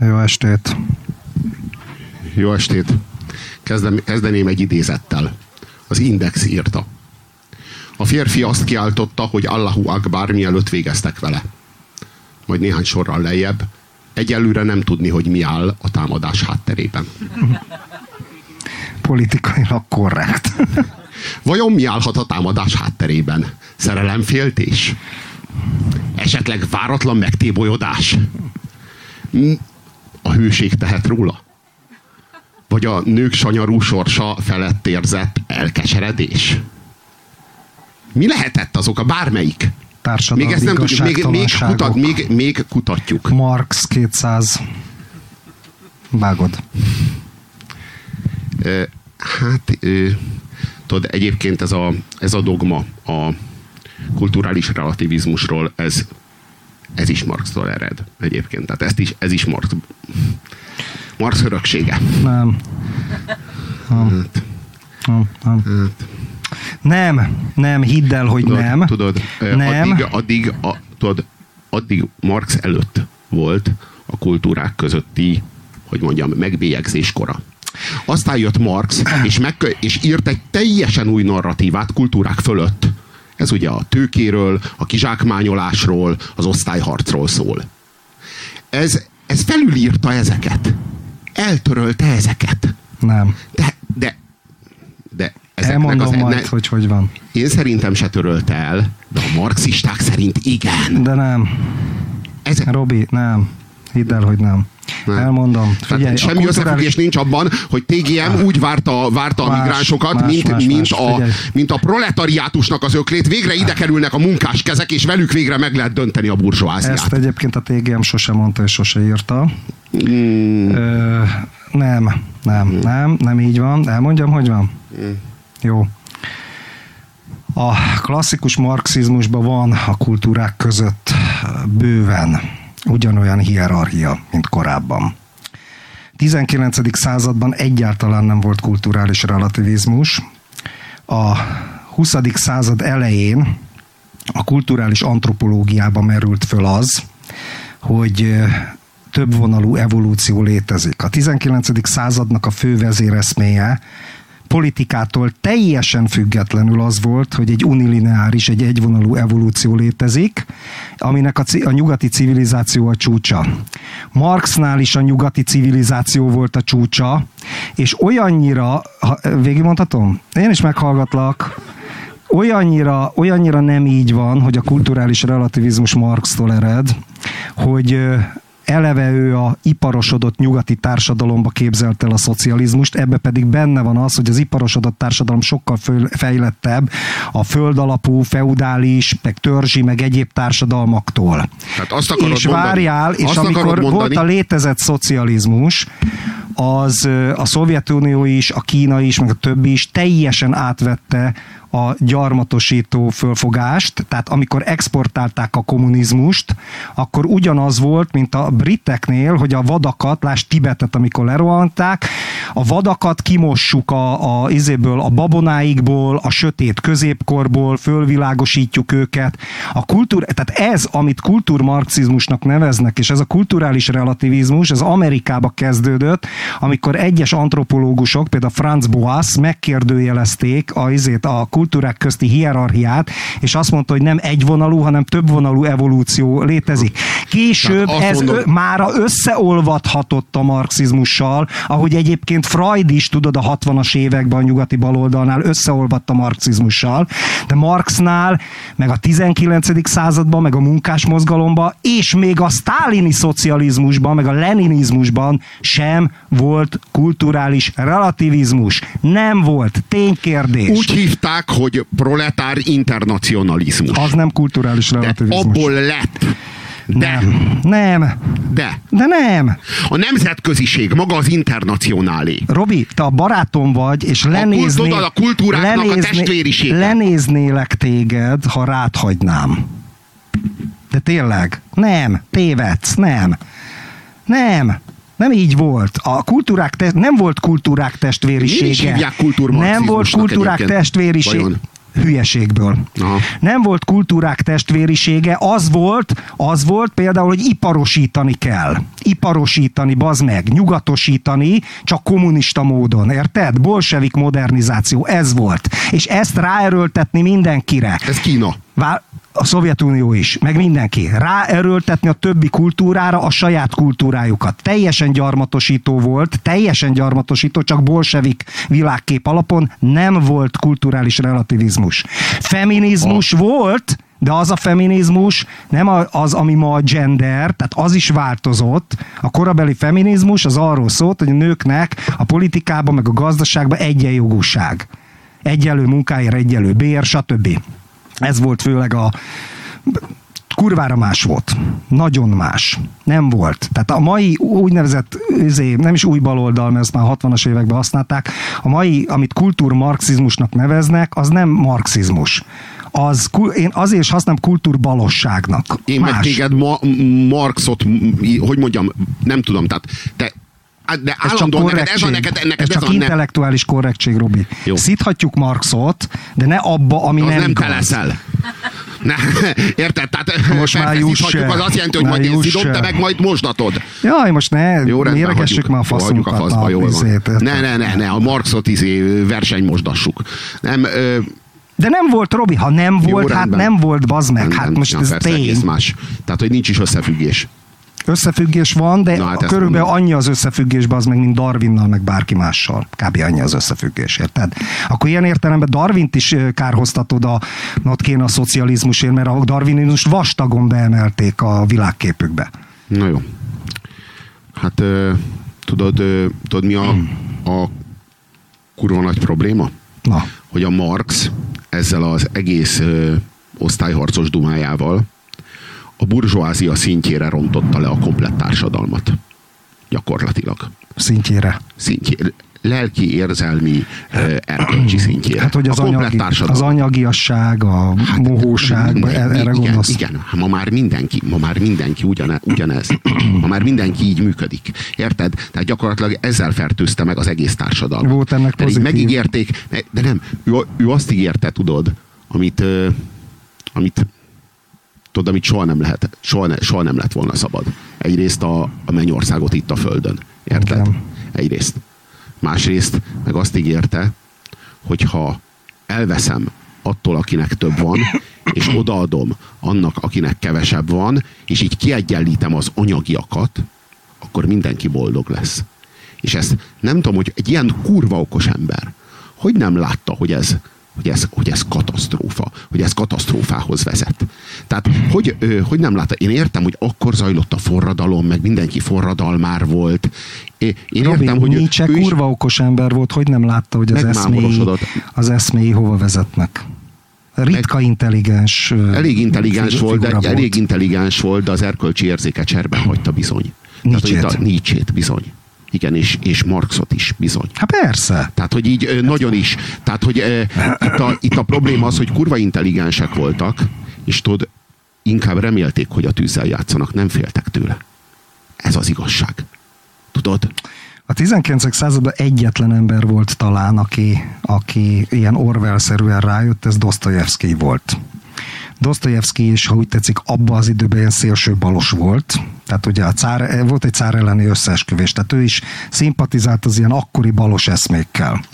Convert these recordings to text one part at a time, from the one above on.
Jó estét. Jó estét. Kezdem, kezdeném egy idézettel. Az Index írta. A férfi azt kiáltotta, hogy Allahu Akbar mielőtt végeztek vele. Majd néhány sorral lejjebb. Egyelőre nem tudni, hogy mi áll a támadás hátterében. Politikailag korrekt. Vajon mi állhat a támadás hátterében? Szerelemféltés? Esetleg váratlan megtébolyodás? A hőség tehet róla? Vagy a nők sanyarú sorsa felett érzett elkeseredés? Mi lehetett azok a bármelyik? Társadalmi Még ezt nem tudjuk, még, még, kutat, még, még kutatjuk. Marx 200. Vágod. Hát, tudod, egyébként ez a, ez a dogma a kulturális relativizmusról, ez, ez is Marx-tól ered egyébként. Tehát ezt is, ez is Marx, Marx öröksége. Nem. Nem. Hát. Nem. Nem. Hát. Nem, nem, hidd el, hogy tudod, nem. Tudod, nem. addig, addig, a, tudod, addig Marx előtt volt a kultúrák közötti, hogy mondjam, megbélyegzés kora. Aztán jött Marx, és, meg, és írt egy teljesen új narratívát kultúrák fölött. Ez ugye a tőkéről, a kizsákmányolásról, az osztályharcról szól. Ez, ez felülírta ezeket. Eltörölte ezeket. Nem. De, de, de Elmondom az, majd, ne, hogy hogy van. Én szerintem se törölte el, de a marxisták szerint igen. De nem. Ezek... Robi, nem. Hidd el, hogy nem. Nem. Elmondom. Figyelj, Tehát semmi kulturális... összefüggés nincs abban, hogy TGM ah. úgy várta, várta más, a migránsokat, más, mint, más, mint, más, a, mint a proletariátusnak az öklét. Végre ide kerülnek a munkás kezek, és velük végre meg lehet dönteni a burzsóáziát. Ezt egyébként a TGM sose mondta, és sose írta. Mm. Ö, nem, nem, mm. nem, nem így van. Elmondjam, hogy van? Mm. Jó. A klasszikus marxizmusban van a kultúrák között bőven ugyanolyan hierarchia, mint korábban. 19. században egyáltalán nem volt kulturális relativizmus. A 20. század elején a kulturális antropológiában merült föl az, hogy több vonalú evolúció létezik. A 19. századnak a fő vezéreszméje politikától teljesen függetlenül az volt, hogy egy unilineáris, egy egyvonalú evolúció létezik, aminek a, a nyugati civilizáció a csúcsa. Marxnál is a nyugati civilizáció volt a csúcsa, és olyannyira, ha, végigmondhatom? Én is meghallgatlak olyannyira, olyannyira nem így van, hogy a kulturális relativizmus Marx-tól ered, hogy eleve ő a iparosodott nyugati társadalomba képzelt el a szocializmust, ebbe pedig benne van az, hogy az iparosodott társadalom sokkal fejlettebb a földalapú, feudális, meg törzsi, meg egyéb társadalmaktól. Hát azt akarod és várjál, és amikor volt a létezett szocializmus, az a Szovjetunió is, a Kína is, meg a többi is teljesen átvette a gyarmatosító fölfogást, tehát amikor exportálták a kommunizmust, akkor ugyanaz volt, mint a briteknél, hogy a vadakat, láss Tibetet, amikor lerohanták, a vadakat kimossuk a, a izéből, a babonáikból, a sötét középkorból, fölvilágosítjuk őket. A kultúr, tehát ez, amit kultúrmarxizmusnak neveznek, és ez a kulturális relativizmus, ez Amerikába kezdődött, amikor egyes antropológusok, például Franz Boas megkérdőjelezték a, izét, a kultúrák közti hierarchiát, és azt mondta, hogy nem egyvonalú, hanem többvonalú evolúció létezik. Később ez mondom... mára összeolvadhatott a marxizmussal, ahogy egyébként Freud is, tudod, a 60-as években a nyugati baloldalnál összeolvadt a marxizmussal, de Marxnál, meg a 19. században, meg a munkás mozgalomban, és még a sztálini szocializmusban, meg a leninizmusban sem volt kulturális relativizmus. Nem volt. Ténykérdés. Úgy hívták, hogy proletár internacionalizmus. Az nem kulturális relativizmus. De abból lett. De. Nem. Nem. De. De nem. A nemzetköziség, maga az internacionálé. Robi, te a barátom vagy, és lenéznél... A, a kultúráknak lenézné, a testvérisége. Lenéznélek téged, ha rád hagynám. De tényleg, nem, tévedsz, nem. Nem. Nem így volt. A kultúrák te- nem volt kultúrák testvérisége. Miért is hívják Nem volt kultúrák testvériség. Hülyeségből. Aha. Nem volt kultúrák testvérisége, az volt, az volt például, hogy iparosítani kell. Iparosítani, bazd meg, nyugatosítani, csak kommunista módon, érted? Bolsevik modernizáció, ez volt. És ezt ráerőltetni mindenkire. Ez Kína. A Szovjetunió is, meg mindenki. Ráerőltetni a többi kultúrára a saját kultúrájukat. Teljesen gyarmatosító volt, teljesen gyarmatosító, csak bolsevik világkép alapon nem volt kulturális relativizmus. Feminizmus volt, de az a feminizmus nem az, ami ma a gender, tehát az is változott. A korabeli feminizmus az arról szólt, hogy a nőknek a politikában, meg a gazdaságban egyenjogúság. Egyenlő munkáért, egyenlő bér, stb. Ez volt főleg a kurvára más volt. Nagyon más. Nem volt. Tehát a mai úgynevezett, izé, nem is új baloldal, mert ezt már 60-as években használták, a mai, amit kultúrmarxizmusnak neveznek, az nem marxizmus. Az, én azért is használom kultúrbalosságnak. Én meg Más. téged ma, Marxot, hogy mondjam, nem tudom, tehát te de Ez csak neked, ez a neked, neked ez ez, csak a intellektuális korrektség, Robi. Jó. Szíthatjuk Marxot, de ne abba, ami az nem, nem, te igaz. leszel. Ne, érted? Tehát Most már juss az azt jelenti, hogy majd én szidom, te meg majd mosdatod. Jaj, most ne Jó, hagyjuk, már a jó, faszunkat. a faszba, jól van. izét, érted? Ne, ne, ne, ne, a Marxot izé versenymosdassuk. Nem, ö, De nem volt, Robi, ha nem jó, volt, hát rendben. nem volt, bazd meg, hát Rendben. most ja, ez persze, tény. más. Tehát, hogy nincs is összefüggés. Összefüggés van, de Na, hát körülbelül mondom. annyi az összefüggés, az meg, mint Darwinnal, meg bárki mással. Kb. annyi az összefüggés, érted? Akkor ilyen értelemben Darwint is kárhoztatod a not kéne a szocializmusért, mert a darwinizmust vastagon beemelték a világképükbe. Na jó. Hát ö, tudod, ö, tudod mi a, a kurva nagy probléma? Na, Hogy a Marx ezzel az egész ö, osztályharcos dumájával a burzsóázia szintjére rontotta le a komplett társadalmat. Gyakorlatilag. szintjére. Szintjére. Lelki, érzelmi, erkölcsi szintjére. Hát, hogy az, a anyagi, társadalom. az anyagiasság, a mohóság, Ne- erre igen, gondolsz? Igen, hát ma már mindenki, ma már mindenki ugyane, ugyanez. Ma már mindenki így működik. Érted? Tehát gyakorlatilag ezzel fertőzte meg az egész társadalmat. Volt ennek De pozitív. megígérték, de nem, ő, ő azt ígérte, tudod, amit, amit tudod, amit soha nem lehet, soha, ne, soha nem lett volna szabad. Egyrészt a, a mennyországot itt a földön. Érted? Igen. Egyrészt. Másrészt meg azt ígérte, hogyha elveszem attól, akinek több van, és odaadom annak, akinek kevesebb van, és így kiegyenlítem az anyagiakat, akkor mindenki boldog lesz. És ezt nem tudom, hogy egy ilyen kurva okos ember, hogy nem látta, hogy ez, hogy ez, hogy ez katasztrófa, hogy ez katasztrófához vezet. Tehát, hogy, hogy nem látta? Én értem, hogy akkor zajlott a forradalom, meg mindenki forradalmár volt. Én, Robi, értem, hogy ő- Nietzsche ő is- kurva okos ember volt, hogy nem látta, hogy az eszméi, az eszméi hova vezetnek. Ritka intelligens ö, Elég intelligens volt, de figura elég intelligens volt, de az erkölcsi érzéket cserben hagyta bizony. Tehát, hogy itt a Nietzsét. Nietzsét bizony. Igen, és, és Marxot is bizony. Hát persze. Tehát, hogy így ö, nagyon is. Tehát, hogy ö, itt a, itt a probléma az, hogy kurva intelligensek voltak, és tudod, inkább remélték, hogy a tűzzel játszanak, nem féltek tőle. Ez az igazság. Tudod? A 19. században egyetlen ember volt talán, aki, aki ilyen Orwell-szerűen rájött, ez Dostoyevsky volt. Dostoyevsky is, ha úgy tetszik, abban az időben ilyen szélső balos volt. Tehát ugye a cár, volt egy cár elleni összeesküvés, tehát ő is szimpatizált az ilyen akkori balos eszmékkel.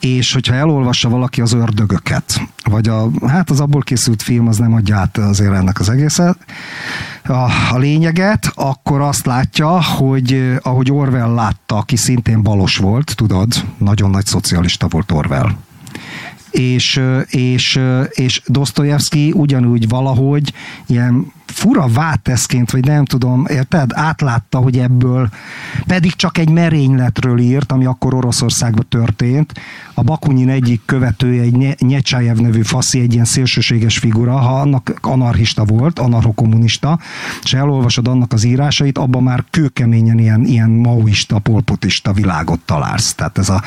És hogyha elolvassa valaki az ördögöket, vagy a, hát az abból készült film az nem adja át azért ennek az egészet, a, a lényeget, akkor azt látja, hogy ahogy Orwell látta, aki szintén balos volt, tudod, nagyon nagy szocialista volt Orwell. És, és, és Dostoyevsky ugyanúgy valahogy ilyen fura váteszként, vagy nem tudom, érted? Átlátta, hogy ebből pedig csak egy merényletről írt, ami akkor Oroszországban történt. A Bakunyin egyik követője, egy Nye- Nyecsájev nevű faszi, egy ilyen szélsőséges figura, ha annak anarchista volt, anarchokommunista, és elolvasod annak az írásait, abban már kőkeményen ilyen, ilyen maoista, polpotista világot találsz. Tehát ez a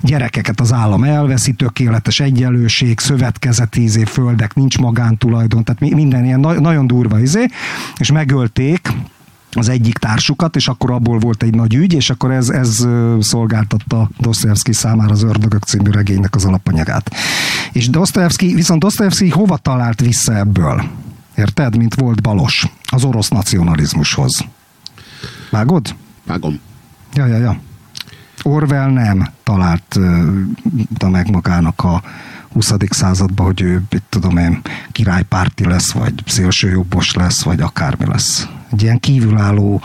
gyerekeket az állam elveszi, tökéletes egyenlőség, szövetkezeti földek, nincs magántulajdon, tehát mi- minden ilyen na- nagyon durva izé, és megölték az egyik társukat, és akkor abból volt egy nagy ügy, és akkor ez, ez szolgáltatta Dostoyevsky számára az Ördögök című regénynek az alapanyagát. És Dostoyevsky, viszont Dostoyevsky hova talált vissza ebből? Érted? Mint volt Balos az orosz nacionalizmushoz. Vágod? Vágom. Ja, ja, ja. Orwell nem talált uh, meg magának a 20. században, hogy ő, mit tudom én, királypárti lesz, vagy szélsőjobbos lesz, vagy akármi lesz. Egy ilyen kívülálló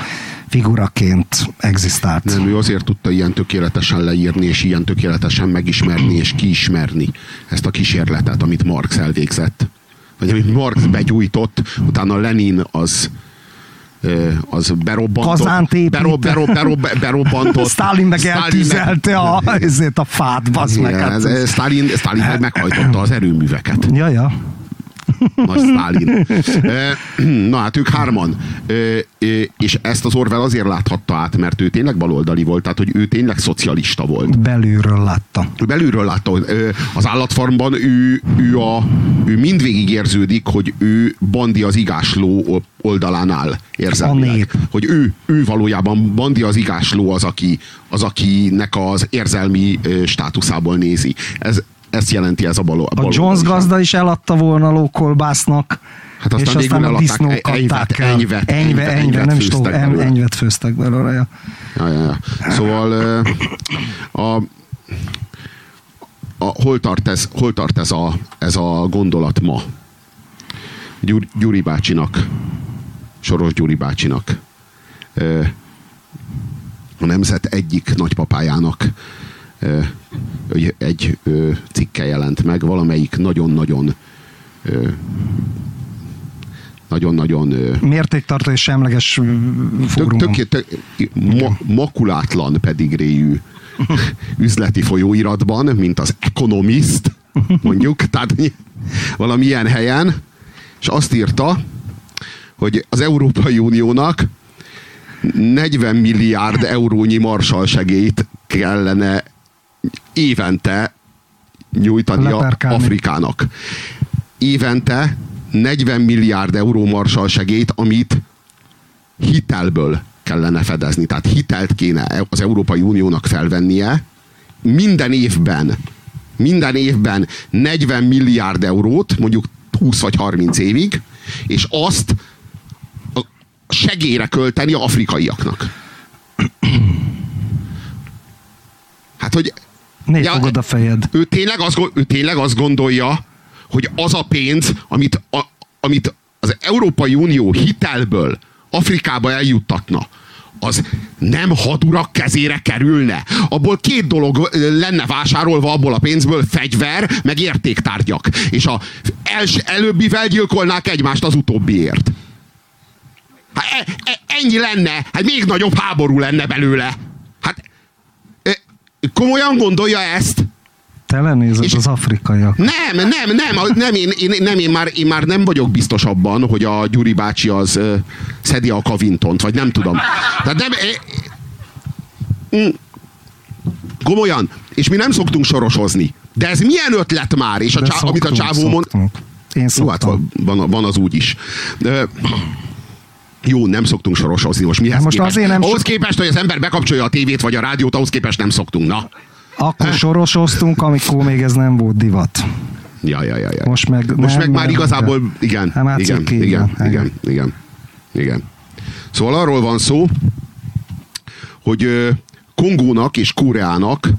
figuraként egzisztált. Nem, ő azért tudta ilyen tökéletesen leírni, és ilyen tökéletesen megismerni, és kiismerni ezt a kísérletet, amit Marx elvégzett. Vagy amit Marx begyújtott, utána Lenin az az berobbantott. Kazánt. Berob, berob, berob, berobbantott. Stalin meg eltűzelte a, ezért a fát, bazd meg. Hát. Stalin, Stalin meg meghajtotta az erőműveket. Ja, ja. Nagy Stalin. Na hát ők hárman. És ezt az Orwell azért láthatta át, mert ő tényleg baloldali volt, tehát hogy ő tényleg szocialista volt. Belülről látta. Belülről látta. Az állatfarmban ő, ő, a, ő mindvégig érződik, hogy ő Bandi az igásló oldalán áll érzelmileg. Hogy ő, ő valójában Bandi az igásló az, aki, az, akinek az érzelmi státuszából nézi. Ez, ezt jelenti ez a bal. A Jones gazda is eladta volna lókolbásznak. Hát aztán és aztán a disznók kapták el. Enyvet, enyve, enyve, nem is tudom, enyvet főztek belőle. Ja. Ja, ja, ja. Szóval a, a, hol tart, ez, hol tart ez, a, ez a gondolat ma? Gyuri, Gyuri bácsinak, Soros Gyuri bácsinak, a nemzet egyik nagypapájának egy cikke jelent meg, valamelyik nagyon-nagyon nagyon-nagyon... Mértéktartó és semleges fórumon. Tök, tök, tök, ma, makulátlan pedigréjű üzleti folyóiratban, mint az Economist, mondjuk, tehát valamilyen helyen, és azt írta, hogy az Európai Uniónak 40 milliárd eurónyi marsalsegélyt kellene évente nyújtani Afrikának. Évente 40 milliárd euró marsal segélyt, amit hitelből kellene fedezni. Tehát hitelt kéne az Európai Uniónak felvennie minden évben, minden évben 40 milliárd eurót, mondjuk 20 vagy 30 évig, és azt segélyre költeni a afrikaiaknak. Hát, hogy Négy ja, fogod a fejed. Ő tényleg, azt, ő tényleg azt gondolja, hogy az a pénz, amit, a, amit az Európai Unió hitelből Afrikába eljuttatna, az nem hadurak kezére kerülne. Abból két dolog lenne vásárolva abból a pénzből, fegyver, meg értéktárgyak. És a els, előbbivel gyilkolnák egymást az utóbbiért. Hát e, e, ennyi lenne, hát még nagyobb háború lenne belőle. Komolyan gondolja ezt? Te lenézed az afrikaiak. Nem, nem, nem, nem, én, én, nem én, már, én már nem vagyok biztos abban, hogy a Gyuri bácsi az uh, szedi a kavintont, vagy nem tudom. Tehát nem, eh, mm, komolyan, és mi nem szoktunk sorosozni. De ez milyen ötlet már? És a csá, szoktunk, amit a csávó mond... Én szoktam. Jó, hát van, van az úgy is. Uh, jó, nem szoktunk sorosozni. Most mihez most képest? Azért nem ahhoz képest, hogy az ember bekapcsolja a tévét vagy a rádiót, ahhoz képest nem szoktunk. Na. Akkor sorosoztunk, amikor még ez nem volt divat. Ja, ja, ja, ja. Most meg, Most nem, meg már nem, igazából, igen, nem, igen, igen, igen, igen, igen, igen. Szóval arról van szó, hogy Kongónak és Koreának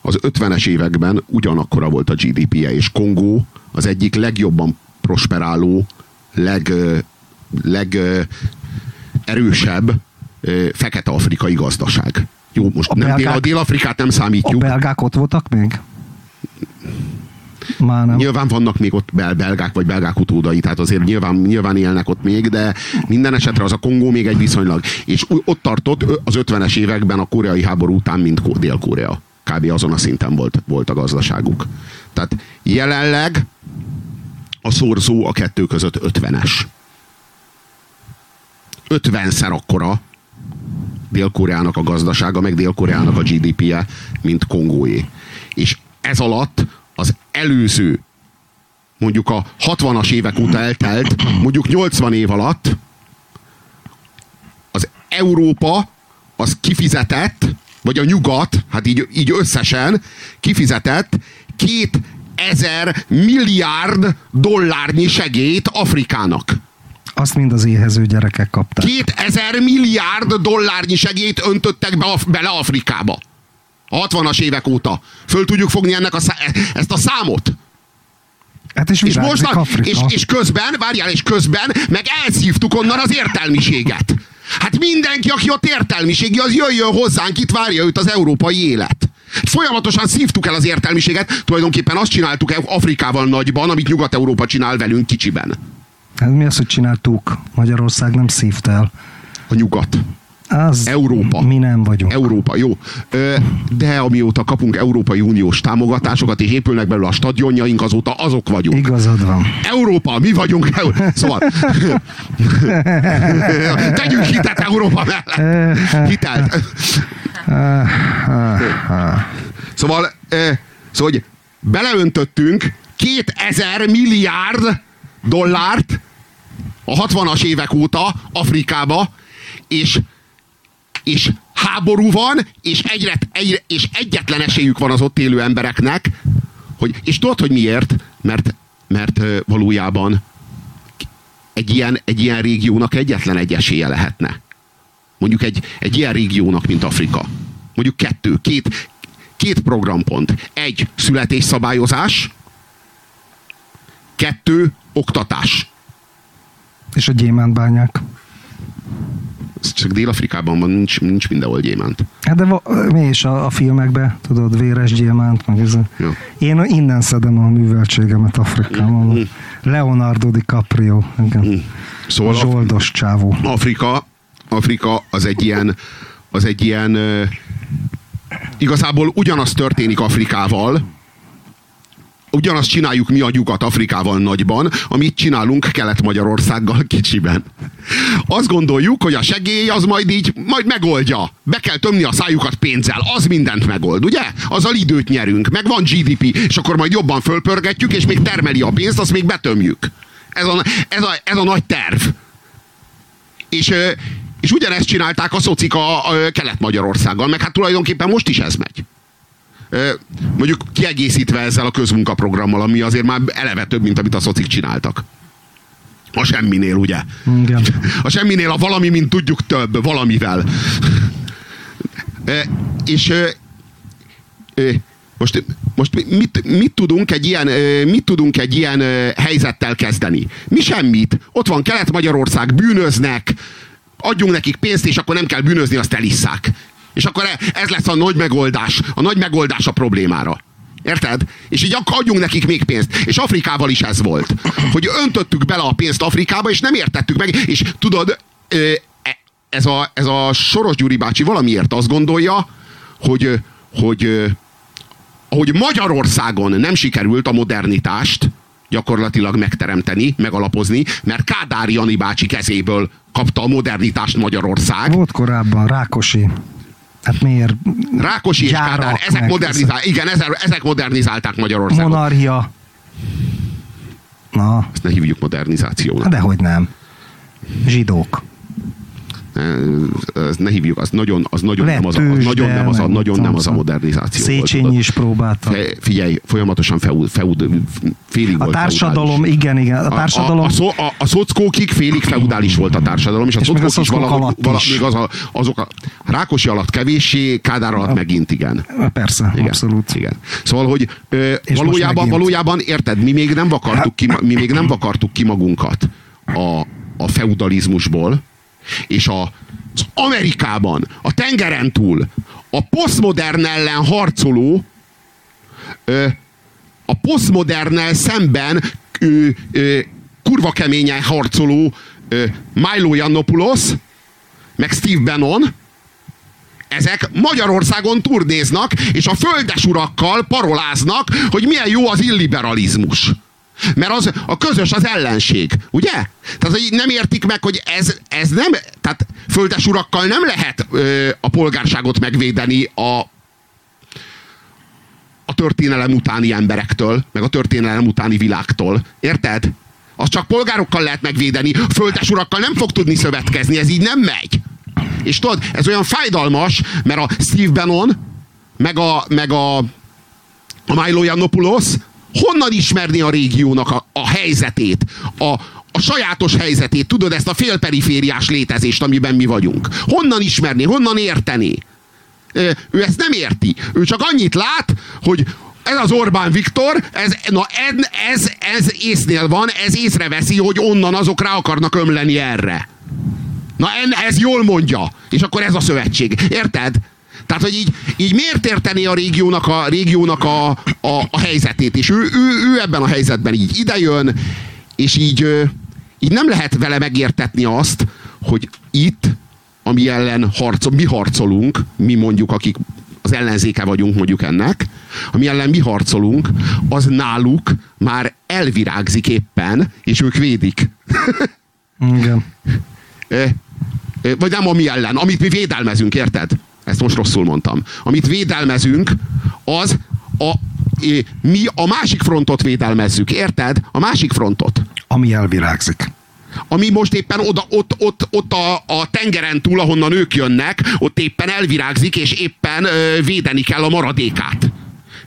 az 50-es években ugyanakkora volt a GDP-je, és Kongó az egyik legjobban prosperáló, leg, leg erősebb fekete-afrikai gazdaság. Jó, most a nem belgák, a Dél-Afrikát nem számítjuk. A belgák ott voltak még? Már nem. Nyilván vannak még ott bel belgák vagy belgák utódai, tehát azért nyilván, nyilván élnek ott még, de minden esetre az a Kongó még egy viszonylag. És ott tartott az 50-es években a koreai háború után, mint Dél-Korea. Kb. azon a szinten volt, volt a gazdaságuk. Tehát jelenleg a szorzó a kettő között 50-es. 50-szer akkora Dél-Koreának a gazdasága, meg Dél-Koreának a GDP-je, mint Kongóé. És ez alatt az előző, mondjuk a 60-as évek óta eltelt, mondjuk 80 év alatt az Európa az kifizetett, vagy a nyugat, hát így, így összesen kifizetett két ezer milliárd dollárnyi segélyt Afrikának. Azt mind az éhező gyerekek kapták. Két ezer milliárd dollárnyi segélyt öntöttek be, bele Afrikába. A 60-as évek óta. Föl tudjuk fogni ennek a, ezt a számot? Hát és, és, most a, és, és közben, várjál, és közben meg elszívtuk onnan az értelmiséget. Hát mindenki, aki ott értelmiségi, az jöjjön hozzánk, itt várja őt az európai élet. Folyamatosan szívtuk el az értelmiséget, tulajdonképpen azt csináltuk Afrikával nagyban, amit Nyugat-Európa csinál velünk kicsiben. Hát mi az, hogy csináltuk? Magyarország nem szívt el. A nyugat. Az Európa. Mi nem vagyunk. Európa, jó. De amióta kapunk Európai Uniós támogatásokat, és épülnek belőle a stadionjaink, azóta azok vagyunk. Igazad van. Európa, mi vagyunk. Szóval tegyünk hitet Európa mellett. Hitelt. Szóval, szóval hogy beleöntöttünk 2000 milliárd dollárt a 60-as évek óta Afrikába, és és háború van, és, egyre, egyre, és egyetlen esélyük van az ott élő embereknek, hogy, és tudod, hogy miért? Mert, mert valójában egy ilyen, egy ilyen régiónak egyetlen egy esélye lehetne. Mondjuk egy, egy ilyen régiónak, mint Afrika. Mondjuk kettő, két, két programpont. Egy, születésszabályozás, kettő, oktatás. És a gyémántbányák csak Dél-Afrikában van, nincs, nincs mindenhol gyémánt. Hát de va, mi is a, a filmekben, tudod, véres gyémánt, meg ez. Ja. Én innen szedem a műveltségemet Afrikában. Mm. Leonardo DiCaprio, igen. Mm. Szóval a zsoldos csávó. Afrika, Afrika az egy ilyen, az egy ilyen igazából ugyanaz történik Afrikával, ugyanazt csináljuk mi a Nyugat-Afrikával nagyban, amit csinálunk Kelet-Magyarországgal kicsiben. Azt gondoljuk, hogy a segély az majd így, majd megoldja. Be kell tömni a szájukat pénzzel, az mindent megold, ugye? Azzal időt nyerünk, meg van GDP, és akkor majd jobban fölpörgetjük, és még termeli a pénzt, azt még betömjük. Ez a, ez a, ez a nagy terv. És, és ugyanezt csinálták a szocik a, a Kelet-Magyarországgal, meg hát tulajdonképpen most is ez megy mondjuk kiegészítve ezzel a közmunkaprogrammal, ami azért már eleve több, mint amit a szocik csináltak. A semminél, ugye? Igen. A semminél a valami, mint tudjuk több, valamivel. És most, most mit, mit, tudunk egy ilyen, mit tudunk egy ilyen helyzettel kezdeni? Mi semmit. Ott van Kelet-Magyarország, bűnöznek, adjunk nekik pénzt, és akkor nem kell bűnözni, azt elisszák. És akkor e- ez lesz a nagy megoldás, a nagy megoldás a problémára. Érted? És így adjunk nekik még pénzt. És Afrikával is ez volt. Hogy öntöttük bele a pénzt Afrikába, és nem értettük meg. És tudod, e- ez a, ez a Soros Gyuri bácsi valamiért azt gondolja, hogy, hogy ahogy Magyarországon nem sikerült a modernitást gyakorlatilag megteremteni, megalapozni, mert Kádár Jani bácsi kezéből kapta a modernitást Magyarország. Volt korábban Rákosi. Hát miért? Rákosi és Kádár, ezek, modernizál, igen, ezek, ezek modernizálták Magyarországot. Monarchia. Na. Ezt ne hívjuk modernizációnak. Hát dehogy nem. Zsidók ne hívjuk, az nagyon, az nagyon nem az, a, az, nagyon nem az, a, nagyon nem az a modernizáció Széchenyi volt, is próbálta. Fe, figyelj, folyamatosan feud, feud, félig a volt társadalom, feudális. igen, igen. A, társadalom... A, a, a, a, a szockókig félig feudális volt a társadalom, és a szockók is valahogy, vala, még az a, azok a Rákosi alatt kevéssé, Kádár alatt a, megint igen. Persze, igen, abszolút. Igen. Szóval, hogy ö, valójában, valójában, érted, mi még nem vakartuk ki, mi még nem vakartuk ki magunkat a, a feudalizmusból, és a, az Amerikában, a tengeren túl a posztmodern ellen harcoló, ö, a posztmodernnel szemben ö, ö, kurva keményen harcoló ö, Milo Yiannopoulos, meg Steve Bannon, ezek Magyarországon turnéznak, és a földesurakkal paroláznak, hogy milyen jó az illiberalizmus. Mert az, a közös az ellenség, ugye? Tehát, hogy nem értik meg, hogy ez, ez nem, tehát földes urakkal nem lehet ö, a polgárságot megvédeni a, a történelem utáni emberektől, meg a történelem utáni világtól. Érted? Az csak polgárokkal lehet megvédeni, földes urakkal nem fog tudni szövetkezni, ez így nem megy. És tudod, ez olyan fájdalmas, mert a Steve Bannon, meg a, meg a, a Milo Yiannopoulos honnan ismerni a régiónak a, a helyzetét, a, a sajátos helyzetét, tudod, ezt a félperifériás létezést, amiben mi vagyunk. Honnan ismerni, honnan érteni? Ő ezt nem érti. Ő csak annyit lát, hogy ez az Orbán Viktor, ez, na ez, ez, ez észnél van, ez észreveszi, hogy onnan azok rá akarnak ömleni erre. Na ez jól mondja. És akkor ez a szövetség. Érted? Tehát, hogy így, így miért érteni a régiónak a, régiónak a, a, a helyzetét? És ő, ő, ő ebben a helyzetben így idejön, és így, így nem lehet vele megértetni azt, hogy itt, ami ellen harcol, mi harcolunk, mi mondjuk, akik az ellenzéke vagyunk mondjuk ennek, ami ellen mi harcolunk, az náluk már elvirágzik éppen, és ők védik. Igen. Vagy nem a mi ellen, amit mi védelmezünk, érted? Ezt most rosszul mondtam. Amit védelmezünk, az a, mi a másik frontot védelmezzük, érted? A másik frontot. Ami elvirágzik. Ami most éppen oda, ott, ott, ott a, a tengeren túl, ahonnan ők jönnek, ott éppen elvirágzik, és éppen ö, védeni kell a maradékát.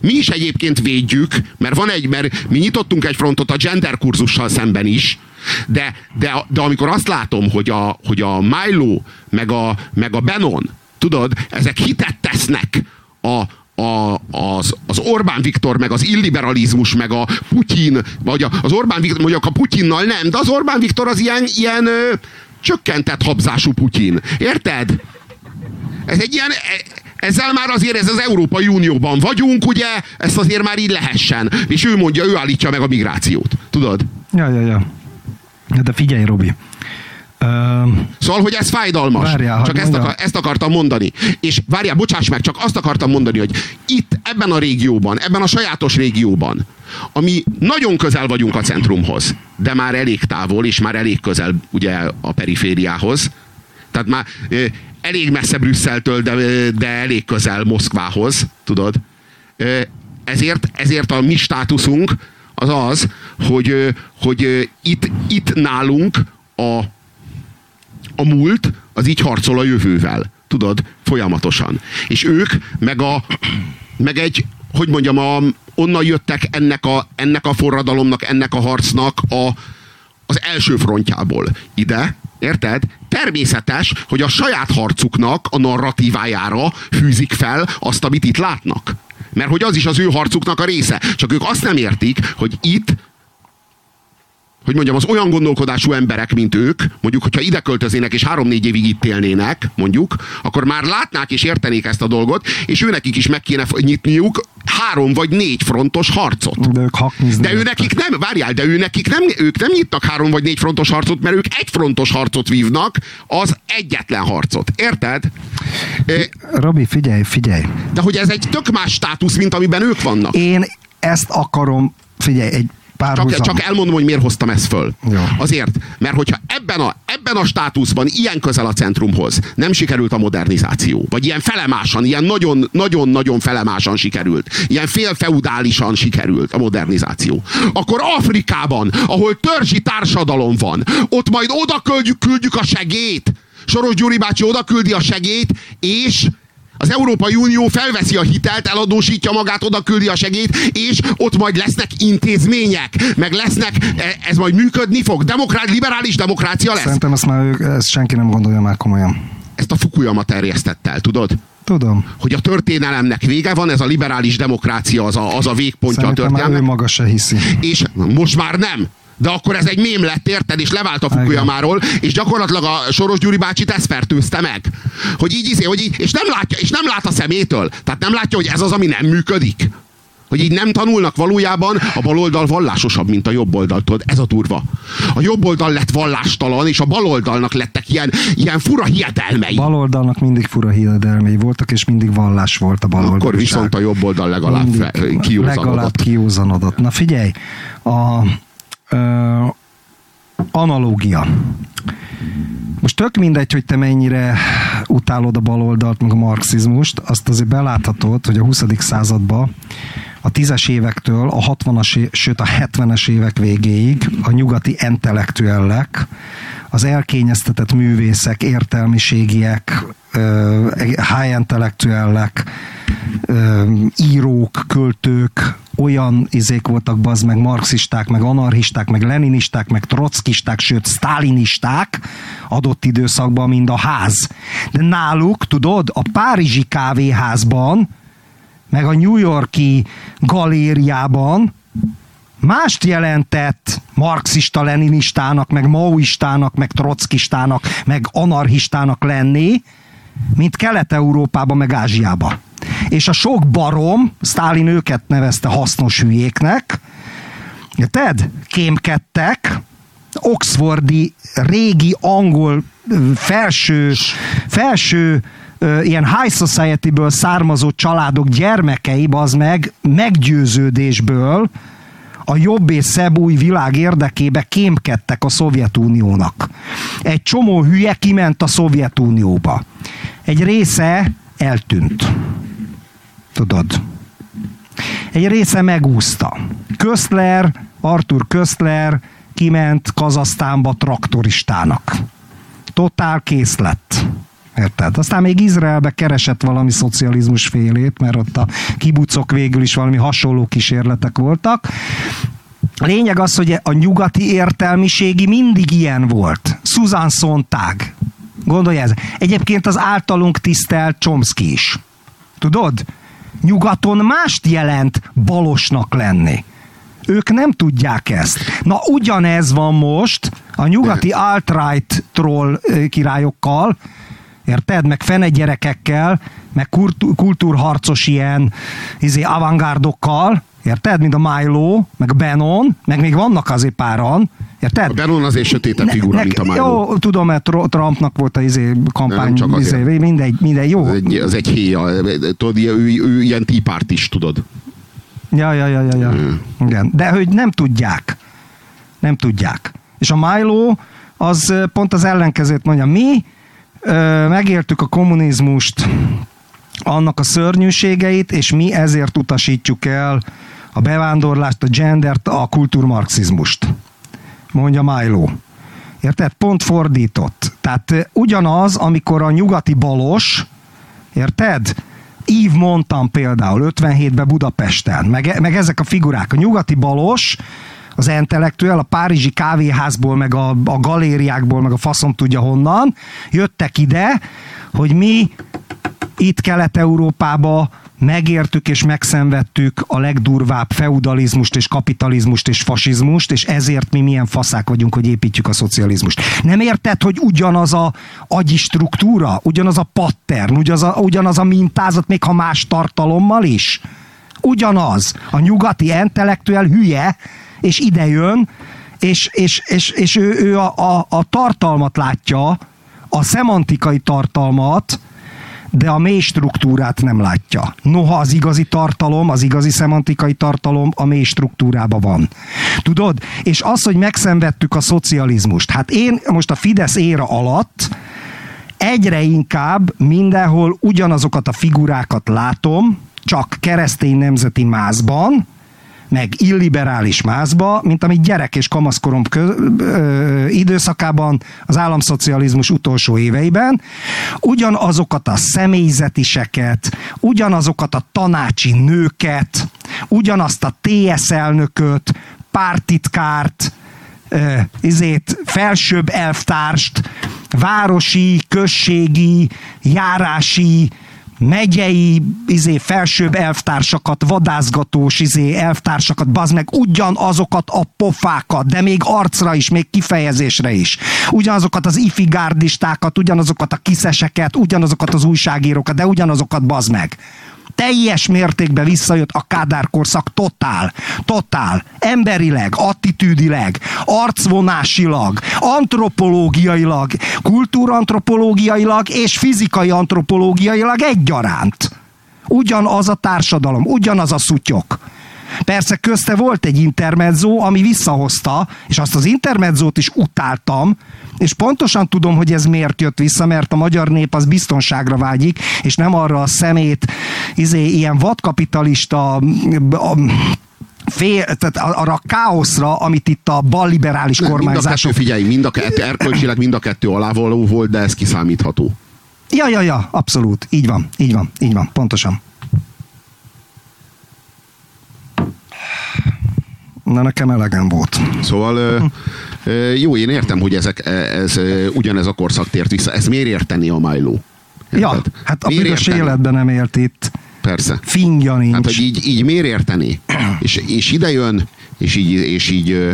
Mi is egyébként védjük, mert van egy, mert mi nyitottunk egy frontot a gender kurzussal szemben is, de, de, de amikor azt látom, hogy a, hogy a Milo, meg a, meg a Benon, tudod, ezek hitet tesznek a, a, az, az Orbán Viktor, meg az illiberalizmus, meg a Putyin, vagy az Orbán Viktor, mondjuk a Putyinnal nem, de az Orbán Viktor az ilyen, ilyen ö, csökkentett habzású Putyin. Érted? Ez egy ilyen, e, ezzel már azért ez az Európai Unióban vagyunk, ugye, ezt azért már így lehessen. És ő mondja, ő állítja meg a migrációt. Tudod? Ja, ja, ja. De figyelj, Robi. Szóval, hogy ez fájdalmas. Várjál, csak ezt, akar, ezt akartam mondani. És várjál, bocsáss meg, csak azt akartam mondani, hogy itt, ebben a régióban, ebben a sajátos régióban, ami nagyon közel vagyunk a centrumhoz, de már elég távol, és már elég közel ugye a perifériához. Tehát már elég messze Brüsszeltől, de, de elég közel Moszkvához, tudod. Ezért, ezért a mi státuszunk az az, hogy, hogy itt, itt nálunk a, a múlt az így harcol a jövővel. Tudod, folyamatosan. És ők meg, a, meg egy, hogy mondjam, a, onnan jöttek ennek a, ennek a forradalomnak, ennek a harcnak a, az első frontjából ide, érted? Természetes, hogy a saját harcuknak a narratívájára fűzik fel azt, amit itt látnak. Mert hogy az is az ő harcuknak a része. Csak ők azt nem értik, hogy itt hogy mondjam, az olyan gondolkodású emberek, mint ők, mondjuk, hogyha ide költöznének és három-négy évig itt élnének, mondjuk, akkor már látnák és értenék ezt a dolgot, és őnekik is meg kéne nyitniuk három vagy négy frontos harcot. De ők De ő nekik nem, várjál, de ő nekik nem, ők nem nyitnak három vagy négy frontos harcot, mert ők egy frontos harcot vívnak, az egyetlen harcot. Érted? Robi, figyelj, figyelj. De hogy ez egy tök más státusz, mint amiben ők vannak. Én ezt akarom, figyelj, egy csak, csak elmondom, hogy miért hoztam ezt föl. Ja. Azért, mert hogyha ebben a, ebben a státuszban ilyen közel a centrumhoz nem sikerült a modernizáció, vagy ilyen felemásan, ilyen nagyon-nagyon felemásan sikerült, ilyen félfeudálisan sikerült a modernizáció, akkor Afrikában, ahol törzsi társadalom van, ott majd oda küldjük, küldjük a segét, Soros Gyuri bácsi oda küldi a segét, és az Európai Unió felveszi a hitelt, eladósítja magát, oda küldi a segét, és ott majd lesznek intézmények, meg lesznek, e, ez majd működni fog. Demokrát, liberális demokrácia lesz. Szerintem ezt már ők, ezt senki nem gondolja már komolyan. Ezt a Fukuyama terjesztett el, tudod? Tudom. Hogy a történelemnek vége van, ez a liberális demokrácia az a, az a végpontja Szerintem a történelemnek. ő maga se hiszi. És most már nem de akkor ez egy mém lett, érted? És levált a Fukuyamáról, és gyakorlatilag a Soros Gyuri bácsit ezt fertőzte meg. Hogy így, izé, hogy így, és nem látja, és nem lát a szemétől. Tehát nem látja, hogy ez az, ami nem működik. Hogy így nem tanulnak valójában, a baloldal vallásosabb, mint a jobb oldal. Tudod, ez a durva. A jobb oldal lett vallástalan, és a baloldalnak lettek ilyen, ilyen fura hiedelmei. Baloldalnak mindig fura hiedelmei voltak, és mindig vallás volt a baloldal. Akkor viszont a jobb oldal legalább kiúzanodott. Legalább kiúzanodott. Na figyelj, a, ö, analógia. Most tök mindegy, hogy te mennyire utálod a baloldalt, meg a marxizmust, azt azért beláthatod, hogy a 20. században a tízes évektől a 60-as, sőt a 70-es évek végéig a nyugati intellektuellek az elkényeztetett művészek, értelmiségiek, high intellektuellek, írók, költők, olyan izék voltak bazd meg marxisták, meg anarchisták, meg leninisták, meg trockisták, sőt sztálinisták adott időszakban, mint a ház. De náluk, tudod, a Párizsi kávéházban, meg a New Yorki galériában mást jelentett marxista leninistának, meg maoistának, meg trockistának, meg anarchistának lenni, mint Kelet-Európában, meg Ázsiában. És a sok barom, Sztálin őket nevezte hasznos hülyéknek, Ted, kémkedtek, oxfordi, régi angol felső, felső ilyen high society-ből származó családok gyermekei, az meg meggyőződésből a jobb és szebb új világ érdekébe kémkedtek a Szovjetuniónak. Egy csomó hülye kiment a Szovjetunióba. Egy része eltűnt. Tudod? Egy része megúszta. Köszler, Arthur Köszler kiment Kazasztánba traktoristának. Totál kész lett. Érted? Aztán még Izraelbe keresett valami szocializmus félét, mert ott a kibucok végül is valami hasonló kísérletek voltak. A lényeg az, hogy a nyugati értelmiségi mindig ilyen volt. Susan Sontag. Gondolj ez. Egyébként az általunk tisztelt Chomsky is. Tudod? Nyugaton mást jelent balosnak lenni. Ők nem tudják ezt. Na ugyanez van most a nyugati alt-right troll királyokkal, érted? Meg fene gyerekekkel, meg kultúrharcos ilyen izé, avantgárdokkal, érted? Mint a Milo, meg a Benon, meg még vannak azért páran, Érted? A Benon azért sötétebb figura, ne, mint a Milo. Jó, tudom, mert Trumpnak volt a izé kampány, csak izé, mindegy, mindegy, jó. Az egy, az egy héja, tudod, ő, ő, ő ilyen típárt is, tudod. Ja, ja, ja, ja, ja. Hmm. Igen. De hogy nem tudják. Nem tudják. És a Milo az pont az ellenkezőt mondja. Mi megértük a kommunizmust, annak a szörnyűségeit, és mi ezért utasítjuk el a bevándorlást, a gendert, a kulturmarxizmust. Mondja Milo. Érted? Pont fordított. Tehát ugyanaz, amikor a nyugati balos, érted? Ív mondtam például 57-ben Budapesten, meg, meg ezek a figurák. A nyugati balos, az intellektuel a párizsi kávéházból, meg a, a galériákból, meg a faszom tudja honnan, jöttek ide, hogy mi itt Kelet-Európába megértük és megszenvedtük a legdurvább feudalizmust és kapitalizmust és fasizmust, és ezért mi milyen faszák vagyunk, hogy építjük a szocializmust. Nem érted, hogy ugyanaz a agyi struktúra, ugyanaz a pattern, ugyanaz a, ugyanaz a mintázat, még ha más tartalommal is? Ugyanaz. A nyugati intellektuel hülye, és ide jön, és, és, és, és ő, ő a, a, a tartalmat látja, a szemantikai tartalmat, de a mély struktúrát nem látja. Noha az igazi tartalom, az igazi szemantikai tartalom a mély struktúrában van. Tudod? És az, hogy megszenvedtük a szocializmust. Hát én most a Fidesz éra alatt egyre inkább mindenhol ugyanazokat a figurákat látom, csak keresztény nemzeti mázban, meg illiberális mázba, mint amit gyerek és kamaszkorom kö, ö, időszakában, az államszocializmus utolsó éveiben, ugyanazokat a személyzetiseket, ugyanazokat a tanácsi nőket, ugyanazt a TS elnököt, pártitkárt, uh, izét, felsőbb elvtárst, városi, községi, járási, megyei izé, felsőbb elvtársakat, vadászgatós izé, elvtársakat, bazd meg ugyanazokat a pofákat, de még arcra is, még kifejezésre is. Ugyanazokat az ifigárdistákat, ugyanazokat a kiszeseket, ugyanazokat az újságírókat, de ugyanazokat bazd meg teljes mértékben visszajött a Kádár korszak totál, totál, emberileg, attitűdileg, arcvonásilag, antropológiailag, kultúrantropológiailag és fizikai antropológiailag egyaránt. Ugyanaz a társadalom, ugyanaz a szutyok. Persze közte volt egy intermezzo, ami visszahozta, és azt az intermezzót is utáltam, és pontosan tudom, hogy ez miért jött vissza, mert a magyar nép az biztonságra vágyik, és nem arra a szemét, izé, ilyen vadkapitalista fél, tehát arra a káoszra, amit itt a balliberális Nem, mind a kormányzások... kettő, figyelj, mind a kettő, erkölcsileg mind a kettő alávaló volt, de ez kiszámítható. Ja, ja, ja, abszolút. Így van, így van, így van, pontosan. Na, nekem elegem volt. Szóval jó, én értem, hogy ezek, ez, ö, ugyanez a korszak tért vissza. Ez miért érteni a Milo? Ja, Érted? hát a büdös életben nem élt itt. Persze. Fingja nincs. Hát, hogy így, így miért érteni? És, és ide jön, és így, és így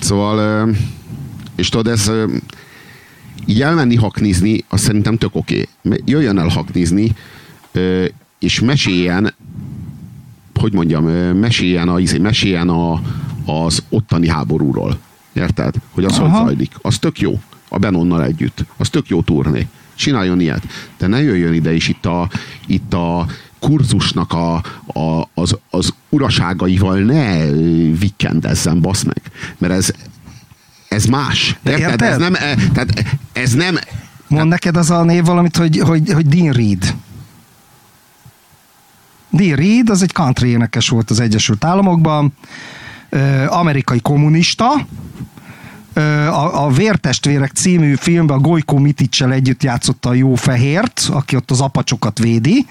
szóval és tudod, ez így elmenni haknizni, azt szerintem tök oké. Okay. Jöjjön el haknizni, és meséljen, hogy mondjam, meséljen, a, izé, meséljen a, az ottani háborúról. Érted? Hogy az Aha. hogy zajlik. Az tök jó. A Benonnal együtt. Az tök jó turné. Csináljon ilyet. De ne jöjjön ide is itt a, itt a kurzusnak a, a, az, az uraságaival ne vikendezzen, basz meg. Mert ez, ez más. Érted? Ez nem, e, tehát ez nem, Mond neked az a név valamit, hogy, hogy, hogy Dean Reed. Dean Reed az egy country énekes volt az Egyesült Államokban, amerikai kommunista, a, a Vértestvérek című filmben a Gojko Miticsel együtt játszotta a Jó Fehért, aki ott az apacsokat védi.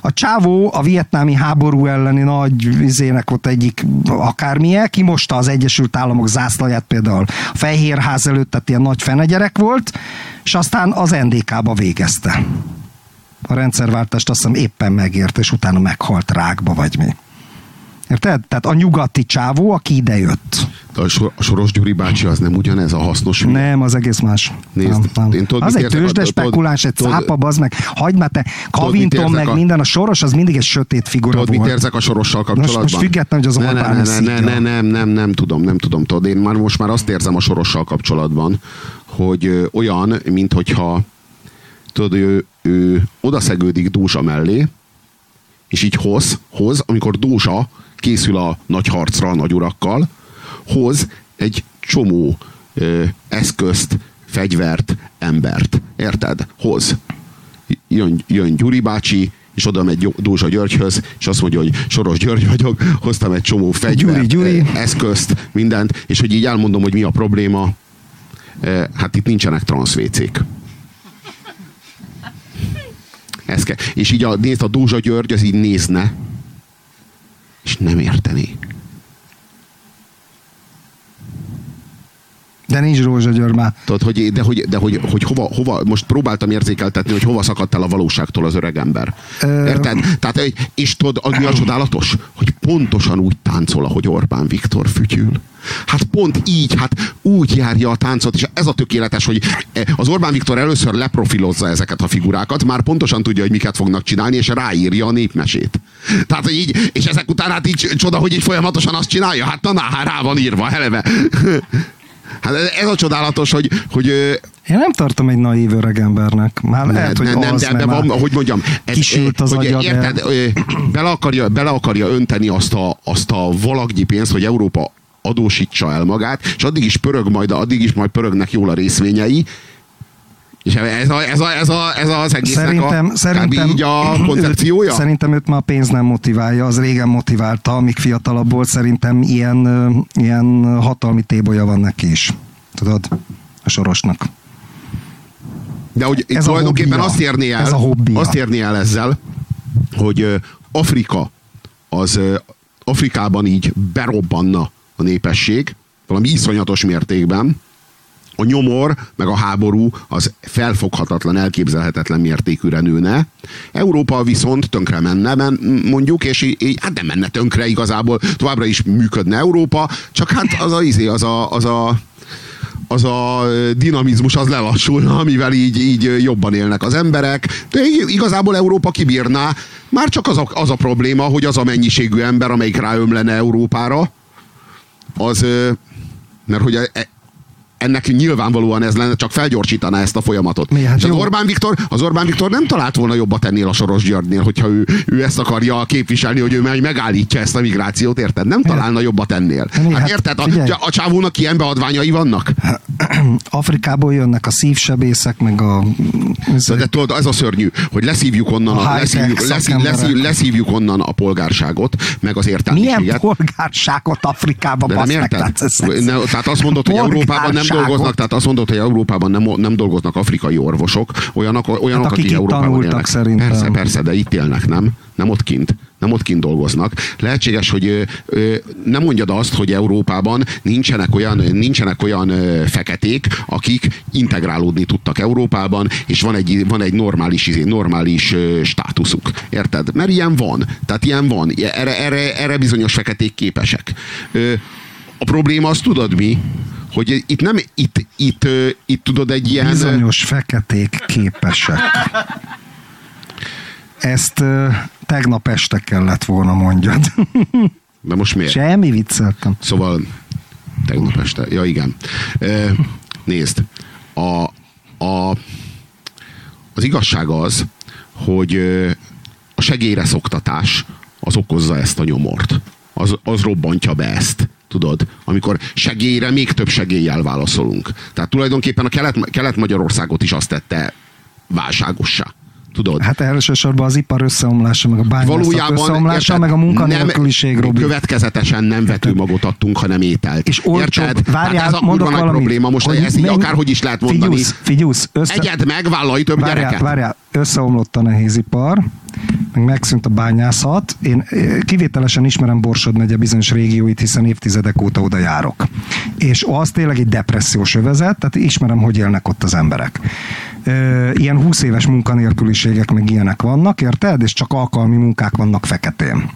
A csávó a vietnámi háború elleni nagy vizének volt egyik akármilyen, kimosta az Egyesült Államok zászlaját például a Fehérház előtt, tehát ilyen nagy fenegyerek volt, és aztán az NDK-ba végezte. A rendszerváltást azt hiszem éppen megért, és utána meghalt rákba, vagy mi. Érted? Tehát a nyugati csávó, aki idejött. De a, Sor- a Soros Gyuri bácsi az nem ugyanez a hasznos hülye? Nem, az egész más. Nézd, nem, nem. én tudod, az mit egy Tudod- spekuláns, egy tudod- cápa, az meg. Hagyd már te, Kavinton, meg a- minden, a soros, az mindig egy sötét figura Tudod, mit volt. érzek a sorossal kapcsolatban? most független, hogy az ne, Orbán ne, ne, ne, ne, nem, nem, nem tudom, nem tudom. Tudod, én már most már azt érzem a sorossal kapcsolatban, hogy ö, olyan, mint hogyha tudod, ő, ő odaszegődik Dózsa mellé, és így hoz, hoz, amikor Dózsa készül a nagy harcra a nagy urakkal, hoz egy csomó ö, eszközt, fegyvert, embert. Érted? Hoz. Jön, jön Gyuri bácsi, és oda megy Dózsa Györgyhöz, és azt mondja, hogy Soros György vagyok, hoztam egy csomó fegyvert, Gyuri, Gyuri. eszközt, mindent, és hogy így elmondom, hogy mi a probléma, hát itt nincsenek transzvécék. Ez kell. És így a, nézd, a Dózsa György az így nézne, és nem értené. De nincs Rózsa György már. Tudod, hogy, de hogy, de hogy, hogy hova, hova, most próbáltam érzékeltetni, hogy hova szakadt el a valóságtól az öreg ember. Ö- Érted? Tehát, és tudod, mi a csodálatos? Hogy pontosan úgy táncol, ahogy Orbán Viktor fütyül. Hát pont így, hát úgy járja a táncot, és ez a tökéletes, hogy az Orbán Viktor először leprofilozza ezeket a figurákat, már pontosan tudja, hogy miket fognak csinálni, és ráírja a népmesét. Tehát, hogy így, és ezek után hát így csoda, hogy így folyamatosan azt csinálja, hát na, na hát rá van írva, eleve. Hát ez a csodálatos, hogy, hogy Én nem tartom egy naív öreg embernek. Már lehet, hogy nem, nem, az, de már van, hogy mondjam, ez, kisült az hogy agya, de- érted, ö, bele, akarja, bele akarja önteni azt a, azt a valagnyi pénzt, hogy Európa adósítsa el magát, és addig is pörög majd, addig is majd pörögnek jól a részvényei, és ez, a, ez, a, ez, a, ez az egésznek Szerintem, a, szerintem, így a koncepciója? Őt, szerintem őt már a pénz nem motiválja, az régen motiválta, amíg fiatalabb volt, szerintem ilyen, ilyen hatalmi tébolya van neki is. Tudod? A sorosnak. De hogy Ez tulajdonképpen azt érné el, Ez a azt érné el ezzel, hogy Afrika, az Afrikában így berobbanna a népesség, valami iszonyatos mértékben, a nyomor, meg a háború az felfoghatatlan, elképzelhetetlen mértékűre nőne. Európa viszont tönkre menne, men, mondjuk, és így, hát nem menne tönkre igazából, továbbra is működne Európa, csak hát az a, izé, az a, az a az a dinamizmus az lelassulna, amivel így, így jobban élnek az emberek. De igazából Európa kibírná. Már csak az a, az a probléma, hogy az a mennyiségű ember, amelyik ráömlene Európára, az, mert hogy e- ennek nyilvánvalóan ez lenne, csak felgyorsítaná ezt a folyamatot. Mi, hát És az jó. Orbán, Viktor, az Orbán Viktor nem talált volna jobbat ennél a Soros Györgynél, hogyha ő, ő ezt akarja képviselni, hogy ő meg megállítja ezt a migrációt, érted? Nem találna jobbat ennél. Mi, Hát hát érted? A, figyelj. a csávónak ilyen beadványai vannak? Afrikából jönnek a szívsebészek, meg a... De tudod, ez a szörnyű, hogy leszívjuk onnan, A a, leszívjuk, leszív, leszív, leszívjuk onnan a polgárságot, meg az Milyen értelmiséget. polgárságot Afrikába De nem meg? érted? Tehát, ez, Ne, tehát azt mondod, hogy Európában nem. Dolgoznak, tehát azt mondod, hogy Európában nem, nem dolgoznak afrikai orvosok, olyanok, olyanok Hát, akik akik Európában tanultak élnek. szerintem. Persze, persze, de itt élnek, nem? Nem ott kint. Nem ott kint dolgoznak. Lehetséges, hogy ö, ö, nem mondjad azt, hogy Európában nincsenek olyan, nincsenek olyan ö, feketék, akik integrálódni tudtak Európában, és van egy, van egy normális, izé, normális ö, státuszuk. Érted? Mert ilyen van. Tehát ilyen van. Erre, erre, erre bizonyos feketék képesek. Ö, a probléma az tudod mi? Hogy itt nem, itt, itt, itt tudod egy ilyen... bizonyos feketék képesek. Ezt tegnap este kellett volna mondjad. De most miért? Semmi vicceltem. Szóval tegnap este. Ja, igen. Nézd, a, a, az igazság az, hogy a segélyre szoktatás az okozza ezt a nyomort. Az, az robbantja be ezt. Tudod, amikor segélyre még több segéllyel válaszolunk. Tehát tulajdonképpen a Kelet, Kelet-Magyarországot is azt tette válságossá. Tudod? Hát elsősorban az ipar összeomlása, meg a bányászat összeomlása, érted, meg a munkanélküliség, Robi. következetesen nem vetőmagot adtunk, hanem ételt. És olcsóbb, Érted? várjál, Tehát ez a mondok kurva nagy valamit, probléma. Most hogy ezt így akárhogy is lehet mondani. Figyusz, figyusz, össze... Egyed meg, vállalj több várjál, gyereket. várjál, összeomlott a nehézipar, meg megszűnt a bányászat. Én eh, kivételesen ismerem Borsod megye bizonyos régióit, hiszen évtizedek óta oda járok. És az tényleg egy depressziós övezet, tehát ismerem, hogy élnek ott az emberek. Ö, Ilyen 20 éves munkanélküliségek meg ilyenek vannak, érted? És csak alkalmi munkák vannak feketén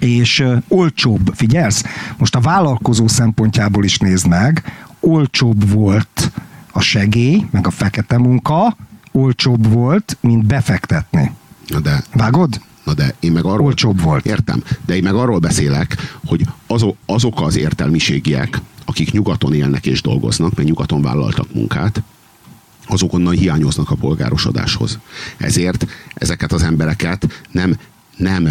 és olcsóbb, figyelsz? Most a vállalkozó szempontjából is nézd meg, olcsóbb volt a segély, meg a fekete munka, olcsóbb volt, mint befektetni. Na de, Vágod? na de én meg arról... Olcsóbb volt. Értem, de én meg arról beszélek, hogy azok, azok az értelmiségiek, akik nyugaton élnek és dolgoznak, mert nyugaton vállaltak munkát, azok onnan hiányoznak a polgárosodáshoz. Ezért ezeket az embereket nem, nem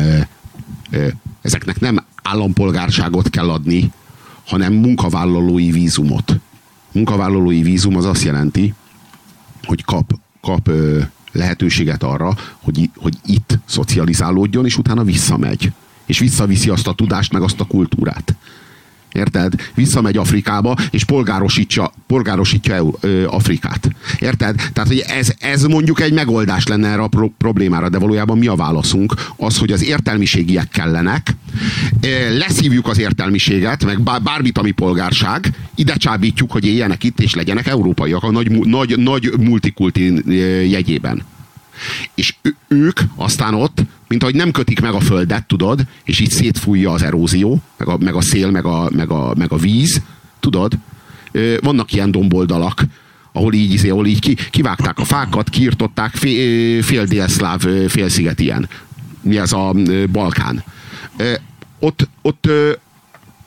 ezeknek nem állampolgárságot kell adni, hanem munkavállalói vízumot. Munkavállalói vízum az azt jelenti, hogy kap, kap lehetőséget arra, hogy, hogy itt szocializálódjon, és utána visszamegy. És visszaviszi azt a tudást, meg azt a kultúrát. Érted? Visszamegy Afrikába, és polgárosítja, polgárosítja Afrikát. Érted? Tehát, hogy ez, ez mondjuk egy megoldás lenne erre a pro- problémára, de valójában mi a válaszunk? Az, hogy az értelmiségiek kellenek, leszívjuk az értelmiséget, meg bá- bármit, ami polgárság, ide csábítjuk, hogy éljenek itt, és legyenek európaiak a nagy, nagy, nagy multikulti jegyében. És ők aztán ott, mint ahogy nem kötik meg a földet, tudod, és így szétfújja az erózió, meg a, meg a szél, meg a, meg, a, meg a víz, tudod, vannak ilyen domboldalak, ahol így, izé, ahol így ki, kivágták a fákat, kiirtották, fél, fél délszláv félsziget ilyen. Mi ez a Balkán. Ott, ott,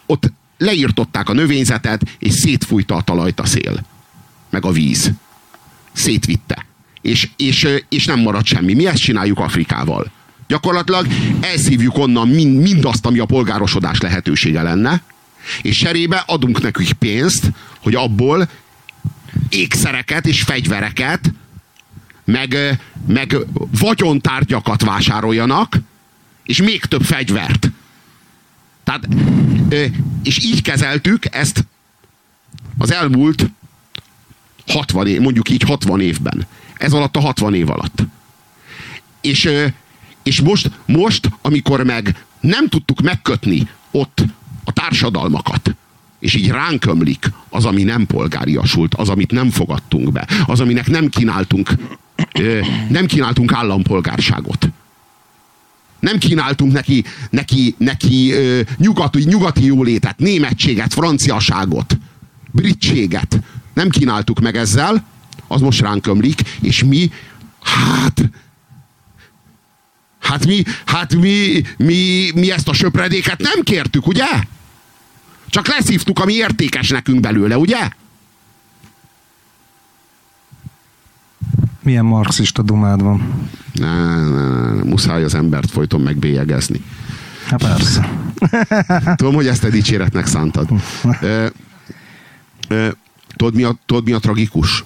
ott leírtották a növényzetet, és szétfújta a talajt a szél. Meg a víz szétvitte. És, és, és nem maradt semmi. Mi ezt csináljuk Afrikával. Gyakorlatilag elszívjuk onnan mind, mindazt, ami a polgárosodás lehetősége lenne, és cserébe adunk nekik pénzt, hogy abból ékszereket és fegyvereket, meg, meg vagyontárgyakat vásároljanak, és még több fegyvert. Tehát, és így kezeltük ezt az elmúlt 60 év, mondjuk így 60 évben. Ez alatt a 60 év alatt. És, és most, most, amikor meg nem tudtuk megkötni ott a társadalmakat, és így ránk ömlik az, ami nem polgáriasult, az, amit nem fogadtunk be, az, aminek nem kínáltunk, nem kínáltunk állampolgárságot. Nem kínáltunk neki, neki, neki nyugati, nyugati jólétet, németséget, franciaságot, britséget. Nem kínáltuk meg ezzel, az most ránk ömlik, és mi, hát, Hát mi, hát mi, mi, mi ezt a söpredéket nem kértük, ugye? Csak leszívtuk, ami értékes nekünk belőle, ugye? Milyen marxista dumád van? Ne, ne, ne, muszáj az embert folyton megbélyegezni. Hát persze. Tudom, hogy ezt te dicséretnek szántad. Ö, tudod, mi a, tudod, mi a tragikus?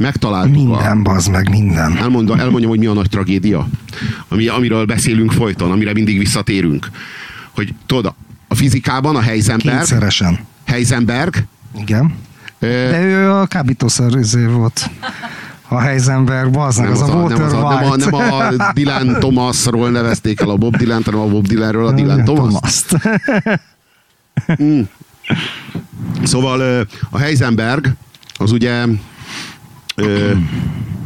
Megtaláltuk Minden, a... bazd meg, minden. Elmondom, elmondjam, hogy mi a nagy tragédia, ami, amiről beszélünk folyton, amire mindig visszatérünk. Hogy tudod, a fizikában a Heisenberg, Kétszeresen. Heisenberg Igen. ö, De ő a kábítószer izé volt. A Heisenberg, bazd meg, nem, az, a nem, Walter az a, nem, a, nem a Dylan Thomasról nevezték el a Bob Dylan, hanem a Bob Dylanről a Dylan Thomas. Thomas-t. Szóval a Heisenberg az ugye ö,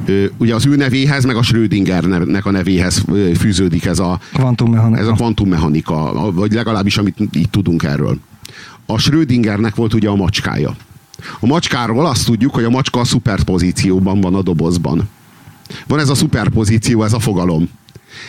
ö, ugye az ő nevéhez, meg a Schrödingernek a nevéhez fűződik ez a, Kvantummechanika. ez a kvantummechanika, vagy legalábbis amit itt tudunk erről. A Schrödingernek volt ugye a macskája. A macskáról azt tudjuk, hogy a macska a szuperpozícióban van a dobozban. Van ez a szuperpozíció, ez a fogalom.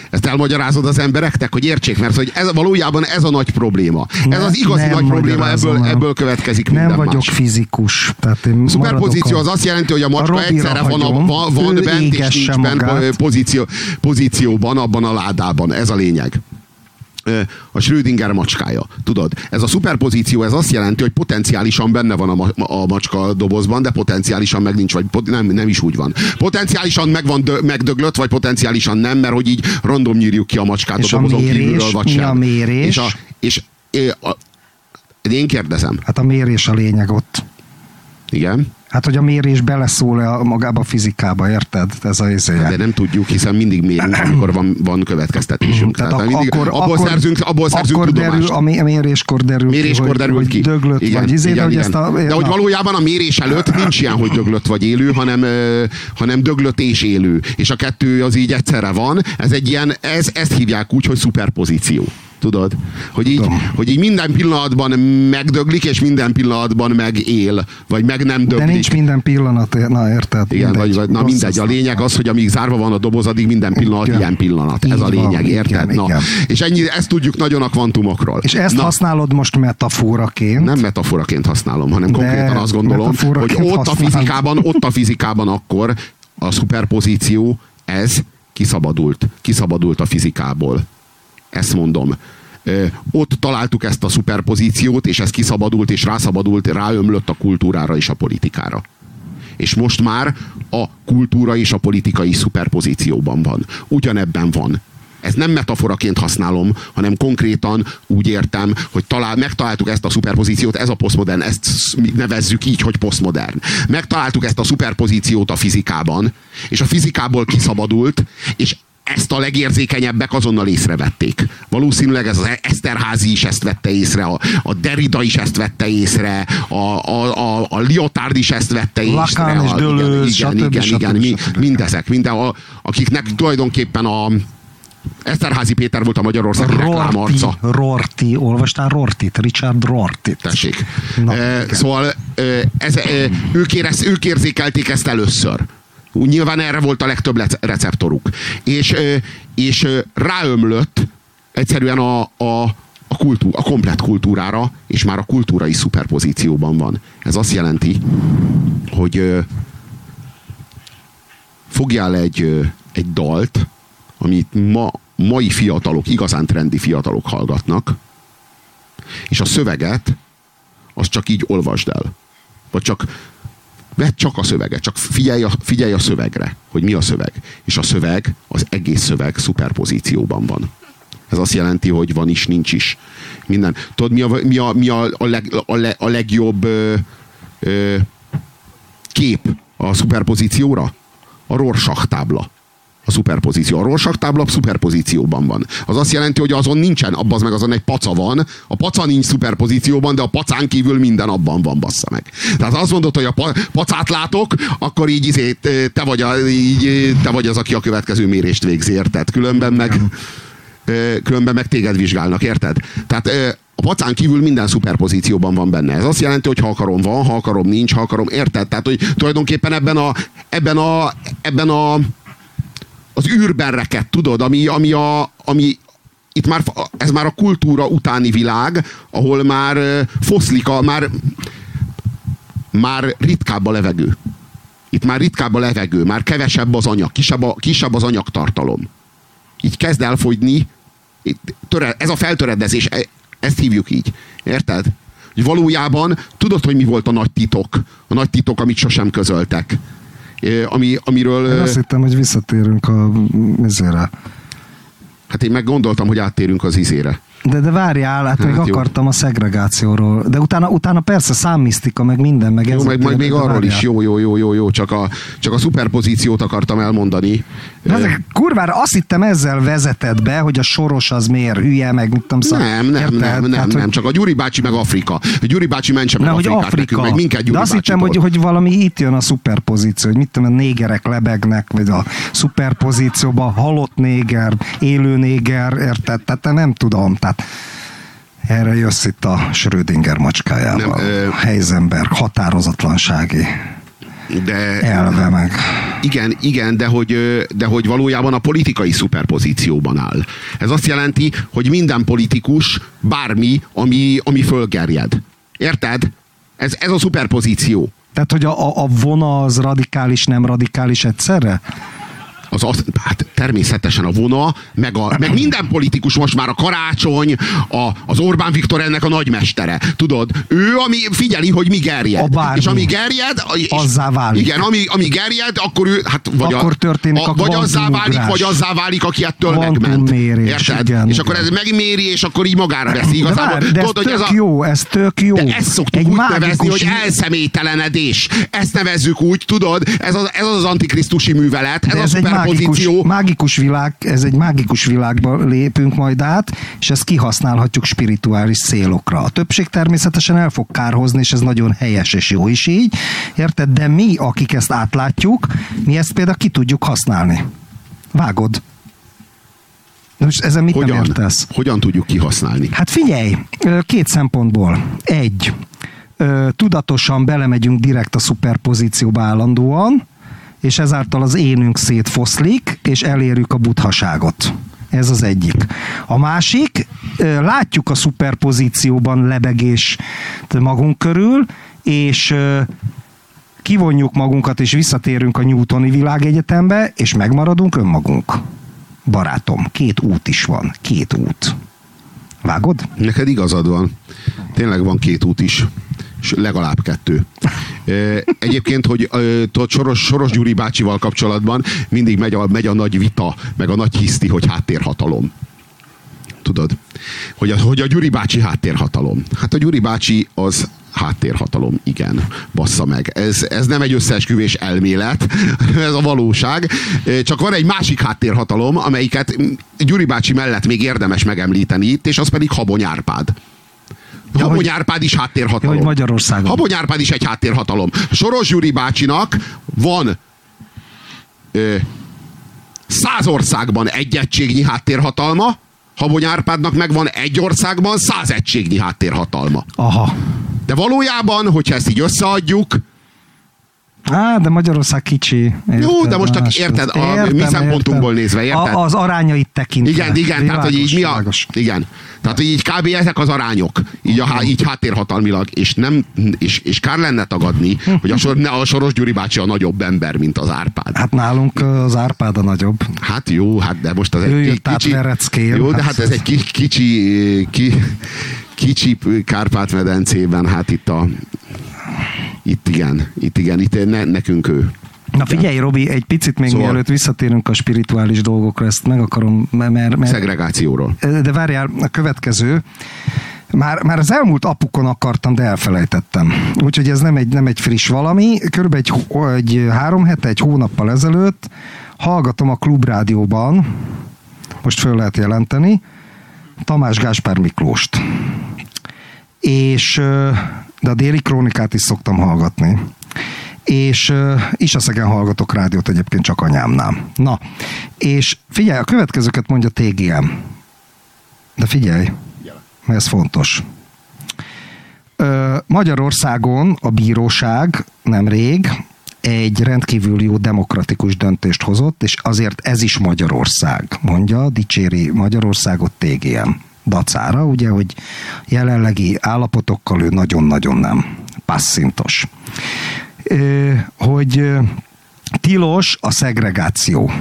Ezt elmagyarázod az embereknek, hogy értsék, mert hogy ez, valójában ez a nagy probléma. ez az igazi nem nagy probléma, ebből, el. ebből következik Nem minden vagyok más. fizikus. Tehát én Szuperpozíció az a- azt jelenti, hogy a macska Robira egyszerre van, a, van, van bent és nincs bent pozíció, pozícióban, abban a ládában. Ez a lényeg. A Schrödinger macskája. Tudod, ez a szuperpozíció, ez azt jelenti, hogy potenciálisan benne van a, ma- a macska dobozban, de potenciálisan meg nincs, vagy pot, nem, nem is úgy van. Potenciálisan meg van dö, megdöglött, vagy potenciálisan nem, mert hogy így random nyírjuk ki a macskát És a a dobozon mérés? kívülről, vagy sem. a mérés? És, a, és a, én kérdezem, Hát a mérés a lényeg ott. igen? Hát, hogy a mérés beleszól-e magába a fizikába, érted? Ez a izé. De nem tudjuk, hiszen mindig mérünk, amikor van, van következtetésünk. Tehát Tehát, ak- mindig, akkor, abból akkor, szerzünk, abból szerzünk akkor tudomást. derül, a mé- méréskor derül Méréskor ki, hogy, derült hogy ki. döglött igen, vagy izé, igen, de hogy igen. ezt a... De hogy valójában a mérés előtt nincs ilyen, hogy döglött vagy élő, hanem, hanem döglött és élő. És a kettő az így egyszerre van. Ez egy ilyen, ez, ezt hívják úgy, hogy szuperpozíció. Tudod? Hogy így, Tudom. hogy így minden pillanatban megdöglik, és minden pillanatban megél. Vagy meg nem de döglik. nincs minden pillanat, na érted? Igen, mindegy. vagy, vagy, na mindegy. A lényeg az, hogy amíg zárva van a doboz, addig minden pillanat Igen. ilyen pillanat. Ez Így a van, lényeg, érted? igen, na. igen. És ennyi, ezt tudjuk nagyon a kvantumokról. És ezt na, használod most metaforaként. nem metaforaként használom, hanem De konkrétan azt gondolom, hogy ott a használod. fizikában, ott a fizikában akkor a szuperpozíció, ez kiszabadult. Kiszabadult a fizikából. Ezt mondom. Ott találtuk ezt a szuperpozíciót, és ez kiszabadult, és rászabadult, ráömlött a kultúrára és a politikára. És most már a kultúra és a politikai szuperpozícióban van. Ugyanebben van. Ez nem metaforaként használom, hanem konkrétan úgy értem, hogy talál, megtaláltuk ezt a szuperpozíciót, ez a posztmodern, ezt nevezzük így, hogy posztmodern. Megtaláltuk ezt a szuperpozíciót a fizikában, és a fizikából kiszabadult, és ezt a legérzékenyebbek azonnal észrevették. Valószínűleg ez az Eszterházi is ezt vette észre, a, a Derrida is ezt vette észre, a, a, a, a Lyotard is ezt vette észre. Lacan és Deleuze, igen, igen, stb. igen, mi, mindezek, minden, a, akiknek tulajdonképpen a Eszterházi Péter volt a Magyarországi reklámarca. Rorty, olvastál Rortit? Richard Rortit. Tessék. Na, e, igen. szóval e, ez, e, ők, érez, ők érzékelték ezt először. Úgy nyilván erre volt a legtöbb receptoruk. És, és ráömlött egyszerűen a, a, a, kultú, a komplet kultúrára, és már a kultúrai szuperpozícióban van. Ez azt jelenti, hogy fogjál egy, egy dalt, amit ma, mai fiatalok, igazán trendi fiatalok hallgatnak, és a szöveget azt csak így olvasd el. Vagy csak vedd csak a szöveget, csak figyelj a, figyelj a szövegre, hogy mi a szöveg. És a szöveg, az egész szöveg szuperpozícióban van. Ez azt jelenti, hogy van is, nincs is. Minden. Tudod, mi a, mi a, mi a, leg, a, le, a legjobb ö, ö, kép a szuperpozícióra? A Rorschach tábla. A szuperpozíció. A Rorschach tábla szuperpozícióban van. Az azt jelenti, hogy azon nincsen, abban az meg azon egy paca van. A paca nincs szuperpozícióban, de a pacán kívül minden abban van, bassza meg. Tehát azt mondod, hogy a pa- pacát látok, akkor így izé, te vagy, a, így, te vagy az, aki a következő mérést végzi, érted? Különben meg, különben meg téged vizsgálnak, érted? Tehát a pacán kívül minden szuperpozícióban van benne. Ez azt jelenti, hogy ha akarom van, ha akarom nincs, ha akarom, érted? Tehát, hogy tulajdonképpen ebben a, ebben a, ebben a az űrben reked, tudod, ami, ami, a, ami itt már, ez már a kultúra utáni világ, ahol már foszlik a, már, már ritkább a levegő. Itt már ritkább a levegő, már kevesebb az anyag, kisebb, a, kisebb az anyagtartalom. Így kezd elfogyni, töre, ez a feltöredezés, e, ezt hívjuk így. Érted? Hogy valójában tudod, hogy mi volt a nagy titok? A nagy titok, amit sosem közöltek. Ami, amiről... Én azt hittem, hogy visszatérünk a mizére. Hát én meg gondoltam, hogy áttérünk az izére. De, de várjál, hát, hát még jó. akartam a szegregációról. De utána, utána persze számmisztika, meg minden, meg ez. Meg, majd még arról várjál. is, jó, jó, jó, jó, jó, csak a, csak a szuperpozíciót akartam elmondani. De ezek, kurvára azt hittem ezzel vezetett be, hogy a soros az miért hülye, meg mit tudom szóval. Nem, nem, érted? nem, nem, hát, nem, csak a Gyuri bácsi meg Afrika. A Gyuri bácsi mentse meg Afrikát Afrika. nekünk, meg minket Gyuri De azt hittem, hogy, hogy valami itt jön a szuperpozíció, hogy mit tudom, a négerek lebegnek, vagy a szuperpozícióban halott néger, élő néger, érted? Tehát nem tudom. Tehát erre jössz itt a Schrödinger macskájával. Nem, ö... Heisenberg határozatlansági de, elve meg. Igen, igen, de hogy, de hogy valójában a politikai szuperpozícióban áll. Ez azt jelenti, hogy minden politikus bármi, ami, ami fölgerjed. Érted? Ez, ez a szuperpozíció. Tehát, hogy a, a, a vona az radikális, nem radikális egyszerre? Az, az hát természetesen a vona, meg, a, meg minden politikus most már a karácsony, a, az Orbán Viktor ennek a nagymestere. Tudod, ő ami figyeli, hogy mi gerjed. A és ami gerjed, és, azzá válik. Igen, ami, ami gerjed, akkor ő, hát vagy, akkor a, történik a, a vagy azzá válik, vagy azzá válik, aki ettől megment. Mérés, Érted? Igen, és akkor ez megméri, és akkor így magára veszi. Igazából, de, vár, de tudod, ez tök ez a, jó, ez tök jó. De ezt szoktuk Egy úgy nevezni, hogy elszemélytelenedés. Ezt nevezzük úgy, tudod, ez az, ez az antikrisztusi művelet, ez, ez a mágikus, mágikus világ, ez egy mágikus világba lépünk majd át, és ezt kihasználhatjuk spirituális célokra. A többség természetesen el fog kárhozni, és ez nagyon helyes és jó is így, érted? De mi, akik ezt átlátjuk, mi ezt például ki tudjuk használni. Vágod. Most ezen mit hogyan, nem értesz? Hogyan tudjuk kihasználni? Hát figyelj, két szempontból. Egy, tudatosan belemegyünk direkt a szuperpozícióba állandóan, és ezáltal az énünk szétfoszlik, és elérjük a buthaságot. Ez az egyik. A másik, látjuk a szuperpozícióban lebegés magunk körül, és kivonjuk magunkat, és visszatérünk a Newtoni világegyetembe, és megmaradunk önmagunk. Barátom, két út is van. Két út. Vágod? Neked igazad van. Tényleg van két út is legalább kettő. Egyébként, hogy tudod, Soros, Soros Gyuri bácsival kapcsolatban mindig megy a, megy a nagy vita, meg a nagy hiszti, hogy háttérhatalom. Tudod? Hogy a, hogy a Gyuri bácsi háttérhatalom. Hát a Gyuri bácsi az háttérhatalom, igen, bassza meg. Ez, ez nem egy összeesküvés elmélet, ez a valóság. Csak van egy másik háttérhatalom, amelyiket Gyuri bácsi mellett még érdemes megemlíteni itt, és az pedig Habony Árpád. Ja, Habony Árpád is háttérhatalom. Ja, hogy Magyarországon. Habony Árpád is egy háttérhatalom. Soros Gyuri bácsinak van ö, száz országban egy egységnyi háttérhatalma, Habony Árpádnak megvan egy országban száz egységnyi háttérhatalma. Aha. De valójában, hogyha ezt így összeadjuk, Á, de Magyarország kicsi. Érted, Jó, de most csak érted, a értem, mi szempontunkból értem. nézve, érted? A, az arányait tekintve. Igen, igen, világos, tehát hogy így mi a... Igen. Tehát, hogy így kb. ezek az arányok, így, a, így háttérhatalmilag, és, nem, és, és kár lenne tagadni, hogy a, sor, a Soros Gyuri bácsi a nagyobb ember, mint az Árpád. Hát nálunk az Árpád a nagyobb. Hát jó, hát de most az egy Ő kicsi... Jó, de hát, hát ez egy kicsi, kicsi, kicsi, Kárpát-medencében, hát itt a itt igen, itt igen, itt ne, nekünk ő. Na figyelj, Robi, egy picit még szóval... mielőtt visszatérünk a spirituális dolgokra, ezt meg akarom, mert... mert Szegregációról. De várjál, a következő. Már, már az elmúlt apukon akartam, de elfelejtettem. Úgyhogy ez nem egy, nem egy friss valami. Körülbelül egy, egy három hete, egy hónappal ezelőtt hallgatom a klubrádióban, most föl lehet jelenteni, Tamás Gáspár Miklóst. És de a déli krónikát is szoktam hallgatni. És uh, Isaszegen hallgatok rádiót egyébként csak anyámnál. Na, és figyelj, a következőket mondja TGM. De figyelj, mert ez fontos. Magyarországon a bíróság nemrég egy rendkívül jó demokratikus döntést hozott, és azért ez is Magyarország, mondja, dicséri Magyarországot TGM dacára, ugye, hogy jelenlegi állapotokkal ő nagyon-nagyon nem passzintos. Hogy tilos a szegregáció.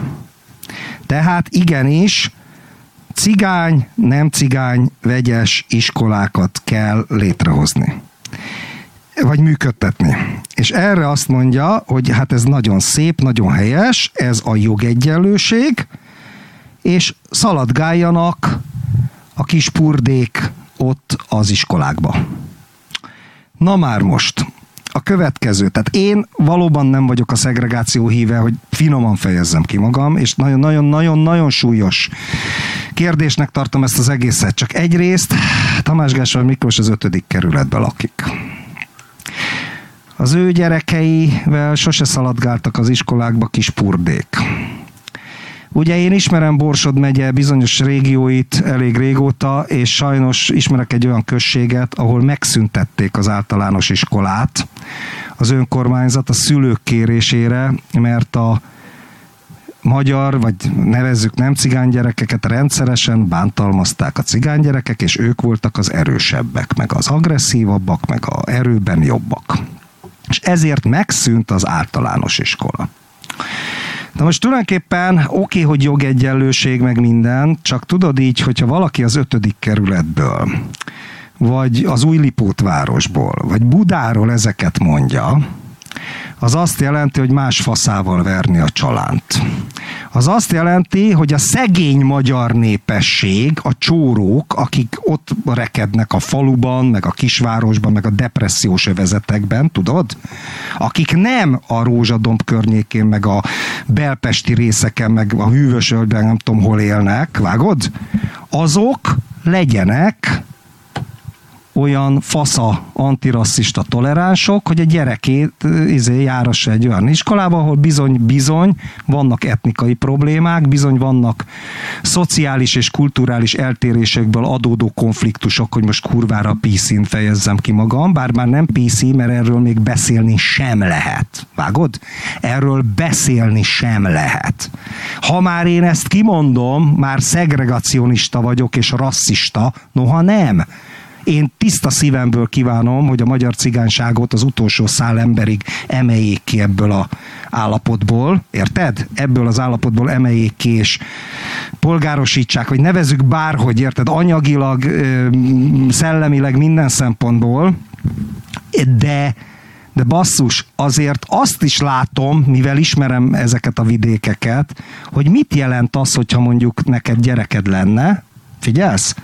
Tehát igenis, cigány, nem cigány, vegyes iskolákat kell létrehozni vagy működtetni. És erre azt mondja, hogy hát ez nagyon szép, nagyon helyes, ez a jogegyenlőség, és szaladgáljanak a kis purdék ott az iskolákba. Na már most, a következő. Tehát én valóban nem vagyok a szegregáció híve, hogy finoman fejezzem ki magam, és nagyon-nagyon-nagyon-nagyon súlyos kérdésnek tartom ezt az egészet. Csak egyrészt Tamás Gáspár Miklós az ötödik kerületben lakik. Az ő gyerekeivel sose szaladgáltak az iskolákba kis purdék. Ugye én ismerem Borsod megye bizonyos régióit elég régóta, és sajnos ismerek egy olyan községet, ahol megszüntették az általános iskolát az önkormányzat a szülők kérésére, mert a magyar, vagy nevezzük nem cigány gyerekeket rendszeresen bántalmazták a cigány gyerekek, és ők voltak az erősebbek, meg az agresszívabbak, meg a erőben jobbak. És ezért megszűnt az általános iskola. Na most tulajdonképpen oké, okay, hogy jogegyenlőség meg minden, csak tudod így, hogyha valaki az ötödik kerületből, vagy az új Lipótvárosból, vagy Budáról ezeket mondja, az azt jelenti, hogy más faszával verni a csalánt. Az azt jelenti, hogy a szegény magyar népesség, a csórók, akik ott rekednek a faluban, meg a kisvárosban, meg a depressziós övezetekben, tudod? Akik nem a Rózsadomb környékén, meg a belpesti részeken, meg a hűvösöldben, nem tudom hol élnek, vágod? Azok legyenek olyan fasza antirasszista toleránsok, hogy a gyerekét izé, járassa egy olyan iskolába, ahol bizony-bizony vannak etnikai problémák, bizony vannak szociális és kulturális eltérésekből adódó konfliktusok, hogy most kurvára PC-n fejezzem ki magam, bár már nem PC, mert erről még beszélni sem lehet. Vágod? Erről beszélni sem lehet. Ha már én ezt kimondom, már szegregacionista vagyok és rasszista, noha nem én tiszta szívemből kívánom, hogy a magyar cigányságot az utolsó szál emberig emeljék ki ebből a állapotból, érted? Ebből az állapotból emeljék ki, és polgárosítsák, vagy nevezük bárhogy, érted? Anyagilag, szellemileg, minden szempontból, de de basszus, azért azt is látom, mivel ismerem ezeket a vidékeket, hogy mit jelent az, hogyha mondjuk neked gyereked lenne, figyelsz?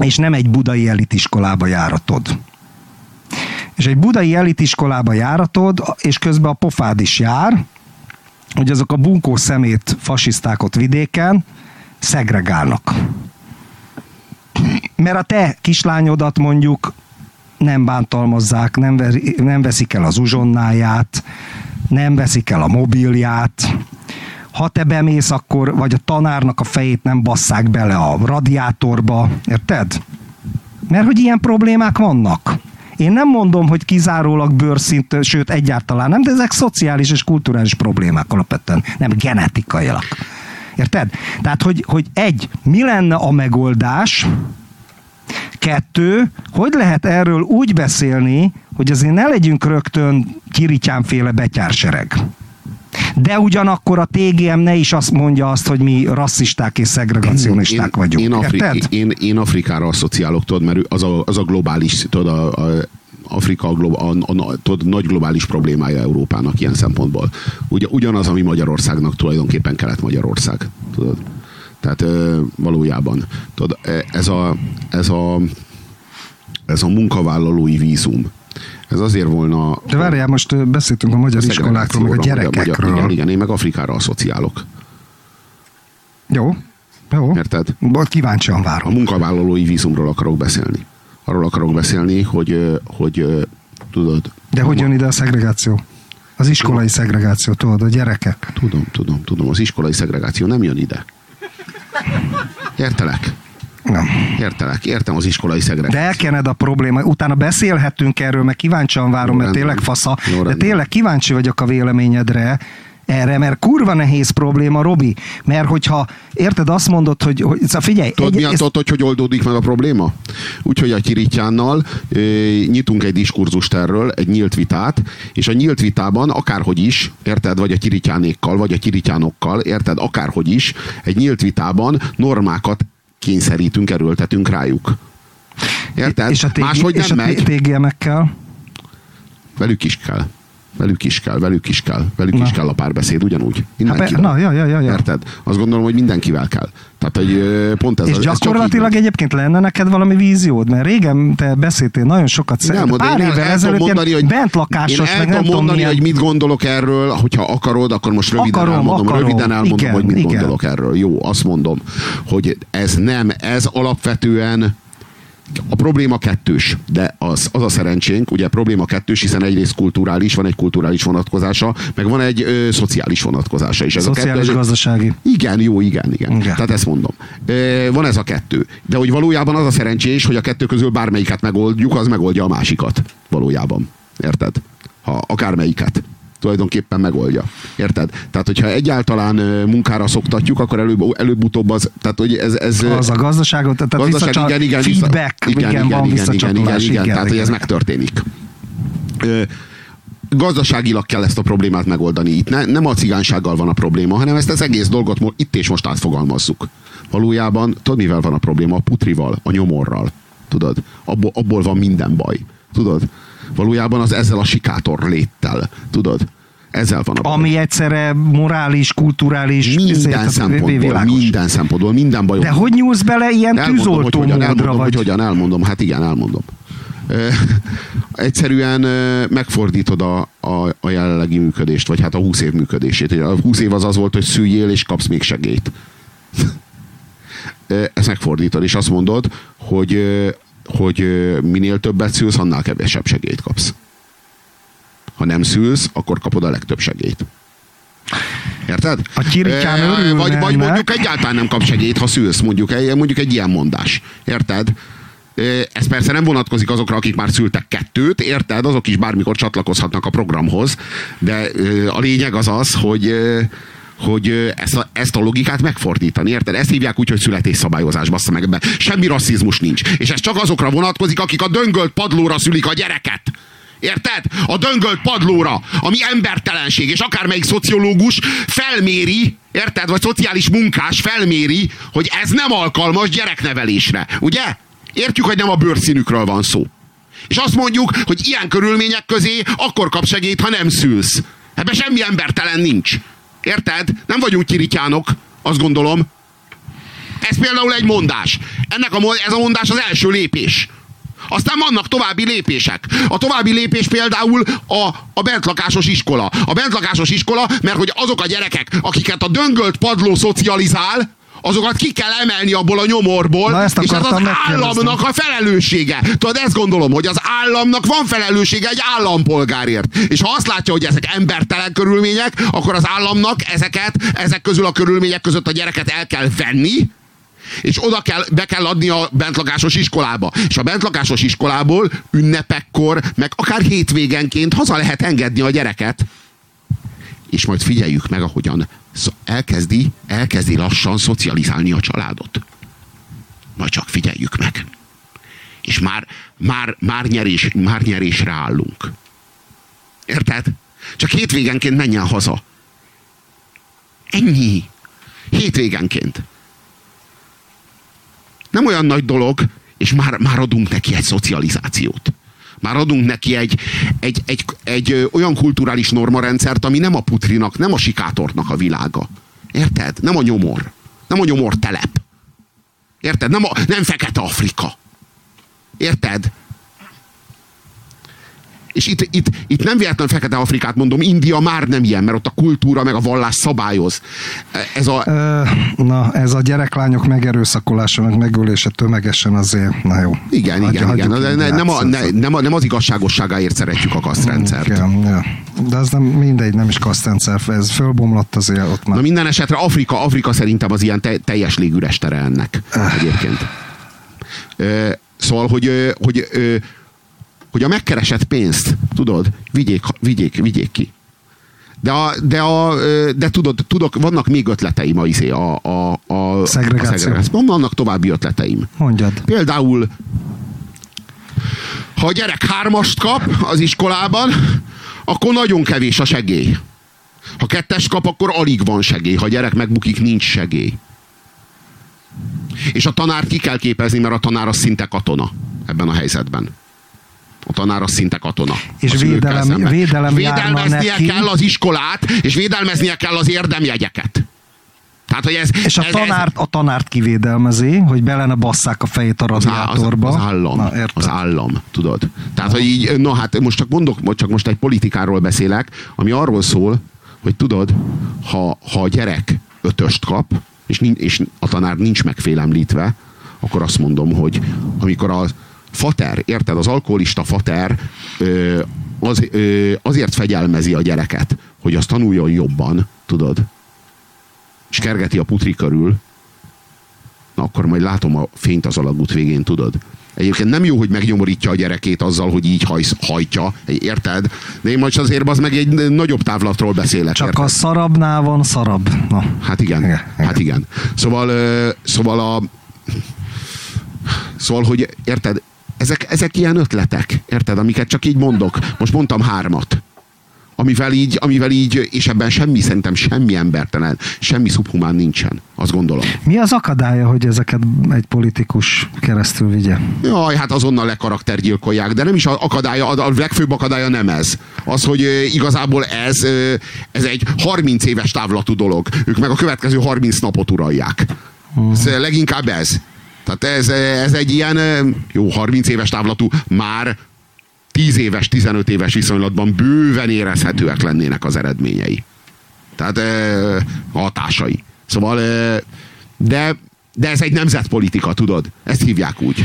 És nem egy budai elitiskolába járatod. És egy budai elitiskolába járatod, és közben a pofád is jár, hogy azok a bunkó szemét fasiszták ott vidéken szegregálnak. Mert a te kislányodat mondjuk nem bántalmazzák, nem, nem veszik el az uzsonnáját, nem veszik el a mobilját, ha te bemész, akkor, vagy a tanárnak a fejét nem basszák bele a radiátorba, érted? Mert hogy ilyen problémák vannak. Én nem mondom, hogy kizárólag bőrszint, sőt egyáltalán nem, de ezek szociális és kulturális problémák alapvetően, nem genetikailag. Érted? Tehát, hogy, hogy egy, mi lenne a megoldás, Kettő, hogy lehet erről úgy beszélni, hogy azért ne legyünk rögtön kirityámféle betyársereg. De ugyanakkor a TGM ne is azt mondja azt, hogy mi rasszisták és szegregacionisták én, vagyunk. Én, Afri- én, én Afrikára asszociálok, tudod, mert az a, az a globális, tudod, a, a Afrika a, a, a, tudod, nagy globális problémája Európának ilyen szempontból. Ugye, ugyanaz, ami Magyarországnak tulajdonképpen Kelet-Magyarország. Tudod? Tehát valójában tudod, ez a, ez a ez a munkavállalói vízum, ez azért volna... De várjál, most beszéltünk a magyar a iskolákról, meg a gyerekekről. Magyar, igen, igen, én meg Afrikára asszociálok. Jó, jó. Érted? Kíváncsian várom. A munkavállalói vízumról akarok beszélni. Arról akarok beszélni, hogy, hogy tudod... De hogy jön ide a szegregáció? Az iskolai szegregáció, tudod, a gyerekek. Tudom, tudom, tudom. Az iskolai szegregáció nem jön ide. Értelek? Nem. Értelek, értem az iskolai szegregációt. De elkened a probléma, utána beszélhetünk erről, mert kíváncsian várom, Jó, mert tényleg fasza, Jó, de tényleg kíváncsi vagyok a véleményedre, erre, mert kurva nehéz probléma, Robi. Mert hogyha, érted, azt mondod, hogy, hogy szóval figyelj. Tudod, egy, mi ezt... tudod, hogy oldódik meg a probléma? Úgyhogy a Kirityánnal e, nyitunk egy diskurzust erről, egy nyílt vitát, és a nyílt vitában akárhogy is, érted, vagy a Kirityánékkal, vagy a Kirityánokkal, érted, akárhogy is, egy nyílt vitában normákat kényszerítünk, erőltetünk rájuk. Érted? És a, TG, Máshogy nem és a megy. TGM-ekkel? Velük is kell. Velük is kell, velük is kell, velük na. is kell a párbeszéd, ugyanúgy. Hát, na, ja, ja, ja, ja. Érted? Azt gondolom, hogy mindenkivel kell. Tehát, hogy pont ez És ez gyakorlatilag egyébként lenne neked valami víziód, mert régen te beszéltél nagyon sokat nem, pár évvel ezelőtt mondani, hogy bentlakásos, én meg nem tudom mondani, hogy mit gondolok erről, hogyha akarod, akkor most röviden akarom, elmondom, akarom. röviden elmondom, igen, hogy mit igen. gondolok erről. Jó, azt mondom, hogy ez nem, ez alapvetően a probléma kettős, de az, az a szerencsénk, ugye probléma kettős, hiszen egyrészt kulturális, van egy kulturális vonatkozása, meg van egy ö, szociális vonatkozása is. Ez szociális a kettő, gazdasági. Igen, jó, igen, igen, igen. Tehát ezt mondom. Ö, van ez a kettő. De hogy valójában az a szerencsés, hogy a kettő közül bármelyiket megoldjuk, az megoldja a másikat. Valójában. Érted? Ha akármelyiket tulajdonképpen megoldja. Érted? Tehát, hogyha egyáltalán munkára szoktatjuk, akkor előbb, előbb-utóbb az, tehát, hogy ez, ez az a gazdaságot, tehát gazdaság, igen, igen, feedback, igen, igen, igen, van igen, igen, igen, igen, igen, tehát, hogy ez megtörténik. Ö, gazdaságilag kell ezt a problémát megoldani. Itt ne, nem a cigánysággal van a probléma, hanem ezt az egész dolgot itt és most átfogalmazzuk. Valójában, tudod, mivel van a probléma? A putrival, a nyomorral. Tudod? Abból, abból van minden baj. Tudod? Valójában az ezzel a sikátor léttel. Tudod? Ezzel van a baj. Ami egyszerre morális, kulturális, minden szempontból, minden szempontból, minden bajok. De hogy nyúlsz bele ilyen elmondom, tűzoltó hogy hogyan, elmondom, vagy? hogy hogyan, elmondom, hát igen, elmondom. Egyszerűen megfordítod a, a, a jelenlegi működést, vagy hát a 20 év működését. A 20 év az az volt, hogy szüljél és kapsz még segélyt. Ezt megfordítod, és azt mondod, hogy, hogy minél többet szülsz, annál kevesebb segélyt kapsz. Ha nem szülsz, akkor kapod a legtöbb segélyt. Érted? A kirikán e, vagy, vagy mondjuk egyáltalán nem kap segélyt, ha szülsz, mondjuk, mondjuk egy ilyen mondás. Érted? Ez persze nem vonatkozik azokra, akik már szültek kettőt, érted? Azok is bármikor csatlakozhatnak a programhoz, de a lényeg az az, hogy hogy ezt a, ezt a logikát megfordítani, érted? Ezt hívják úgy, hogy születésszabályozás, bassza meg ebben. Semmi rasszizmus nincs. És ez csak azokra vonatkozik, akik a döngölt padlóra szülik a gyereket. Érted? A döngölt padlóra, ami embertelenség, és akármelyik szociológus felméri, érted? Vagy szociális munkás felméri, hogy ez nem alkalmas gyereknevelésre. Ugye? Értjük, hogy nem a bőrszínükről van szó. És azt mondjuk, hogy ilyen körülmények közé akkor kap segélyt, ha nem szülsz. Ebben semmi embertelen nincs. Érted? Nem vagyunk kirityánok, azt gondolom. Ez például egy mondás. Ennek a, ez a mondás az első lépés. Aztán vannak további lépések. A további lépés például a, a bentlakásos iskola. A bentlakásos iskola, mert hogy azok a gyerekek, akiket a döngölt padló szocializál, azokat ki kell emelni abból a nyomorból, Na, és ez az államnak a felelőssége. Tudod, ezt gondolom, hogy az államnak van felelőssége egy állampolgárért. És ha azt látja, hogy ezek embertelen körülmények, akkor az államnak ezeket, ezek közül a körülmények között a gyereket el kell venni, és oda kell, be kell adni a bentlakásos iskolába. És a bentlakásos iskolából ünnepekkor, meg akár hétvégenként haza lehet engedni a gyereket. És majd figyeljük meg, ahogyan elkezdi, elkezdi lassan szocializálni a családot. Majd csak figyeljük meg. És már, már, már, nyerés, már nyerésre állunk. Érted? Csak hétvégenként menjen haza. Ennyi. Hétvégenként. Nem olyan nagy dolog, és már, már adunk neki egy szocializációt. Már adunk neki egy, egy, egy, egy olyan kulturális normarendszert, ami nem a putrinak, nem a sikátornak a világa. Érted? Nem a nyomor. Nem a nyomor telep. Érted? Nem, a, nem Fekete Afrika. Érted? És itt, itt, itt nem véletlen Fekete Afrikát mondom, India már nem ilyen, mert ott a kultúra meg a vallás szabályoz. Ez a... Na, ez a gyereklányok megerőszakolása, meg megölése tömegesen azért, na jó. Igen, Hagy, igen, igen. Ne, nem, a, ne, nem, a, nem az igazságosságáért szeretjük a kasztrendszert. Igen, ja. De ez nem mindegy, nem is kasztrendszer, ez fölbomlott azért ott már. Na minden esetre Afrika, Afrika szerintem az ilyen te, teljes légüres tere ennek egyébként. Szóval, hogy, hogy hogy a megkeresett pénzt, tudod, vigyék, vigyék, vigyék ki. De, a, de, a, de tudod, tudok, vannak még ötleteim a, izé, a, a, a, Szegregáció. a. Vannak további ötleteim. Mondjad. Például, ha a gyerek hármast kap az iskolában, akkor nagyon kevés a segély. Ha kettes kap, akkor alig van segély. Ha a gyerek megbukik, nincs segély. És a tanár ki kell képezni, mert a tanár az szinte katona ebben a helyzetben. A tanár az szinte katona. És védelem- védelem védelmeznie neki. kell az iskolát, és védelmeznie kell az érdemjegyeket. Tehát, hogy ez, És a ez, tanárt, a tanárt kivédelmezi, hogy bele ne basszák a fejét a az, á- az, radiátorba. az állam. Na, az állam, tudod. Tehát, hogy így, na hát most csak mondok, csak most egy politikáról beszélek, ami arról szól, hogy tudod, ha, ha a gyerek ötöst kap, és, nin- és a tanár nincs megfélemlítve, akkor azt mondom, hogy amikor a fater, érted, az alkoholista fater ö, az, ö, azért fegyelmezi a gyereket, hogy az tanuljon jobban, tudod, és kergeti a putri körül, na akkor majd látom a fényt az alagút végén, tudod. Egyébként nem jó, hogy megnyomorítja a gyerekét azzal, hogy így hajsz, hajtja, érted? De én most azért az meg egy nagyobb távlatról beszélek, Csak érted? a szarabnál van szarabb. Na. Hát igen, Igen, igen. hát igen. Szóval, szóval a... Szóval, hogy érted, ezek, ezek ilyen ötletek, érted, amiket csak így mondok. Most mondtam hármat. Amivel így, amivel így, és ebben semmi, szerintem semmi embertelen, semmi szubhumán nincsen, azt gondolom. Mi az akadálya, hogy ezeket egy politikus keresztül vigye? Jaj, hát azonnal lekaraktergyilkolják, de nem is a akadálya, a legfőbb akadálya nem ez. Az, hogy igazából ez, ez egy 30 éves távlatú dolog. Ők meg a következő 30 napot uralják. Ez leginkább ez. Tehát ez, ez egy ilyen, jó, 30 éves távlatú, már 10 éves, 15 éves viszonylatban bőven érezhetőek lennének az eredményei. Tehát hatásai. Szóval, de, de ez egy nemzetpolitika, tudod? Ezt hívják úgy.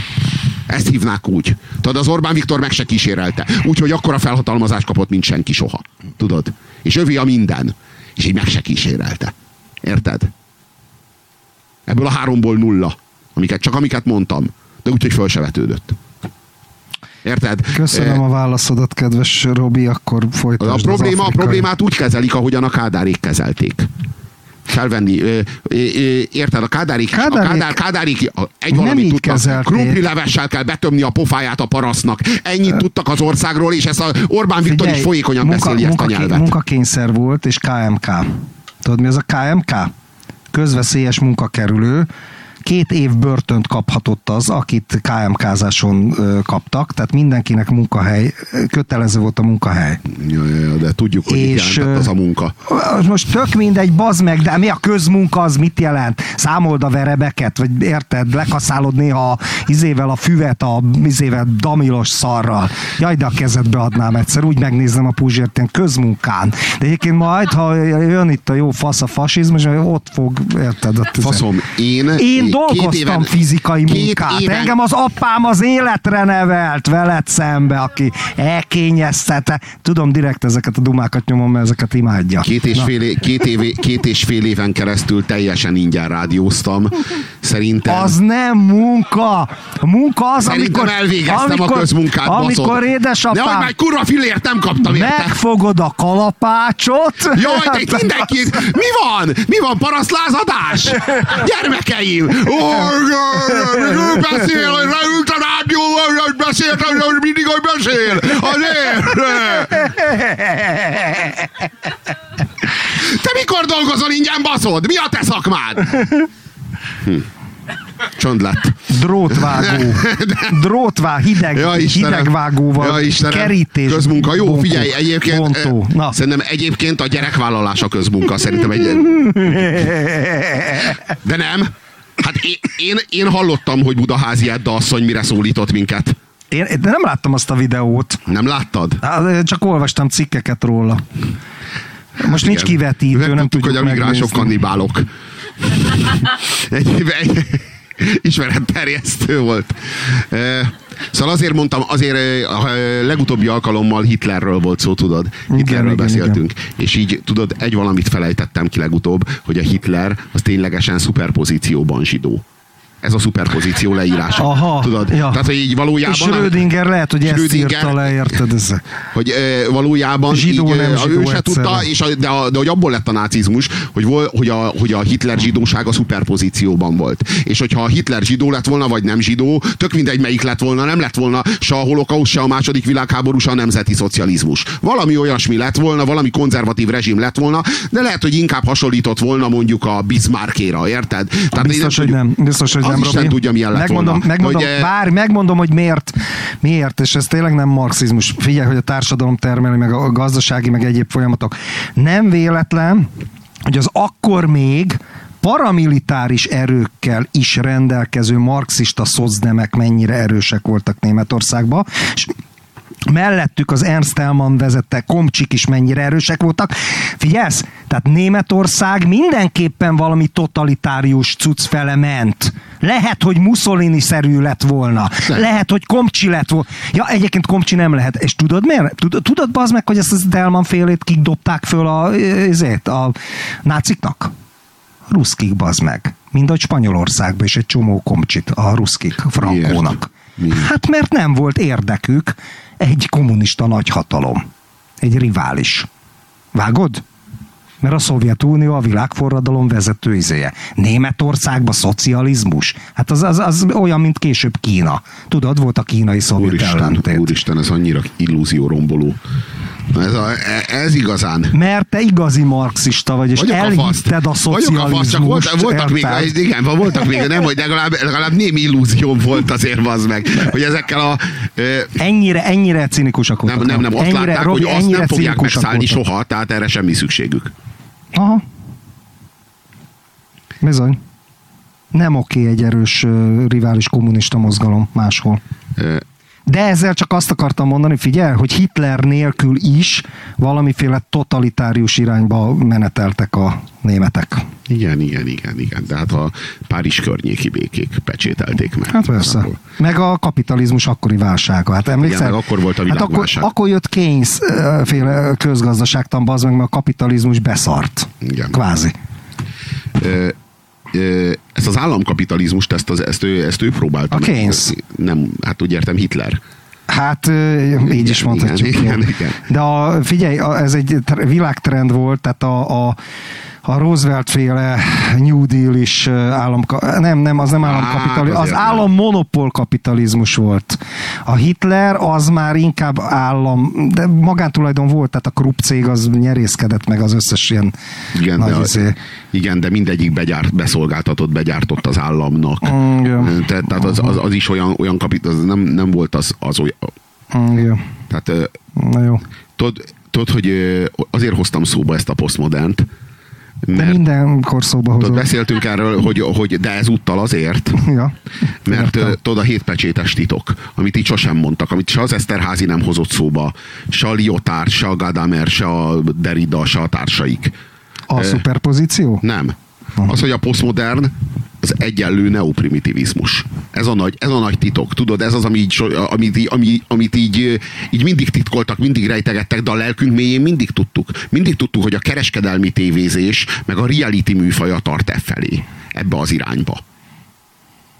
Ezt hívnák úgy. Tudod, az Orbán Viktor meg se kísérelte. Úgyhogy akkora felhatalmazást kapott, mint senki soha. Tudod? És övé a minden. És így meg se kísérelte. Érted? Ebből a háromból nulla. Amiket, csak amiket mondtam. De úgyhogy föl se vetődött. Érted? Köszönöm a válaszodat, kedves Robi, akkor A folytasd az probléma, a problémát úgy kezelik, ahogyan a kádárék kezelték. Felvenni. ö, ö, Érted? A kádárék, Kádárék- a kádár, kádárék a- egy valamit tudtak. kezelték. Krumpli levessel kell betömni a pofáját a parasznak. Ennyit tudtak az országról, és ezt a Orbán Viktor is Figyelj, folyékonyan beszéli ezt a nyelvet. Munkakényszer volt, és KMK. Tudod, mi az a KMK? Közveszélyes munkakerülő. Két év börtönt kaphatott az, akit KMK-záson kaptak, tehát mindenkinek munkahely, kötelező volt a munkahely. Ja, ja, de tudjuk, hogy És, az a munka. Most tök mindegy, bazd meg, de mi a közmunka, az mit jelent? Számold a verebeket, vagy érted, lekaszálod néha izével a füvet, a izével damilos szarral. Jaj, de a kezedbe adnám egyszer, úgy megnézem a Puzsért ilyen közmunkán. De egyébként majd, ha jön itt a jó fasz a fasizmus, ott fog, érted? Ott izé- Faszom, én... én két dolgoztam éven- fizikai két munkát. éven- Engem az apám az életre nevelt veled szembe, aki elkényeztette. Tudom, direkt ezeket a dumákat nyomom, mert ezeket imádja. Két és, Na. fél, két, év, két és fél éven keresztül teljesen ingyen rádióztam. Szerintem... Az nem munka. A munka az, Szerintem amikor, elvégeztem amikor, a közmunkát, amikor baszod. édesapám Nehogy már kurva fillért nem kaptam érte. megfogod a kalapácsot. Jaj, de mindenki... Mi van? Mi van? Parasztlázadás? Gyermekeim! Ő beszél, leült a rádióval, hogy beszélt, hogy mindig, hogy beszél. Azért. Te mikor dolgozol ingyen, baszod? Mi a te szakmád? Hm. Csönd lett. Drótvágó. Drótvá, hideg, Ja, Istenem. hidegvágóval. Ja, Istenem. Kerítés. Közmunka. Jó, bontó, figyelj, egyébként, Bontó. eh, Na. szerintem egyébként a gyerekvállalása közmunka. Szerintem egy... De nem. Hát én, én, én hallottam, hogy Budaházi Edda asszony mire szólított minket. Én, de nem láttam azt a videót. Nem láttad? Hát, Csak olvastam cikkeket róla. Most nincs Igen. kivetítő, nem, Megtudtuk, tudjuk hogy a migránsok kannibálok. egy, egy, ismeretterjesztő volt. Eh, Szóval azért mondtam, azért eh, a legutóbbi alkalommal Hitlerről volt szó, tudod? Hitlerről igen, beszéltünk. És így, tudod, egy valamit felejtettem ki legutóbb, hogy a Hitler az ténylegesen szuperpozícióban zsidó. Ez a szuperpozíció leírása. Aha, Tudod? ja. Tehát, hogy így valójában... Schrödinger lehet, hogy ezt Schrödinger- írta le, érted? Ez. hogy ö, valójában Zsidó, így, nem zsidó ő se tudta, és a, de, a, de hogy abból lett a nácizmus, hogy, vol, hogy, a, hogy a Hitler zsidóság a szuperpozícióban volt. És hogyha a Hitler zsidó lett volna, vagy nem zsidó, tök mindegy melyik lett volna, nem lett volna se a holokauszt, se a második világháború, se a nemzeti szocializmus. Valami olyasmi lett volna, valami konzervatív rezsim lett volna, de lehet, hogy inkább hasonlított volna mondjuk a Bismarckéra, érted? Tehát Biztos, hogy nem. Biztos, hogy az nem, Isten Robi. tudja, milyen lett megmondom, volna. Megmondom, Hogy, várj, megmondom, hogy miért. Miért, és ez tényleg nem marxizmus. Figyelj, hogy a társadalom termeli, meg a gazdasági, meg egyéb folyamatok. Nem véletlen, hogy az akkor még paramilitáris erőkkel is rendelkező marxista szocdemek mennyire erősek voltak Németországban, és mellettük az Ernst Thälmann vezette komcsik is mennyire erősek voltak. Figyelsz? Tehát Németország mindenképpen valami totalitárius cucc fele ment. Lehet, hogy Mussolini-szerű lett volna. Nem. Lehet, hogy Komcsi lett volna. Ja, egyébként Komcsi nem lehet. És tudod miért? Tudod, tudod bazd meg, hogy ezt az Delman félét kik dobták föl a, ezért, a náciknak? Ruszkik bazd meg. Mind ahogy Spanyolországban is egy csomó komcsit a ruszkik, frankónak. Miért? Hát mert nem volt érdekük egy kommunista nagyhatalom. Egy rivális. Vágod? Mert a Szovjetunió a világforradalom vezető izéje. Németországban szocializmus. Hát az, az, az olyan, mint később Kína. Tudod, volt a kínai-szovjet Úristen, ellentét. úristen, ez annyira illúzió romboló. Ez, a, ez igazán. Mert te igazi marxista vagy, és Vagyok a elhitted a Vagyok a fasz, csak volt, szocializmust. voltak még, érted? igen, voltak még, nem, hogy legalább, legalább némi illúzióm volt azért, az meg, hogy ezekkel a... Ö, Ennyire, ennyire cinikusak nem, voltak. nem, nem, azt ennyire, látták, Robi, hogy azt nem fogják megszállni voltak. soha, tehát erre semmi szükségük. Aha. Bizony. Nem oké egy erős rivális kommunista mozgalom máshol. De ezzel csak azt akartam mondani, figyelj, hogy Hitler nélkül is valamiféle totalitárius irányba meneteltek a németek. Igen, igen, igen, igen. De hát a Párizs környéki békék pecsételték meg. Hát persze. Meg a kapitalizmus akkori válsága. Hát emlékszel? meg akkor volt a hát akkor, világválság. akkor jött Keynes féle közgazdaságtan, az meg, mert a kapitalizmus beszart. Igen. Kvázi. Ö, ezt az államkapitalizmust, ezt, az, ezt, ő, ezt ő próbálta. A. Keynes. Nem, hát úgy értem Hitler. Hát így is mondhatjuk. igen, igen, igen. De a, figyelj, ez egy tr- világtrend volt, tehát a, a a Roosevelt féle New Deal is állam, nem, nem, az nem államkapitalizmus, az azért nem. állam monopól kapitalizmus volt. A Hitler az már inkább állam, de magántulajdon volt, tehát a Krupp cég az nyerészkedett meg az összes ilyen Igen, nagy de, izé. igen, de mindegyik begyárt, beszolgáltatott, begyártott az államnak. Mm, jó. Te, tehát az, az, az, is olyan, olyan kapit, az nem, nem volt az, az olyan. Mm, jó. Tehát Na jó. tudod, tudod, hogy azért hoztam szóba ezt a posztmodernt, De mert mindenkor szóba hozod. beszéltünk erről, hogy, hogy de ezúttal azért, Ja. Mert tudod, a hétpecsétes titok, amit így sosem mondtak, amit se az Eszterházi nem hozott szóba, se a Lyotard, se a Gadamer, se a Derrida, se a társaik. A Ö, szuperpozíció? Nem. Az, hogy a posztmodern az egyenlő neoprimitivizmus. Ez a nagy, ez a nagy titok. Tudod, ez az, ami így, amit, ami, amit így, így mindig titkoltak, mindig rejtegettek, de a lelkünk mélyén mindig tudtuk. Mindig tudtuk, hogy a kereskedelmi tévézés, meg a reality műfaja tart e felé, ebbe az irányba.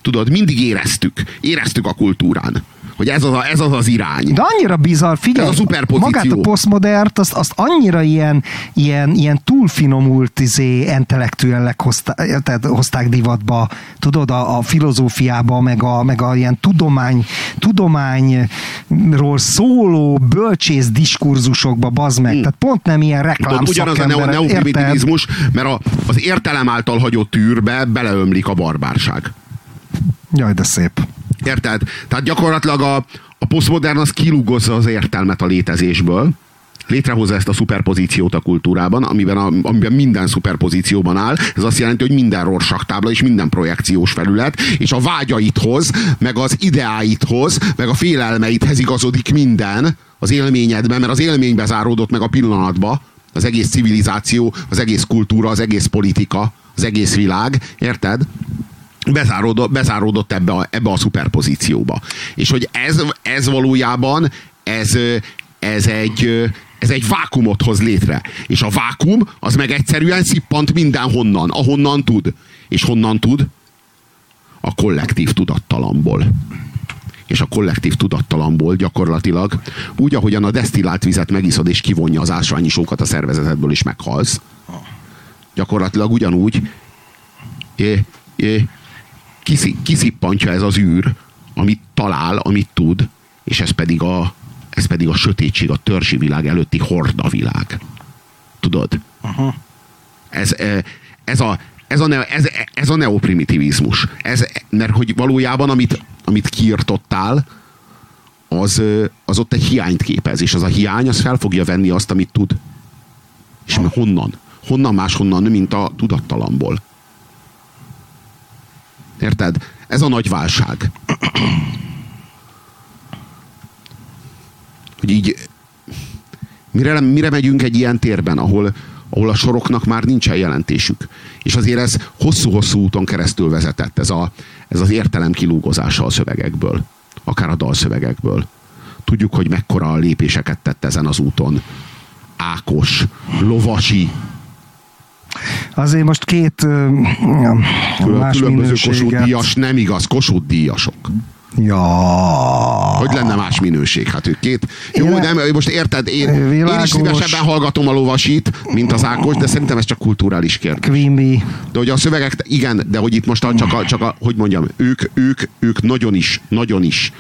Tudod, mindig éreztük. Éreztük a kultúrán, hogy ez az, a, ez az az irány. De annyira bizarr, figyelj, Ez a szuperpozíció. magát a posztmodernt, azt, azt annyira ilyen, ilyen, ilyen túlfinomult izé, intellektuellek hozták, tehát hozták divatba, tudod, a, a filozófiába, meg a, meg a ilyen tudomány, tudományról szóló bölcsész diskurzusokba, bazd meg. Tehát pont nem ilyen reklám ugyanaz a neo, neoprimitivizmus, mert a, az értelem által hagyott űrbe beleömlik a barbárság. Jaj, de szép. Érted? Tehát gyakorlatilag a, a posztmodern az kilugozza az értelmet a létezésből, létrehozza ezt a szuperpozíciót a kultúrában, amiben, a, amiben minden szuperpozícióban áll. Ez azt jelenti, hogy minden rorsaktábla és minden projekciós felület, és a vágyaithoz, meg az ideáithoz, meg a félelmeidhez igazodik minden az élményedben, mert az élménybe záródott meg a pillanatba, az egész civilizáció, az egész kultúra, az egész politika, az egész világ, érted? Bezáródott, bezáródott ebbe, a, ebbe a szuperpozícióba. És hogy ez, ez valójában ez, ez egy ez egy vákumot hoz létre. És a vákum az meg egyszerűen szippant mindenhonnan, ahonnan tud. És honnan tud? a kollektív tudattalamból. És a kollektív tudattalamból gyakorlatilag úgy, ahogyan a desztillált vizet megiszod és kivonja az ásványisókat a szervezetedből és meghalsz. Gyakorlatilag ugyanúgy é, é, kiszippantja ez az űr, amit talál, amit tud, és ez pedig a, ez pedig a sötétség, a törzsi világ előtti horda világ. Tudod? Aha. Ez, ez, a, ez, a, ne, ez, ez a neoprimitivizmus. Ez, mert hogy valójában, amit, amit kiirtottál, az, az ott egy hiányt képez, és az a hiány, az fel fogja venni azt, amit tud. És honnan? Honnan máshonnan, mint a tudattalamból. Érted? Ez a nagy válság. Hogy így mire, mire megyünk egy ilyen térben, ahol, ahol a soroknak már nincsen jelentésük. És azért ez hosszú-hosszú úton keresztül vezetett, ez, a, ez az értelem kilúgozása a szövegekből, akár a dalszövegekből. Tudjuk, hogy mekkora lépéseket tett ezen az úton. Ákos, Lovasi, Azért most két uh, más Különböző Kossuth díjas, nem igaz, Kossuth díjasok. Ja. Hogy lenne más minőség? Hát ők két... Jó, Éle... nem, most érted, én, én is szívesebben hallgatom a lovasit, mint az Ákos, de szerintem ez csak kulturális kérdés. Queen Bee. De hogy a szövegek, igen, de hogy itt most a, csak, a, csak a, hogy mondjam, ők, ők, ők nagyon is, nagyon is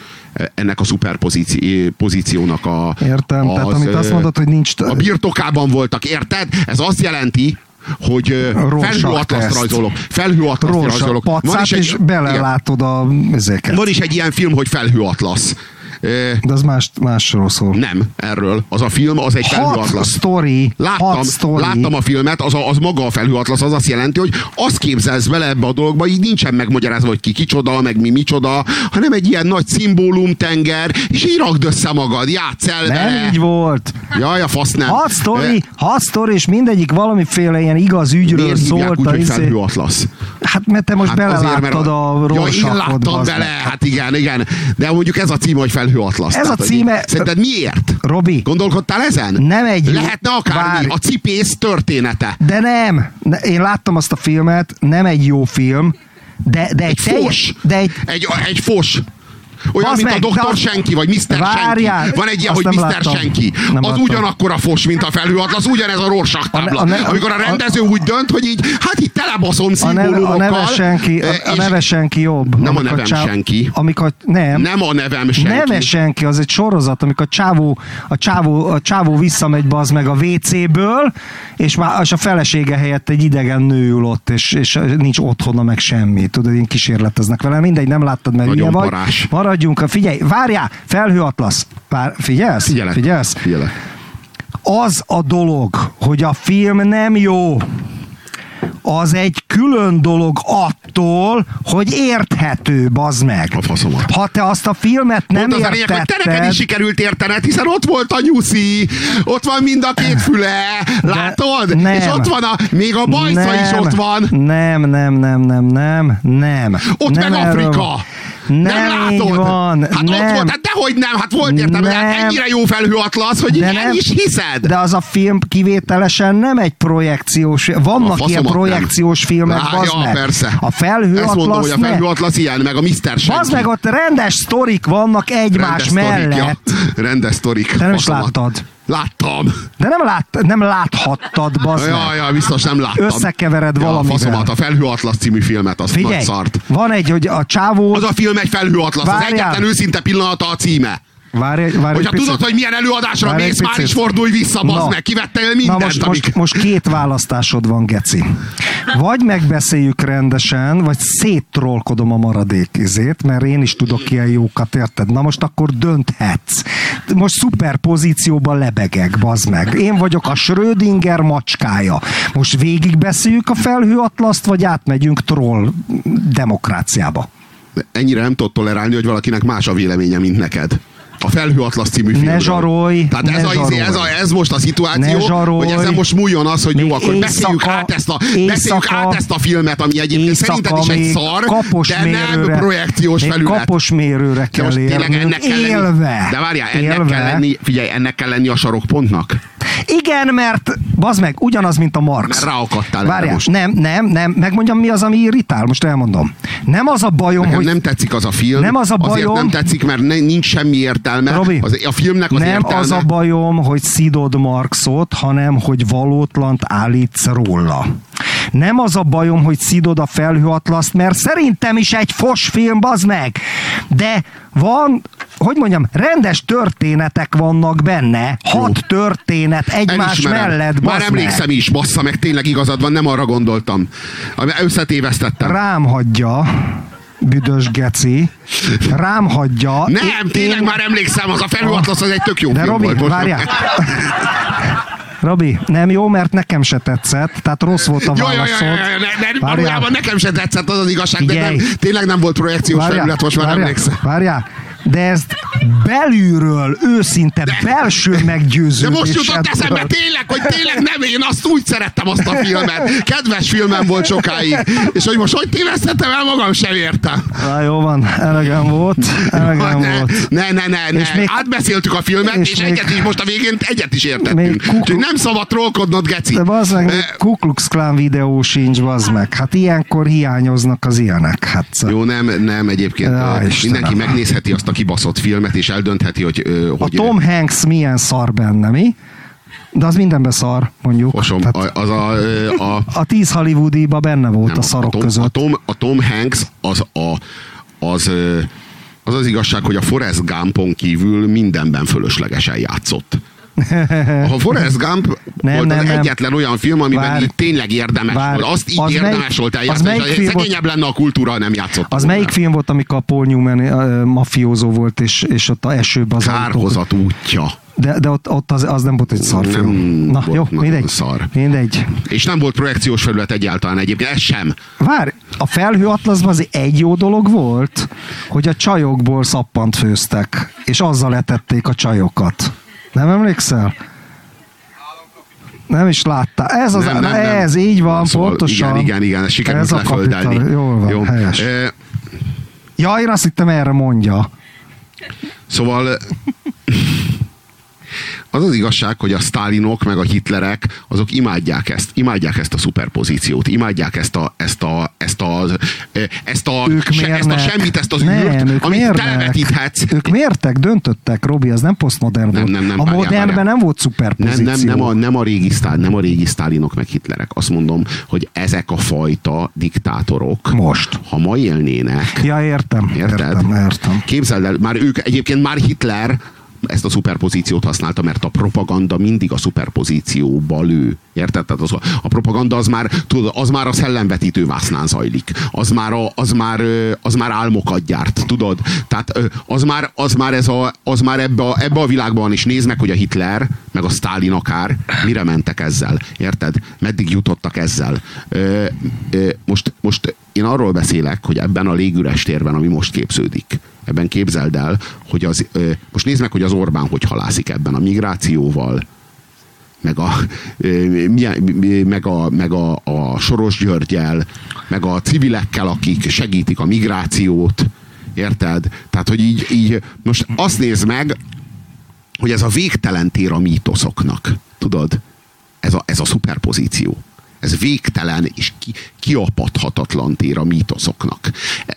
ennek a szuperpozíciónak a... Értem, az, tehát amit azt mondod, hogy nincs... A birtokában voltak, érted? Ez azt jelenti, hogy felhőatlaszt rajzolok. Felhőatlaszt rajzolok. Van is egy, és belelátod a ezeket. Van is egy ilyen film, hogy felhőatlasz. De az más, másról szól. Nem, erről. Az a film, az egy felhőatlasz. Story. Láttam, story. láttam a filmet, az, a, az maga a felhőatlasz, az azt jelenti, hogy azt képzelsz bele ebbe a dologba, így nincsen megmagyarázva, hogy ki kicsoda, meg mi micsoda, hanem egy ilyen nagy szimbólum tenger, és így rakd össze magad, játsz el Nem vele. így volt. Jaj, a fasz nem. Hat story, hat story, és mindegyik valamiféle ilyen igaz ügyről Miért szólt. úgy, hogy izé- felhőatlasz? Hát mert te most hát beleláttad azért, a Ja, én láttam bele, hát igen, igen. De mondjuk ez a cím, hogy felhőatlasz. Ez a címe... Szerinted miért? Robi. Gondolkodtál ezen? Nem egy... Lehetne akármi. Várj. A cipész története. De nem. Én láttam azt a filmet, nem egy jó film, de, de egy, egy fos. De egy... Egy, egy fos. Olyan, mint meg, a Doktor Senki, vagy Mr. Várjál, Senki. Van egy ilyen, hogy Mr. Láttam. Senki. Nem az láttam. ugyanakkor a fos, mint a felhőatlasz, ugyanez a Rorschach tábla. A ne, a ne, Amikor a rendező a, úgy dönt, hogy így, hát itt telebaszom szimbólumokkal. A neve senki, a, a neve senki jobb. Nem a nevem csá, senki. Amikor, nem. Nem a nevem senki. Neve senki, az egy sorozat, amikor a csávó, a csávó, a csávó visszamegy az meg a WC-ből, és, már, és a felesége helyett egy idegen nő ül ott, és, és nincs otthona meg semmi. Tudod, én kísérleteznek vele. Mindegy, nem láttad, mert Nagyon vagy. Maradjunk, figyelj, várjál, felhőatlasz. Vár, figyelsz? Figyelek. Figyelsz? Figyelek. Az a dolog, hogy a film nem jó, az egy külön dolog attól, hogy érthető, bazd meg. A faszomat. Ha te azt a filmet nem Pont az értetted... Lényeg, hogy te neked is sikerült értened, hiszen ott volt a nyuszi, ott van mind a két füle, látod? nem. És ott van a, még a bajsza nem, is ott van. Nem, nem, nem, nem, nem, nem. Ott nem meg Afrika. Van. Nem, nem látod? van. Hát nem. ott volt, hát dehogy nem, hát volt értem, nem. Hát ennyire jó felhőatlasz, hogy de nem, is hiszed. De az a film kivételesen nem egy projekciós, vannak ilyen projekciós nem. filmek, Á, ja, meg. persze. A felhőatlasz Ezt mondom, hogy a felhőatlasz ilyen, meg a Mr. Senki. Az meg ott rendes sztorik vannak egymás rendes mellett. Sztorik, ja. Rendes sztorik. Te nem is láttad. Láttam. De nem, lát, nem láthattad, bazd Ja, ja, biztos nem láttam. Összekevered ja, valamivel. Faszomat, a Felhőatlasz című filmet, az Figyelj, nagy szart. van egy, hogy a csávó... Az a film egy Felhőatlasz, Várjál. az egyetlen őszinte pillanata a címe. Várj, várj Hogyha tudod, picit. hogy milyen előadásra várj mész, már is fordulj vissza, bazd meg, kivettél mindent. Na most, most, most két választásod van, Geci. Vagy megbeszéljük rendesen, vagy széttrollkodom a maradék izét, mert én is tudok ilyen jókat, érted? Na most akkor dönthetsz. Most szuper pozícióban lebegek, bazd meg. Én vagyok a Schrödinger macskája. Most végigbeszéljük a felhőatlaszt, vagy átmegyünk troll demokráciába? Ennyire nem tudod tolerálni, hogy valakinek más a véleménye, mint neked a Felhőatlasz című filmről. Ne zsarolj! Tehát ne ez, a, zsarolj. ez, a, ez most a szituáció, hogy ezen most múljon az, hogy jó, akkor beszéljük át, ezt a, beszéljük át ezt a filmet, ami egyébként szerinted is egy szar, de nem projekciós felület. kaposmérőre kell de most ennek kell lenni, De várjál, ennek élve. kell lenni, figyelj, ennek kell lenni a sarokpontnak. Igen, mert Bazd meg, ugyanaz, mint a Marx. Mert ráakadtál Várjál, most. nem, nem, nem, megmondjam, mi az, ami irritál, most elmondom. Nem az a bajom, Nekem hogy... nem tetszik az a film. Nem az a Azért bajom- nem tetszik, mert ne, nincs semmi értelme. Robi, az, a filmnek az nem értelme... az a bajom, hogy szidod Marxot, hanem hogy valótlant állítsz róla. Nem az a bajom, hogy szidod a felhőatlaszt, mert szerintem is egy fos film, bazd meg. De van, hogy mondjam, rendes történetek vannak benne, hat történet egymás Elismerem. mellett, Már emlékszem meg. is, bassza meg, tényleg igazad van, nem arra gondoltam. Összetévesztettem. Rám hagyja, büdös geci, rám hagyja. Nem, Én- tényleg én- már emlékszem, az a felhőatlasz az egy tök jó De film Robi, volt. Várjál. Robi, nem jó, mert nekem se tetszett, tehát rossz volt a válaszod. ne, valójában nekem sem tetszett az az igazság, de nem, tényleg nem volt projekciós felület, most már várjál, emlékszem. Várjál, de ezt belülről, őszinte, belső meggyőződés. De most jutott eszembe tényleg, hogy tényleg nem, én azt úgy szerettem azt a filmet. Kedves filmem volt sokáig. És hogy most hogy tévesztettem el, magam sem értem. Na, jó van, elegem volt, elegem Ne, volt. ne, ne, ne, ne. És még- Átbeszéltük a filmet, és, és még- egyet is, most a végén egyet is értettünk. kuklu- nem szabad trollkodnod, geci. De bazd meg, Eh, Ku Klux Klan videó sincs, bazd meg. Hát ilyenkor hiányoznak az ilyenek. Hát, Jó, nem, nem egyébként. Ö, Istenem. mindenki megnézheti azt a kibaszott filmet, és eldöntheti, hogy... ö, a hogy Tom Hanks milyen szar benne, mi? De az mindenben szar, mondjuk. Fosom, Tehát a, az a, a, a tíz hollywoodiba benne volt nem, a szarok a Tom, között. A Tom, a Tom Hanks az a, az, az az igazság, hogy a Forrest Gumpon kívül mindenben fölöslegesen játszott. A Forrest Gump Nem, volt nem, az nem. egyetlen olyan film, amiben Várj. így tényleg érdemes Várj. volt. Azt így Az érdemes melyik- volt az eljátszani, melyik és film volt? szegényebb lenne a kultúra, nem játszott. Az melyik film volt, amikor a Paul Newman uh, mafiózó volt, és, és ott a esőben az Kárhozat útja. De, de ott, ott az, az nem volt egy szar Nem film. Na, volt jó, mindegy. szar. Mindegy. És nem volt projekciós felület egyáltalán egyébként, ez sem. Várj, a felhőatlaszban az egy jó dolog volt, hogy a csajokból szappant főztek, és azzal etették a csajokat. Nem emlékszel? Nem is látta. Ez az, nem, nem, nem. ez így van, Szóval pontosan. Igen, igen, igen, sikerült Ez a leföldelni. Jól van, helyes. Ö, Ja, én azt hittem erre mondja. Szóval az az igazság, hogy a Stalinok meg a Hitlerek azok imádják ezt, imádják ezt a szuperpozíciót, imádják ezt a, ezt a, ezt a, ezt a, Ők se, ezt a semmit, ezt az nem, űrt, ők amit mérnek. televetíthetsz. Ők mértek, döntöttek, Robi, az nem posztmodern Nem, volt. nem, nem, a várjál, modernben nem volt Nem, szuperpozíció. nem, nem, a, nem, a régi sztál, nem a régi sztálinok meg hitlerek. Azt mondom, hogy ezek a fajta diktátorok, Most. ha ma élnének, Ja, értem. Érted? Értem, értem. Képzeld el, már ők egyébként már Hitler ezt a szuperpozíciót használta, mert a propaganda mindig a szuperpozícióba lő. Érted? Tehát az, a propaganda az már, tudod, az már a szellemvetítő vásznán zajlik. Az már, a, az már, az már álmokat gyárt, tudod? Tehát az már, az már, ez a, az már ebbe, a, ebbe a világban is nézd meg, hogy a Hitler, meg a Stalin akár, mire mentek ezzel. Érted? Meddig jutottak ezzel. Most, most én arról beszélek, hogy ebben a légüres térben, ami most képződik, ebben képzeld el, hogy az, most nézd meg, hogy az Orbán hogy halászik ebben a migrációval, meg a, meg a, meg a, a Soros Györgyel, meg a civilekkel, akik segítik a migrációt, érted? Tehát, hogy így, így most azt nézd meg, hogy ez a végtelen tér a mítoszoknak. Tudod? Ez a, ez a szuperpozíció. Ez végtelen és ki, kiapadhatatlan tér a mítoszoknak.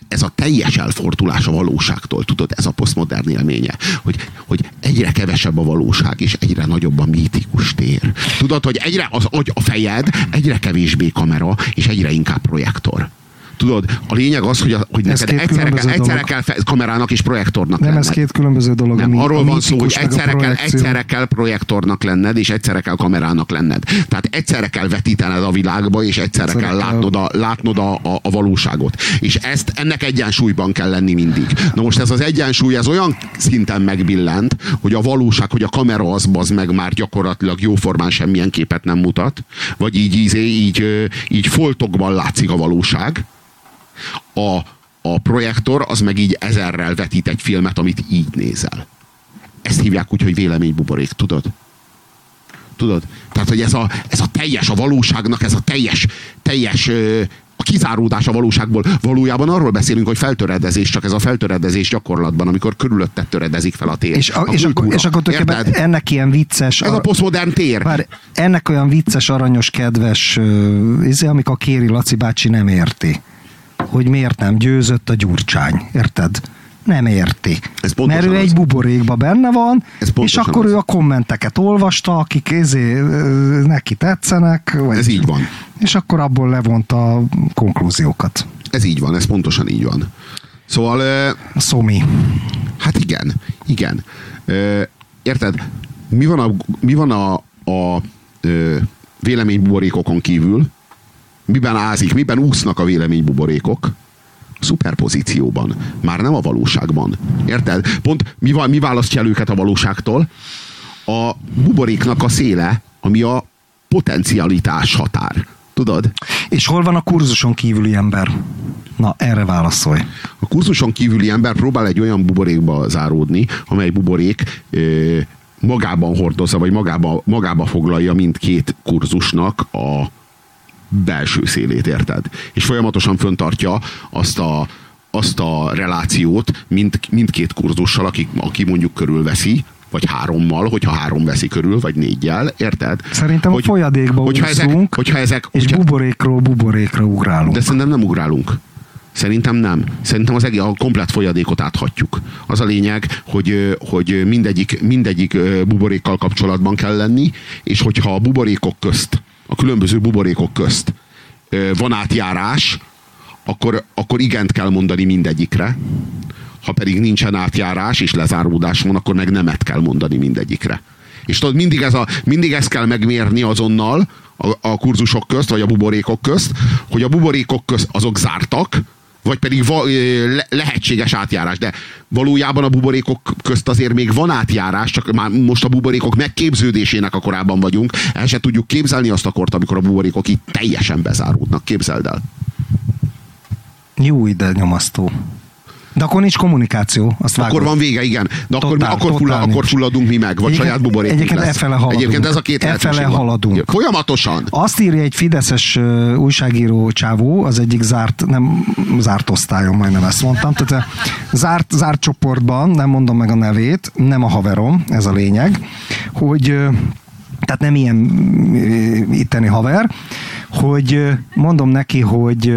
Ez a teljes elfordulás a valóságtól, tudod, ez a posztmodern élménye, hogy, hogy egyre kevesebb a valóság, és egyre nagyobb a mítikus tér. Tudod, hogy egyre az agy, a fejed, egyre kevésbé kamera, és egyre inkább projektor. Tudod, a lényeg az, hogy, a, hogy Ez neked két egyszerre, kell, egyszerre kell fe, kamerának és projektornak Nem, lenned. ez két különböző dolog. Nem, arról van szó, hogy egyszerre kell, egyszerre kell projektornak lenned, és egyszerre kell kamerának lenned. Tehát egyszerre kell vetítened a világba, és egyszerre, Egyszerre kell kell. látnod, a, látnod a, a, a valóságot. És ezt ennek egyensúlyban kell lenni mindig. Na most ez az egyensúly, ez olyan szinten megbillent, hogy a valóság, hogy a kamera az bazd meg már gyakorlatilag jóformán semmilyen képet nem mutat, vagy így, így, így, így foltokban látszik a valóság, a, a projektor az meg így ezerrel vetít egy filmet, amit így nézel. Ezt hívják úgy, hogy véleménybuborék, tudod? Tudod? Tehát, hogy ez a, ez a teljes, a valóságnak, ez a teljes, teljes a kizáródás a valóságból. Valójában arról beszélünk, hogy feltöredezés, csak ez a feltöredezés gyakorlatban, amikor körülötte töredezik fel a tér. És, a, a és, akkor, és akkor ennek ilyen vicces... Ez a posztmodern tér. Bár ennek olyan vicces, aranyos, kedves, izé, amikor Kéri Laci bácsi nem érti hogy miért nem győzött a gyurcsány. Érted? nem érti. Ez Mert ő egy buborékba benne van, és akkor az. ő a kommenteket olvasta, akik ezé, neki tetszenek. Vagy, ez így van. És akkor abból levonta a konklúziókat. Ez így van, ez pontosan így van. Szóval... A szomi. Hát igen, igen. Érted? Mi van a, mi van a, a véleménybuborékokon kívül? Miben ázik, miben úsznak a véleménybuborékok? szuperpozícióban, már nem a valóságban. Érted? Pont mi, mi választja el őket a valóságtól? A buboréknak a széle, ami a potencialitás határ. Tudod? És hol van a kurzuson kívüli ember? Na, erre válaszolj. A kurzuson kívüli ember próbál egy olyan buborékba záródni, amely buborék ö, magában hordozza, vagy magába, magába foglalja mindkét kurzusnak a belső szélét, érted? És folyamatosan föntartja azt a, azt a relációt mind, mindkét kurzussal, aki, aki mondjuk körülveszi, vagy hárommal, hogyha három veszi körül, vagy négyel, érted? Szerintem hogy, a folyadékba hogyha úszunk, ezek, hogyha ezek, és hogyha, buborékról buborékra ugrálunk. De szerintem nem ugrálunk. Szerintem nem. Szerintem az egész, a komplet folyadékot áthatjuk. Az a lényeg, hogy, hogy mindegyik, mindegyik buborékkal kapcsolatban kell lenni, és hogyha a buborékok közt a különböző buborékok közt van átjárás, akkor, akkor igent kell mondani mindegyikre. Ha pedig nincsen átjárás és lezáródás van, akkor meg nemet kell mondani mindegyikre. És tudod, mindig, ez a, mindig ezt kell megmérni azonnal a, a kurzusok közt, vagy a buborékok közt, hogy a buborékok közt azok zártak, vagy pedig va, le, lehetséges átjárás, de valójában a buborékok közt azért még van átjárás, csak már most a buborékok megképződésének a korában vagyunk, el se tudjuk képzelni azt a kort, amikor a buborékok itt teljesen bezáródnak. Képzeld el. Jó ide nyomasztó. De akkor nincs kommunikáció. Azt akkor van vége, igen. De akkor, totál, akkor, fulla, akkor fulladunk mi meg, vagy egyébként, saját buborékunk Egyébként lesz. E haladunk. Egyébként ez a két e haladunk. Folyamatosan. Azt írja egy fideszes újságíró csávó, az egyik zárt, nem zárt osztályon, majdnem ezt mondtam, tehát zárt, zárt csoportban, nem mondom meg a nevét, nem a haverom, ez a lényeg, hogy tehát nem ilyen itteni haver, hogy mondom neki, hogy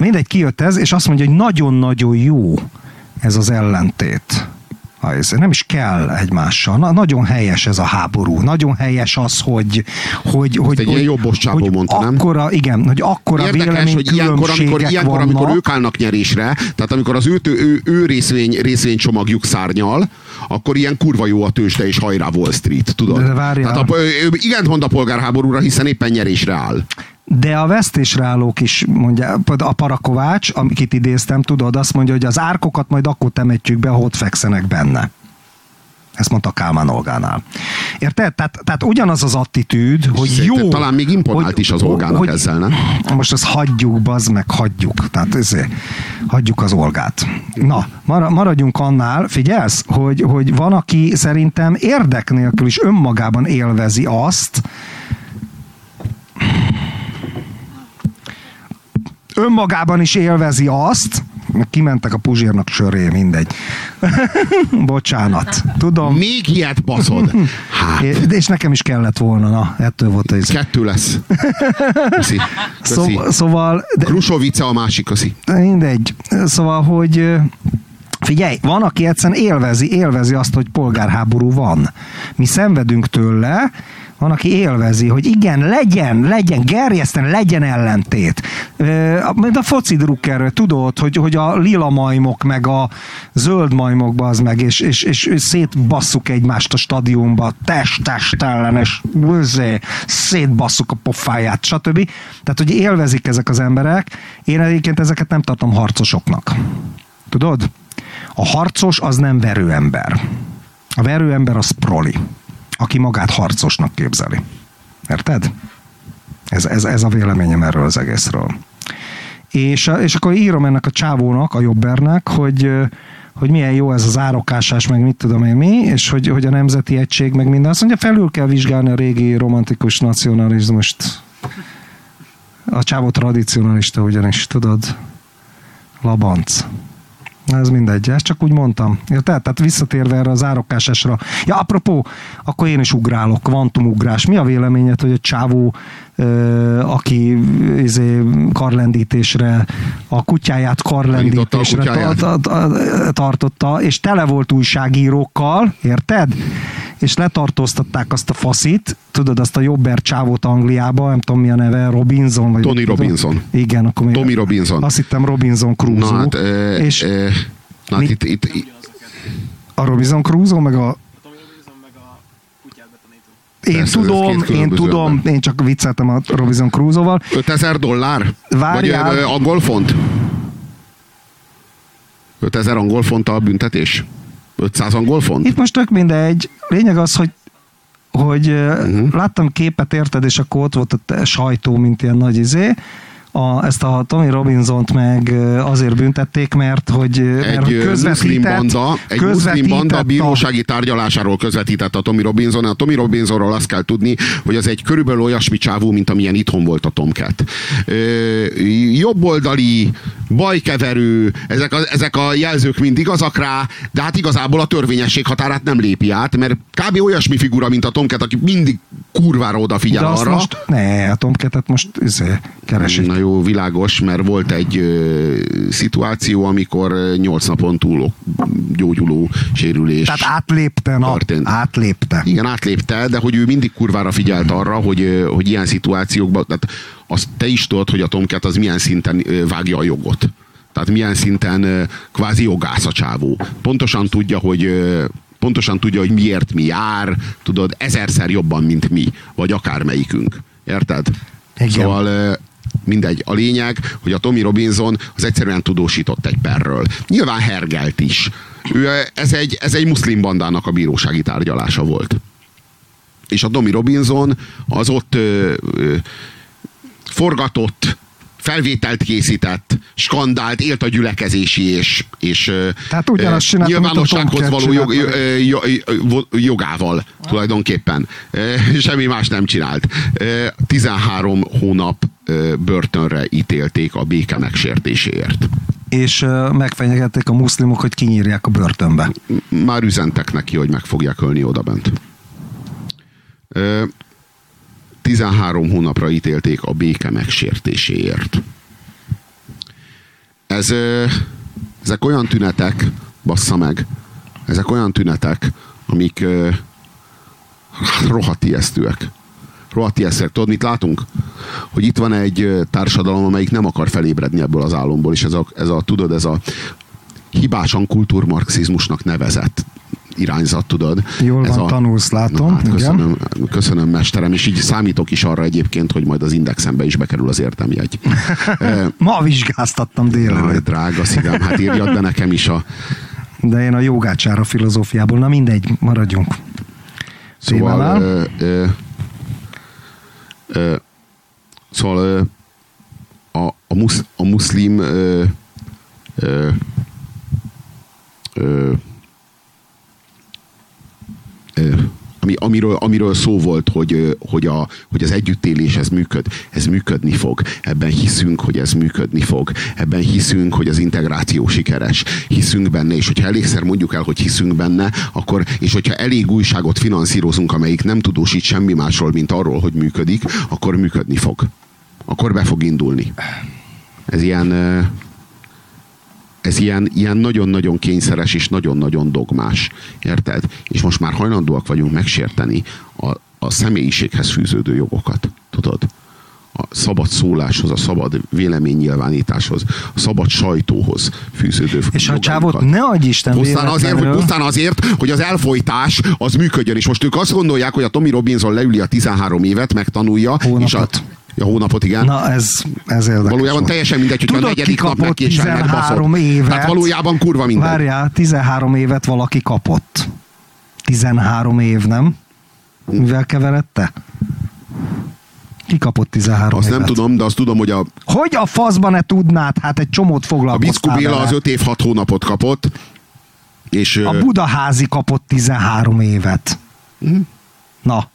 mindegy, kijött ez, és azt mondja, hogy nagyon-nagyon jó ez az ellentét. Nem is kell egymással. Na, nagyon helyes ez a háború. Nagyon helyes az, hogy hogy, hogy, egy hogy, jobbos hogy mondta, nem? Akkora, igen, hogy akkora Érdekes, hogy ilyenkor, amikor, ilyenkor, amikor ők állnak nyerésre, tehát amikor az ő, ő, ő részvény, részvénycsomagjuk szárnyal, akkor ilyen kurva jó a tőzsde és hajrá Wall Street, tudod? De várjál. Tehát a, igent mond a polgárháborúra, hiszen éppen nyerésre áll de a vesztésre állók is mondja, a Parakovács, amit idéztem, tudod, azt mondja, hogy az árkokat majd akkor temetjük be, ha ott fekszenek benne. Ezt mondta Kálmán Olgánál. Érted? Tehát, tehát ugyanaz az attitűd, hogy Szépen, jó. Talán még imponált hogy, is az Olgának hogy, ezzel, nem? Most ezt hagyjuk, bazd meg, hagyjuk. Tehát ezért, hagyjuk az Olgát. Na, maradjunk annál, figyelsz, hogy, hogy van, aki szerintem érdek nélkül is önmagában élvezi azt, önmagában is élvezi azt, kimentek a Puzsérnak söré, mindegy. Bocsánat. Tudom. Még ilyet baszod. Hát. És nekem is kellett volna, na, ettől volt ez. Kettő lesz. Köszi. Köszi. Szó, szóval... De, Krusovice a másik, köszi. Mindegy. Szóval, hogy Figyelj, van, aki egyszerűen élvezi, élvezi azt, hogy polgárháború van. Mi szenvedünk tőle, van, aki élvezi, hogy igen, legyen, legyen, gerjeszten, legyen ellentét. Mint a foci drukkerről, tudod, hogy, hogy a lila majmok, meg a zöld majmok, az meg, és, és, és szétbasszuk egymást a stadionba, test, test ellenes, szétbasszuk a pofáját, stb. Tehát, hogy élvezik ezek az emberek. Én egyébként ezeket nem tartom harcosoknak. Tudod? A harcos az nem verőember. A verőember az proli aki magát harcosnak képzeli. Érted? Ez, ez, ez a véleményem erről az egészről. És, és akkor írom ennek a csávónak, a jobbernek, hogy, hogy milyen jó ez az árokásás, meg mit tudom én mi, és hogy, hogy a nemzeti egység, meg minden. Azt mondja, felül kell vizsgálni a régi romantikus nacionalizmust. A csávó tradicionalista ugyanis, tudod? Labanc. Ez mindegy, ezt csak úgy mondtam. Ja, tehát, visszatérve erre az árokkásásra. Ja, apropó, akkor én is ugrálok, kvantumugrás. Mi a véleményed, hogy a csávó, aki izé, karlendítésre, a kutyáját karlendítésre a kutyáját. ta- ta- ta- tartotta, és tele volt újságírókkal, érted? És letartóztatták azt a faszit, tudod, azt a jobber csávót Angliába, nem tudom mi a neve, Robinson? Vagy Tony tudom. Robinson. Igen, akkor még Tommy Robinson. Azt hittem Robinson Crusoe. Na hát, e, és e, na, hát Mi- itt, itt, itt, a Robinson Crusoe, meg a. Én Persze, tudom, én tudom, ember. én csak vicceltem a Robinson Crusoe-val. 5000 dollár? Várjál. Vagy ö, angol font? 5000 angol font a büntetés? 500 angol font? Itt most tök mindegy. Lényeg az, hogy hogy uh-huh. láttam képet, érted, és akkor ott volt a sajtó, mint ilyen nagy izé. A, ezt a Tommy Robinsont meg azért büntették, mert hogy, mert, hogy egy ö, muszlim közvetített, banda, egy muszlim közvetített banda a- bírósági tárgyalásáról közvetített a Tommy Robinson. A Tommy Robinsonról azt kell tudni, hogy az egy körülbelül olyasmi csávó, mint amilyen itthon volt a Tomcat. Jobboldali, bajkeverő, ezek a, ezek a jelzők mind igazak rá, de hát igazából a törvényesség határát nem lépi át, mert kb. olyasmi figura, mint a Tomcat, aki mindig kurvára odafigyel De azt arra. most, ne, a Tomketet most izé, keresik. Na jó, világos, mert volt egy ö, szituáció, amikor ö, nyolc napon túl gyógyuló sérülés. Tehát átlépte, na, Történt. átlépte. Igen, átlépte, de hogy ő mindig kurvára figyelt arra, hogy, hogy ilyen szituációkban, tehát azt te is tudod, hogy a Tomcat az milyen szinten vágja a jogot. Tehát milyen szinten kvázi jogász a csávó. Pontosan tudja, hogy pontosan tudja, hogy miért mi jár, tudod, ezerszer jobban, mint mi, vagy akármelyikünk. Érted? Igen. Szóval mindegy. A lényeg, hogy a Tommy Robinson az egyszerűen tudósított egy perről. Nyilván hergelt is. Ő, ez, egy, ez egy muszlim bandának a bírósági tárgyalása volt. És a Tommy Robinson az ott ö, ö, forgatott, felvételt készített, skandált, élt a gyülekezési és, és Tehát ugyanazt a nyilvánossághoz való jog, csinálta. ö, jo- jo- jogával tulajdonképpen. Semmi más nem csinált. Ö, 13 hónap börtönre ítélték a béke megsértéséért. És megfenyegették a muszlimok, hogy kinyírják a börtönbe. Már üzentek neki, hogy meg fogják ölni odabent. Ö, 13 hónapra ítélték a béke megsértéséért. Ez, ezek olyan tünetek, bassza meg, ezek olyan tünetek, amik hát rohadt ijesztőek. Rohadt ijesztőek. Tudod, mit látunk? Hogy itt van egy társadalom, amelyik nem akar felébredni ebből az álomból, és ez a, ez a tudod, ez a hibásan kultúrmarxizmusnak nevezett irányzat, tudod. Jól Ez van, tanulsz, látom, Na, hát igen. köszönöm, köszönöm, mesterem, és így számítok is arra egyébként, hogy majd az indexembe is bekerül az értemjegy. Eh, Ma vizsgáztattam délelőtt, drága szívem, hát írjad be nekem is a... de én a jogácsára filozófiából, na mindegy, maradjunk. Szóval... Ö, ö, ö, szóval ö, a, a, musz, a muszlim ö, ö, ami, amiről, amiről szó volt, hogy, hogy, a, hogy az együttélés ez működ, ez működni fog. Ebben hiszünk, hogy ez működni fog. Ebben hiszünk, hogy az integráció sikeres. Hiszünk benne, és hogyha elégszer mondjuk el, hogy hiszünk benne, akkor, és hogyha elég újságot finanszírozunk, amelyik nem tudósít semmi másról, mint arról, hogy működik, akkor működni fog. Akkor be fog indulni. Ez ilyen, ez ilyen, ilyen nagyon-nagyon kényszeres és nagyon-nagyon dogmás. Érted? És most már hajlandóak vagyunk megsérteni a, a személyiséghez fűződő jogokat. Tudod? A szabad szóláshoz, a szabad véleménynyilvánításhoz, a szabad sajtóhoz fűződő És a jogainkat. csávot ne adj Isten Pusztán azért, hogy, pusztán azért, hogy az elfolytás az működjön. És most ők azt gondolják, hogy a Tommy Robinson leüli a 13 évet, megtanulja. És a, Hónapot. A hónapot, igen. Na ez, ez érdekes Valójában volt. teljesen mindegy, hogy a Tudod, negyedik ki nap kapott megkésel, 13 megbaszod. évet? Tehát valójában kurva mindegy. Várjál, 13 évet valaki kapott. 13 év, nem? Mivel keveredte? Ki kapott 13 Azt évet? nem tudom, de azt tudom, hogy a, Hogy a faszban ne tudnád? Hát egy csomót a foglalkoztál Bickú Béla vele. az 5 év 6 hónapot kapott, és A Budaházi kapott 13 évet. Mhm. Na,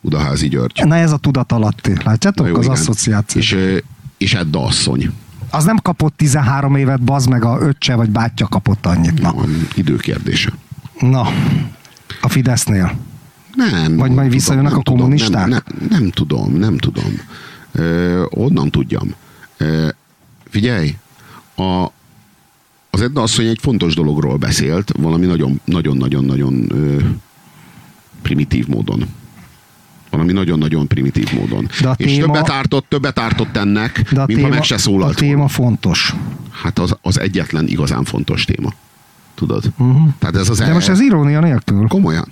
Udaházi György. Na ez a tudatalatti. Látjátok? Na jó, az igen. asszociáció. És, ö, és Edda asszony. Az nem kapott 13 évet, bazd meg a öccse vagy bátyja kapott annyit. Na, időkérdése. na. a Fidesznél. Nem. Vagy majd nem visszajönnek tudom, a nem tudom, kommunisták? Nem, nem, nem tudom, nem tudom. Ö, onnan tudjam. Ö, figyelj, a, az Edna asszony egy fontos dologról beszélt, valami nagyon-nagyon-nagyon-nagyon primitív módon. Valami nagyon-nagyon primitív módon. De a És téma- többet ártott, többet ártott ennek, De a mint téma, ha meg se a szólalt téma volna. fontos. Hát az, az egyetlen igazán fontos téma. Tudod? Uh-huh. Tehát ez az De most ez irónia nélkül. Komolyan.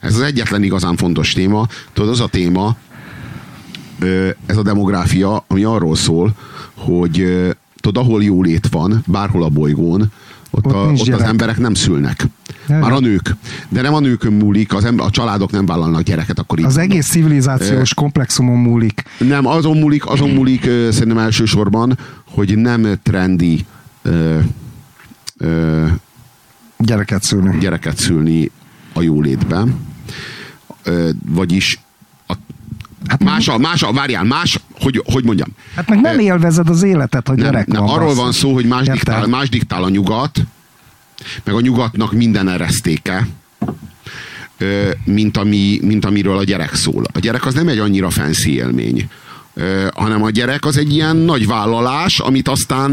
Ez az egyetlen igazán fontos téma. Tudod, az a téma, ez a demográfia, ami arról szól, hogy tudod, ahol jólét van, bárhol a bolygón, ott, Ott a, ott az emberek nem szülnek. Jaj, Már a nők. De nem a nőkön múlik, az ember, a családok nem vállalnak gyereket, akkor így Az mondom. egész civilizációs komplexumon múlik. Nem, azon múlik, azon múlik szerintem elsősorban, hogy nem trendi ö, ö, Gyereket szülni. gyereket szülni a jólétben. Ö, vagyis Hát más, a, más, a, várjál, más, hogy, hogy mondjam. Hát meg nem Ö, élvezed az életet, hogy nem, gyerek nem, van. arról van szó, hogy más Érted? diktál, más diktál a nyugat, meg a nyugatnak minden eresztéke, mint, ami, mint amiről a gyerek szól. A gyerek az nem egy annyira fancy élmény, hanem a gyerek az egy ilyen nagy vállalás, amit aztán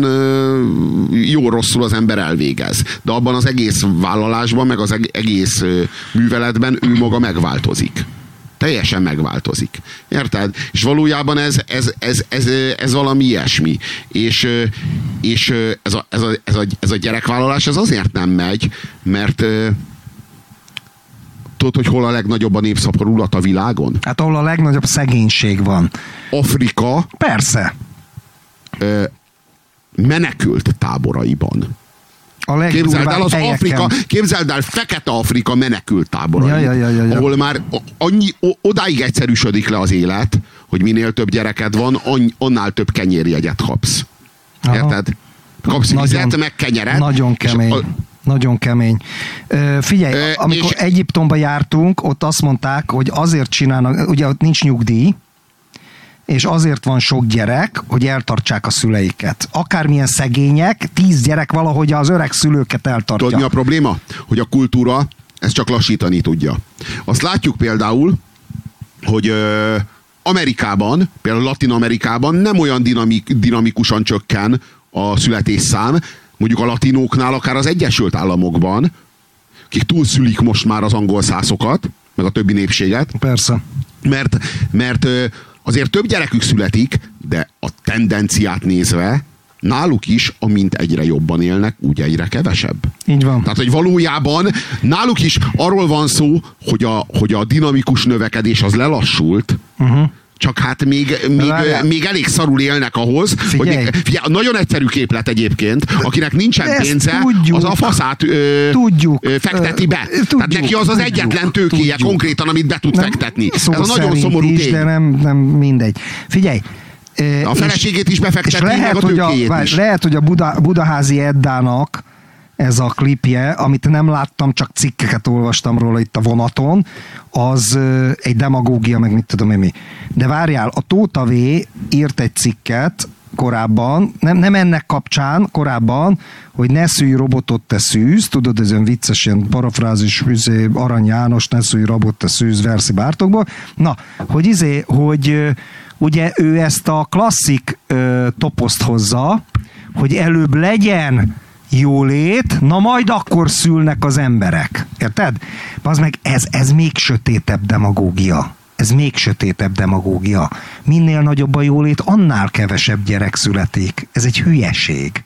jó-rosszul az ember elvégez. De abban az egész vállalásban, meg az eg- egész műveletben ő maga megváltozik. Teljesen megváltozik. Érted? És valójában ez, ez, ez, ez, ez valami ilyesmi. És, és ez, a, ez, a, ez, a, ez a gyerekvállalás ez azért nem megy, mert tudod, hogy hol a legnagyobb a népszaporulat a világon? Hát ahol a legnagyobb szegénység van. Afrika Persze. menekült táboraiban. A Képzeld el az helyeken. Afrika, képzeld el Fekete Afrika menekült táborai, Ja, ja, ja, ja, ja. ahol már annyi, odáig egyszerűsödik le az élet, hogy minél több gyereked van, annál több kenyérjegyet kapsz. Aha. Érted? Kapsz Nagyon- vizet, meg kenyeret. Nagyon kemény. a- Nagyon kemény. Ö, figyelj, Ö, amikor és- Egyiptomba jártunk, ott azt mondták, hogy azért csinálnak, ugye ott nincs nyugdíj, és azért van sok gyerek, hogy eltartsák a szüleiket. Akármilyen szegények, tíz gyerek valahogy az öreg szülőket eltartja. Tudod, mi a probléma? Hogy a kultúra ezt csak lassítani tudja. Azt látjuk például, hogy ö, Amerikában, például Latin Amerikában nem olyan dinamik, dinamikusan csökken a születésszám, mondjuk a latinóknál, akár az Egyesült Államokban, akik túlszülik most már az angol szászokat, meg a többi népséget, Persze. mert, mert azért több gyerekük születik, de a tendenciát nézve náluk is, amint egyre jobban élnek, úgy egyre kevesebb. Így van. Tehát, hogy valójában náluk is arról van szó, hogy a, hogy a dinamikus növekedés az lelassult, Uh-huh. Csak hát még, még, várjál. még elég szarul élnek ahhoz, Figyelj. hogy figyelj, nagyon egyszerű képlet egyébként, akinek nincsen Ezt pénze, tudjuk. az a faszát ö, Tudjuk. ö, fekteti be. tudjuk, Tehát neki az az tudjuk, egyetlen tőkéje tudjuk. konkrétan, amit be tud fektetni. szó Ez a nagyon szomorú is, tény. de nem, nem mindegy. Figyelj, A és- feleségét is és befekteti, meg lehet, a hogy a, tőkéjét is. lehet, hogy a Buda, Budaházi Eddának ez a klipje, amit nem láttam, csak cikkeket olvastam róla itt a vonaton, az egy demagógia, meg mit tudom én mi. De várjál, a Tóta V írt egy cikket korábban, nem, nem ennek kapcsán, korábban, hogy ne szülj robotot, te szűz, tudod, ez olyan vicces, ilyen parafrázis, izé, Arany János, ne szülj robot, te szűz, Verszi Bártokból. Na, hogy izé, hogy ugye ő ezt a klasszik ö, toposzt hozza, hogy előbb legyen jólét, na majd akkor szülnek az emberek. Érted? Az meg ez, ez még sötétebb demagógia. Ez még sötétebb demagógia. Minél nagyobb a jólét, annál kevesebb gyerek születik. Ez egy hülyeség.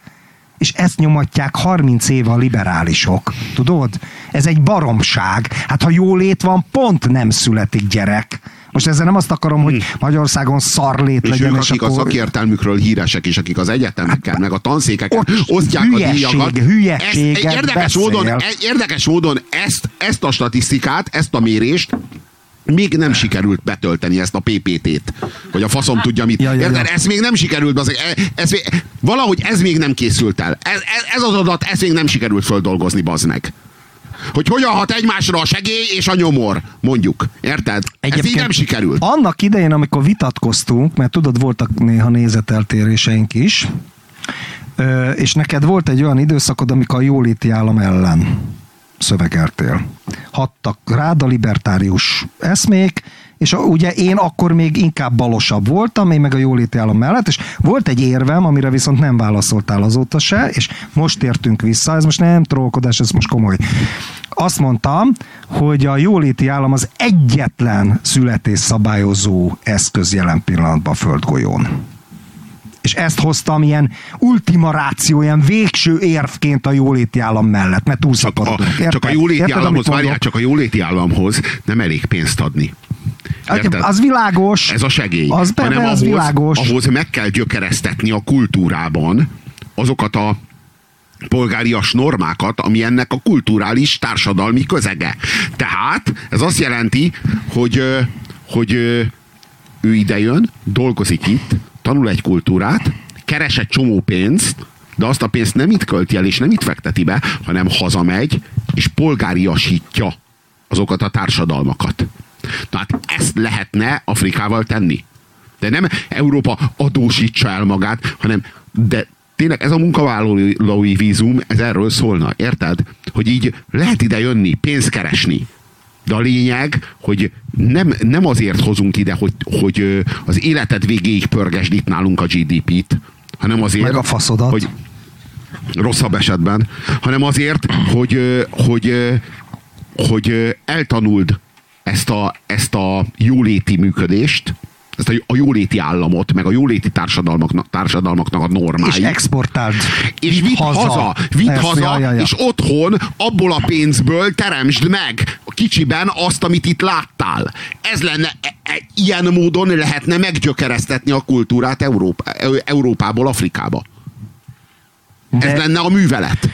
És ezt nyomatják 30 éve a liberálisok. Tudod? Ez egy baromság. Hát ha jólét van, pont nem születik gyerek. Most ezzel nem azt akarom, hogy Magyarországon szarlét És legyen, ők, és akik a akkor... szakértelmükről híresek, és akik az egyetemeken, meg a tanszékeken Ott osztják a hülyeség, díjakat. hülyeséget ezt, érdekes, beszél. módon, e- érdekes módon ezt, ezt a statisztikát, ezt a mérést még nem sikerült betölteni ezt a PPT-t, hogy a faszom tudja mit. Ja, ja, Érted? ja. Ez még nem sikerült, az, ez, még- valahogy ez még nem készült el. Ez, ez, ez az adat, ez még nem sikerült földolgozni, bazd meg. Hogy hogyan hat egymásra a segély és a nyomor, mondjuk. Érted? Ez így nem sikerült. Annak idején, amikor vitatkoztunk, mert tudod, voltak néha nézeteltéréseink is, és neked volt egy olyan időszakod, amikor a jóléti állam ellen szövegeltél. Hattak rád a libertárius eszmék, és ugye én akkor még inkább balosabb voltam, én meg a jóléti állam mellett, és volt egy érvem, amire viszont nem válaszoltál azóta se, és most értünk vissza, ez most nem trollkodás, ez most komoly. Azt mondtam, hogy a jóléti állam az egyetlen születésszabályozó eszköz jelen pillanatban a földgolyón és ezt hoztam ilyen ultima ráció, ilyen végső érvként a jóléti állam mellett, mert csak a, csak a jóléti Érted, államhoz, várjál, csak a jóléti államhoz nem elég pénzt adni. Hát, Érted? Az világos. Ez a segély. Az, be, hanem az ahhoz, világos. ahhoz meg kell gyökeresztetni a kultúrában azokat a polgárias normákat, ami ennek a kulturális társadalmi közege. Tehát ez azt jelenti, hogy, hogy ő idejön, dolgozik itt, tanul egy kultúrát, keres egy csomó pénzt, de azt a pénzt nem itt költi el, és nem itt fekteti be, hanem hazamegy, és polgáriasítja azokat a társadalmakat. Tehát ezt lehetne Afrikával tenni. De nem Európa adósítsa el magát, hanem de tényleg ez a munkavállalói vízum, ez erről szólna, érted? Hogy így lehet ide jönni, pénzt keresni. De a lényeg, hogy nem, nem azért hozunk ide, hogy, hogy az életed végéig pörgesd itt nálunk a GDP-t, hanem azért, Meg a faszodat. hogy rosszabb esetben, hanem azért, hogy, hogy, hogy eltanuld ezt a, ezt a jóléti működést, ezt a, a jóléti államot, meg a jóléti társadalmaknak, társadalmaknak a normáit. És exportáld. És vidd haza, haza vidd haza, ja, ja, ja. és otthon abból a pénzből teremtsd meg kicsiben azt, amit itt láttál. Ez lenne, e, e, ilyen módon lehetne meggyökeresztetni a kultúrát Európa, Európából Afrikába. De... Ez lenne a művelet.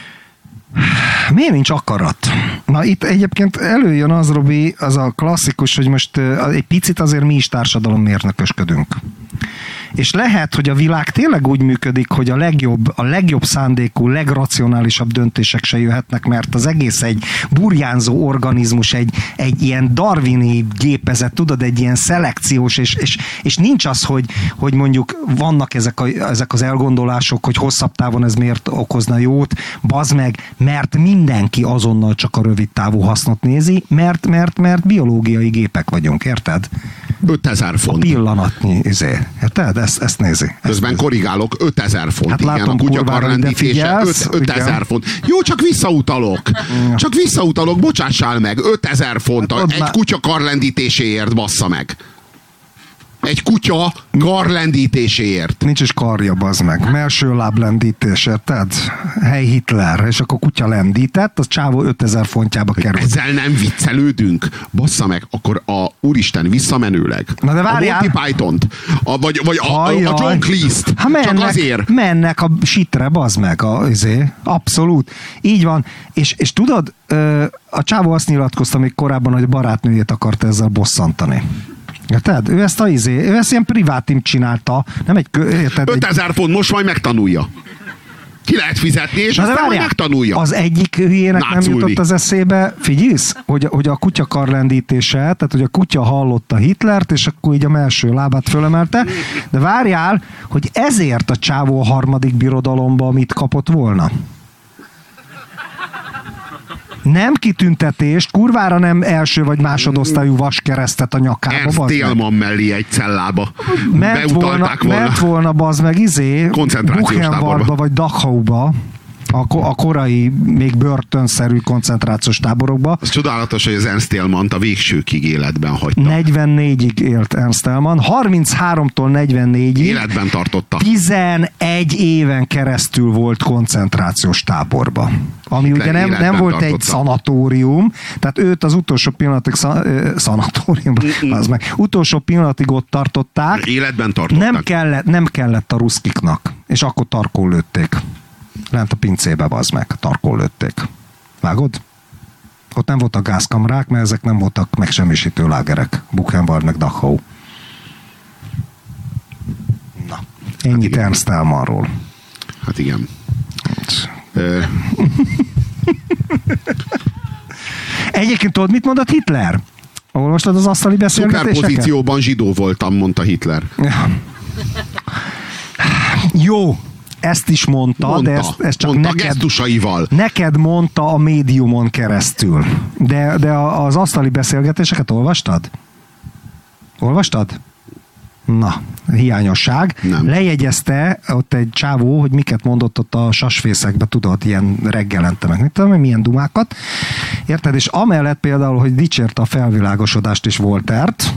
Miért nincs akarat? Na itt egyébként előjön az, Robi, az a klasszikus, hogy most egy picit azért mi is társadalommérnökösködünk. És lehet, hogy a világ tényleg úgy működik, hogy a legjobb, a legjobb szándékú, legracionálisabb döntések se jöhetnek, mert az egész egy burjánzó organizmus, egy, egy ilyen darwini gépezet, tudod, egy ilyen szelekciós, és, és, és nincs az, hogy, hogy mondjuk vannak ezek, a, ezek az elgondolások, hogy hosszabb távon ez miért okozna jót, bazd meg, mert mindenki azonnal csak a rövid távú hasznot nézi, mert, mert, mert biológiai gépek vagyunk, érted? 5000 font. A pillanatnyi, izé. Érted? Ezt, ezt nézi. Ezt Közben nézi. korrigálok, 5000 font. Hát látom, igen, a kutya karlendítése 5000 font. Jó, csak visszautalok. Csak visszautalok, bocsássál meg. 5000 font hát, egy kutya karlendítéséért bassza meg. Egy kutya karlendítéséért. Nincs is karja, bazd meg. Melső láb lendítés, érted? Hely Hitler. És akkor kutya lendített, az csávó 5000 fontjába került. Ezzel nem viccelődünk. Bassza meg, akkor a úristen visszamenőleg. Na de várjál. A Monty Python-t, a, vagy, vagy a, a, a John Cleese-t. Ha mennek, Csak azért. Mennek a sitre, bazd meg. A, izé. Abszolút. Így van. És, és tudod, a csávó azt nyilatkozta még korábban, hogy barátnőjét akarta ezzel bosszantani. Érted? Ő ezt a izé, ő ezt ilyen privátim csinálta, nem egy... Érted, 5000 font, most majd megtanulja. Ki lehet fizetni, és aztán majd megtanulja. Az egyik hülyének Náculni. nem jutott az eszébe, figyelsz, hogy, hogy a kutya karlendítése, tehát hogy a kutya hallotta Hitlert, és akkor így a melső lábát fölemelte, de várjál, hogy ezért a csávó a harmadik birodalomba mit kapott volna nem kitüntetést, kurvára nem első vagy másodosztályú vaskeresztet a nyakába. Ernst Télman mellé egy cellába. Ment volna, volna. Ment volna, bazd meg, izé, Buchenwaldba vagy Dachauba a, a korai, még börtönszerű koncentrációs táborokba. Az csodálatos, hogy az Ernst Thälmann a végsőkig életben hagyta. 44-ig élt Ernst Thälmann, 33-tól 44-ig. Életben tartotta. 11 éven keresztül volt koncentrációs táborba. Ami ugye nem, nem volt tartotta. egy szanatórium, tehát őt az utolsó pillanatig szanatórium, az meg, utolsó pillanatig ott tartották. Életben tartották. Nem kellett, nem kellett a ruszkiknak, és akkor tarkó lőtték. Lent a pincébe, bazd meg, tarkol lőtték. Vágod? Ott nem voltak gázkamrák, mert ezek nem voltak megsemmisítő lágerek. Buchenwald meg Dachau. Na, ennyit hát Ernst Elmanról. Hát igen. Hát. Egyébként tudod, mit mondott Hitler? Olvastad az asztali beszélgetéseket? Szuperpozícióban zsidó voltam, mondta Hitler. Ja. Jó, ezt is mondta, Mondta, de ezt, ezt csak mondta neked, gesztusaival. neked mondta a médiumon keresztül. De, de az asztali beszélgetéseket olvastad? Olvastad? Na, hiányosság. Nem. Lejegyezte ott egy csávó, hogy miket mondott ott a sasfészekbe, tudod, ilyen reggelente meg, mit tudom, milyen dumákat. Érted? És amellett például, hogy dicsérte a felvilágosodást és Voltert,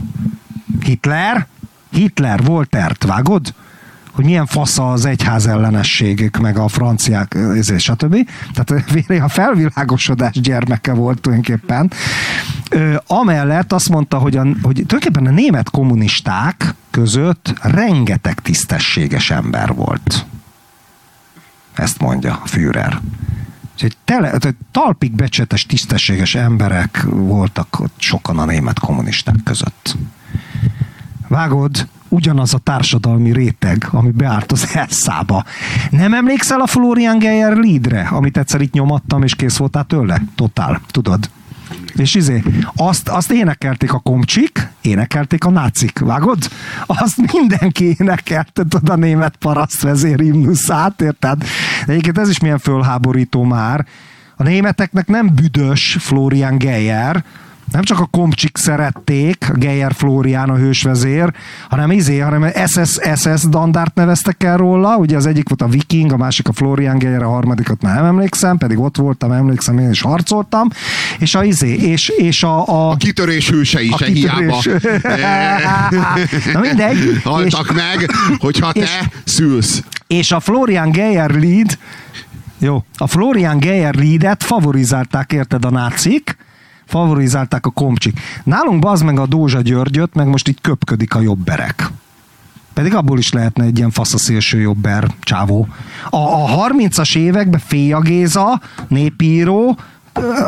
Hitler, Hitler, Voltert, vágod? Hogy milyen fasz az egyház ellenességük, meg a franciák, ezért, stb. Tehát a felvilágosodás gyermeke volt tulajdonképpen. Amellett azt mondta, hogy, a, hogy tulajdonképpen a német kommunisták között rengeteg tisztességes ember volt. Ezt mondja a Führer. Úgyhogy tele, talpig becsetes, tisztességes emberek voltak ott sokan a német kommunisták között. Vágod, ugyanaz a társadalmi réteg, ami beállt az elszába. Nem emlékszel a Florian Geyer leadre, amit egyszer itt nyomattam, és kész voltál tőle? Totál, tudod? És izé, azt, azt énekelték a komcsik, énekelték a nácik, vágod? Azt mindenki énekelte, tudod, a német parasztvezér himnuszát, érted? De egyébként ez is milyen fölháborító már. A németeknek nem büdös Florian Geyer, nem csak a komcsik szerették, a Geyer Flórián a hősvezér, hanem izé, hanem SS, SS dandárt neveztek el róla, ugye az egyik volt a Viking, a másik a Florian Geyer, a harmadikat már nem emlékszem, pedig ott voltam, emlékszem, én is harcoltam, és a izé, és, és a, a, A kitörés hősei a se hiába kitörés. Na mindegy. haltak És- meg, hogyha te és- szülsz. és a Florian Geyer lead, jó, a Florian Geyer leadet favorizálták, érted a nácik, favorizálták a komcsik. Nálunk bazd meg a Dózsa Györgyöt, meg most így köpködik a jobberek. Pedig abból is lehetne egy ilyen fasz a szélső jobber csávó. A, a 30-as években Féja Géza, népíró,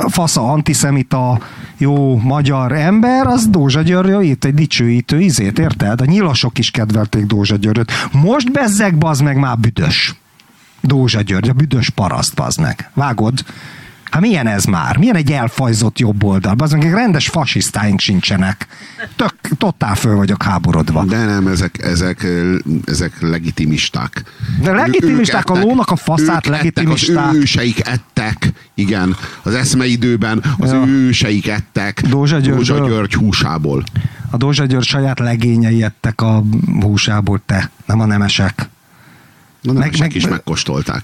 fasza antiszemita, jó magyar ember, az Dózsa György itt egy dicsőítő izét, érted? A nyilasok is kedvelték Dózsa Györgyöt. Most bezzeg, bazd meg, már büdös. Dózsa György, a büdös paraszt, bazd meg. Vágod? Hát milyen ez már? Milyen egy elfajzott jobb oldal? Az meg rendes fasisztáink sincsenek. Tök, totál föl vagyok háborodva. De nem, ezek, ezek, ezek legitimisták. De legitimisták, a lónak a faszát legitimisták. Az őseik ettek, igen. Az eszmeidőben az Ja. őseik ettek Dózsa Györgyből? Dózsa György húsából. A Dózsa György saját legényei ettek a húsából, te, nem a nemesek. Na, nemesek meg- is megkóstolták.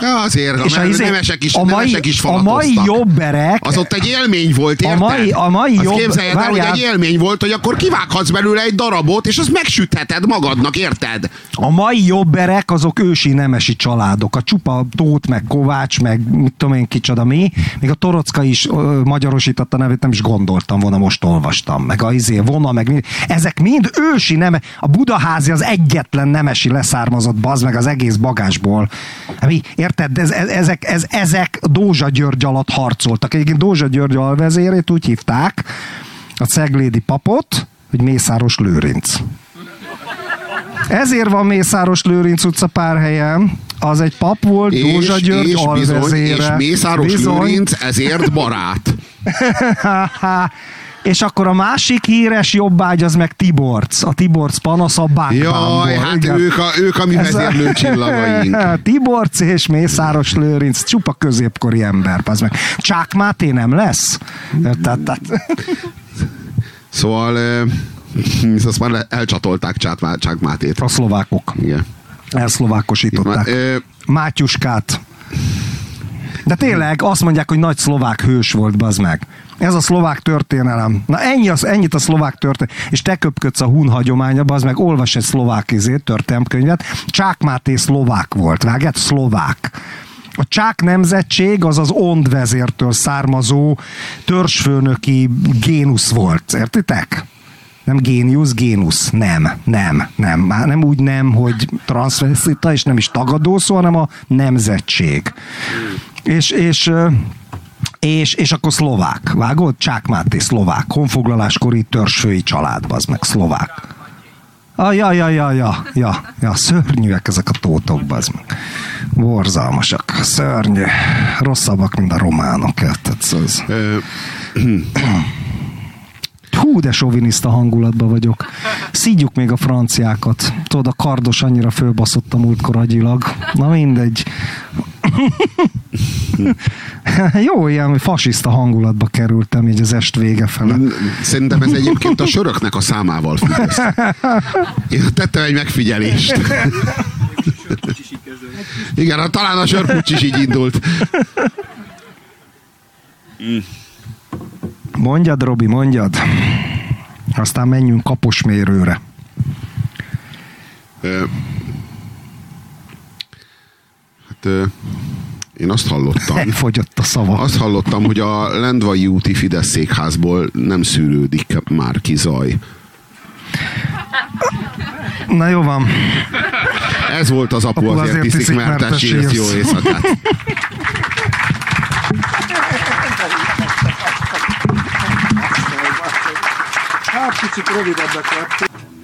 Ja, azért, És a, a, izé- nemesek is, a mai, nemesek is a mai jobberek, Az ott egy élmény volt, A érted? mai- a mai Azt jobb- képzeljed el, hogy egy élmény volt, hogy akkor kivághatsz belőle egy darabot, és azt megsütheted magadnak, érted? a mai jobberek azok ősi nemesi családok. A csupa Tóth, meg Kovács, meg mit tudom én kicsoda mi. Még a Torocka is ö, magyarosította nevét, nem is gondoltam volna, most olvastam. Meg a izé, vona, meg mi. Ezek mind ősi neme. A Budaházi az egyetlen nemesi leszármazott bazd meg az egész bagásból. Mi, érted? Ez, ez, ezek, ez, ezek Dózsa György alatt harcoltak. Egyébként Dózsa György alvezérét úgy hívták, a ceglédi papot, hogy Mészáros Lőrinc. Ezért van Mészáros Lőrinc utca pár helyen. Az egy pap volt, Dózsa György és, bizony, és alvezére. Mészáros Bizony. Lőrinc ezért barát. és akkor a másik híres jobbágy az meg Tiborc. A Tiborc panasz a bánkbámból. Jaj, hát Igen. ők a, ők a mi vezérlő csillagaink. Tiborc és Mészáros Lőrinc, csupa középkori ember, az meg. Csák Máté nem lesz? Tehát, tehát, Szóval ö, azt már elcsatolták Csák, Csák Mátét. a szlovákok Igen. elszlovákosították. Ö, Mátyuskát. De tényleg azt mondják, hogy nagy szlovák hős volt, bazd meg. Ez a szlovák történelem. Na ennyi az, ennyit a szlovák történelem. És te köpködsz a hun hagyományba, az meg olvas egy szlovák izét, történelmkönyvet. Csák Máté szlovák volt, vágják? Szlovák. A csák nemzetség az az Ond vezértől származó törzsfőnöki génusz volt, értitek? Nem géniusz, génusz. Nem, nem, nem. Már nem úgy nem, hogy transvestita, és nem is tagadó szó, hanem a nemzetség. És, és, és, és akkor szlovák. Vágod? Csák Máté szlovák. Honfoglaláskori törzsfői család, az meg szlovák. Ah, ja, ja, ja, ja, ja, ja, szörnyűek ezek a tótok, bazd meg. Borzalmasak, szörnyű, rosszabbak, mint a románok. Tehát ez... Hú, de soviniszta hangulatban vagyok. Szígyük még a franciákat. Tudod, a kardos annyira fölbaszott a múltkor agyilag. Na mindegy. Jó, ilyen fasiszta hangulatba kerültem így az est vége fele. Szerintem ez egyébként a söröknek a számával függ össze. Én tettem egy megfigyelést. Igen, talán a sörpucs is így indult. Mondjad, Robi, mondjad. Aztán menjünk kaposmérőre. Hát én azt hallottam, Elfogyott a szava. azt hallottam, hogy a Lendvai úti Fidesz székházból nem szűrődik már ki zaj. Na jó van. Ez volt az apu, Apu azért, azért iszik, mert. Jó éjszakát. Hát kicsit rövidebbek lettek.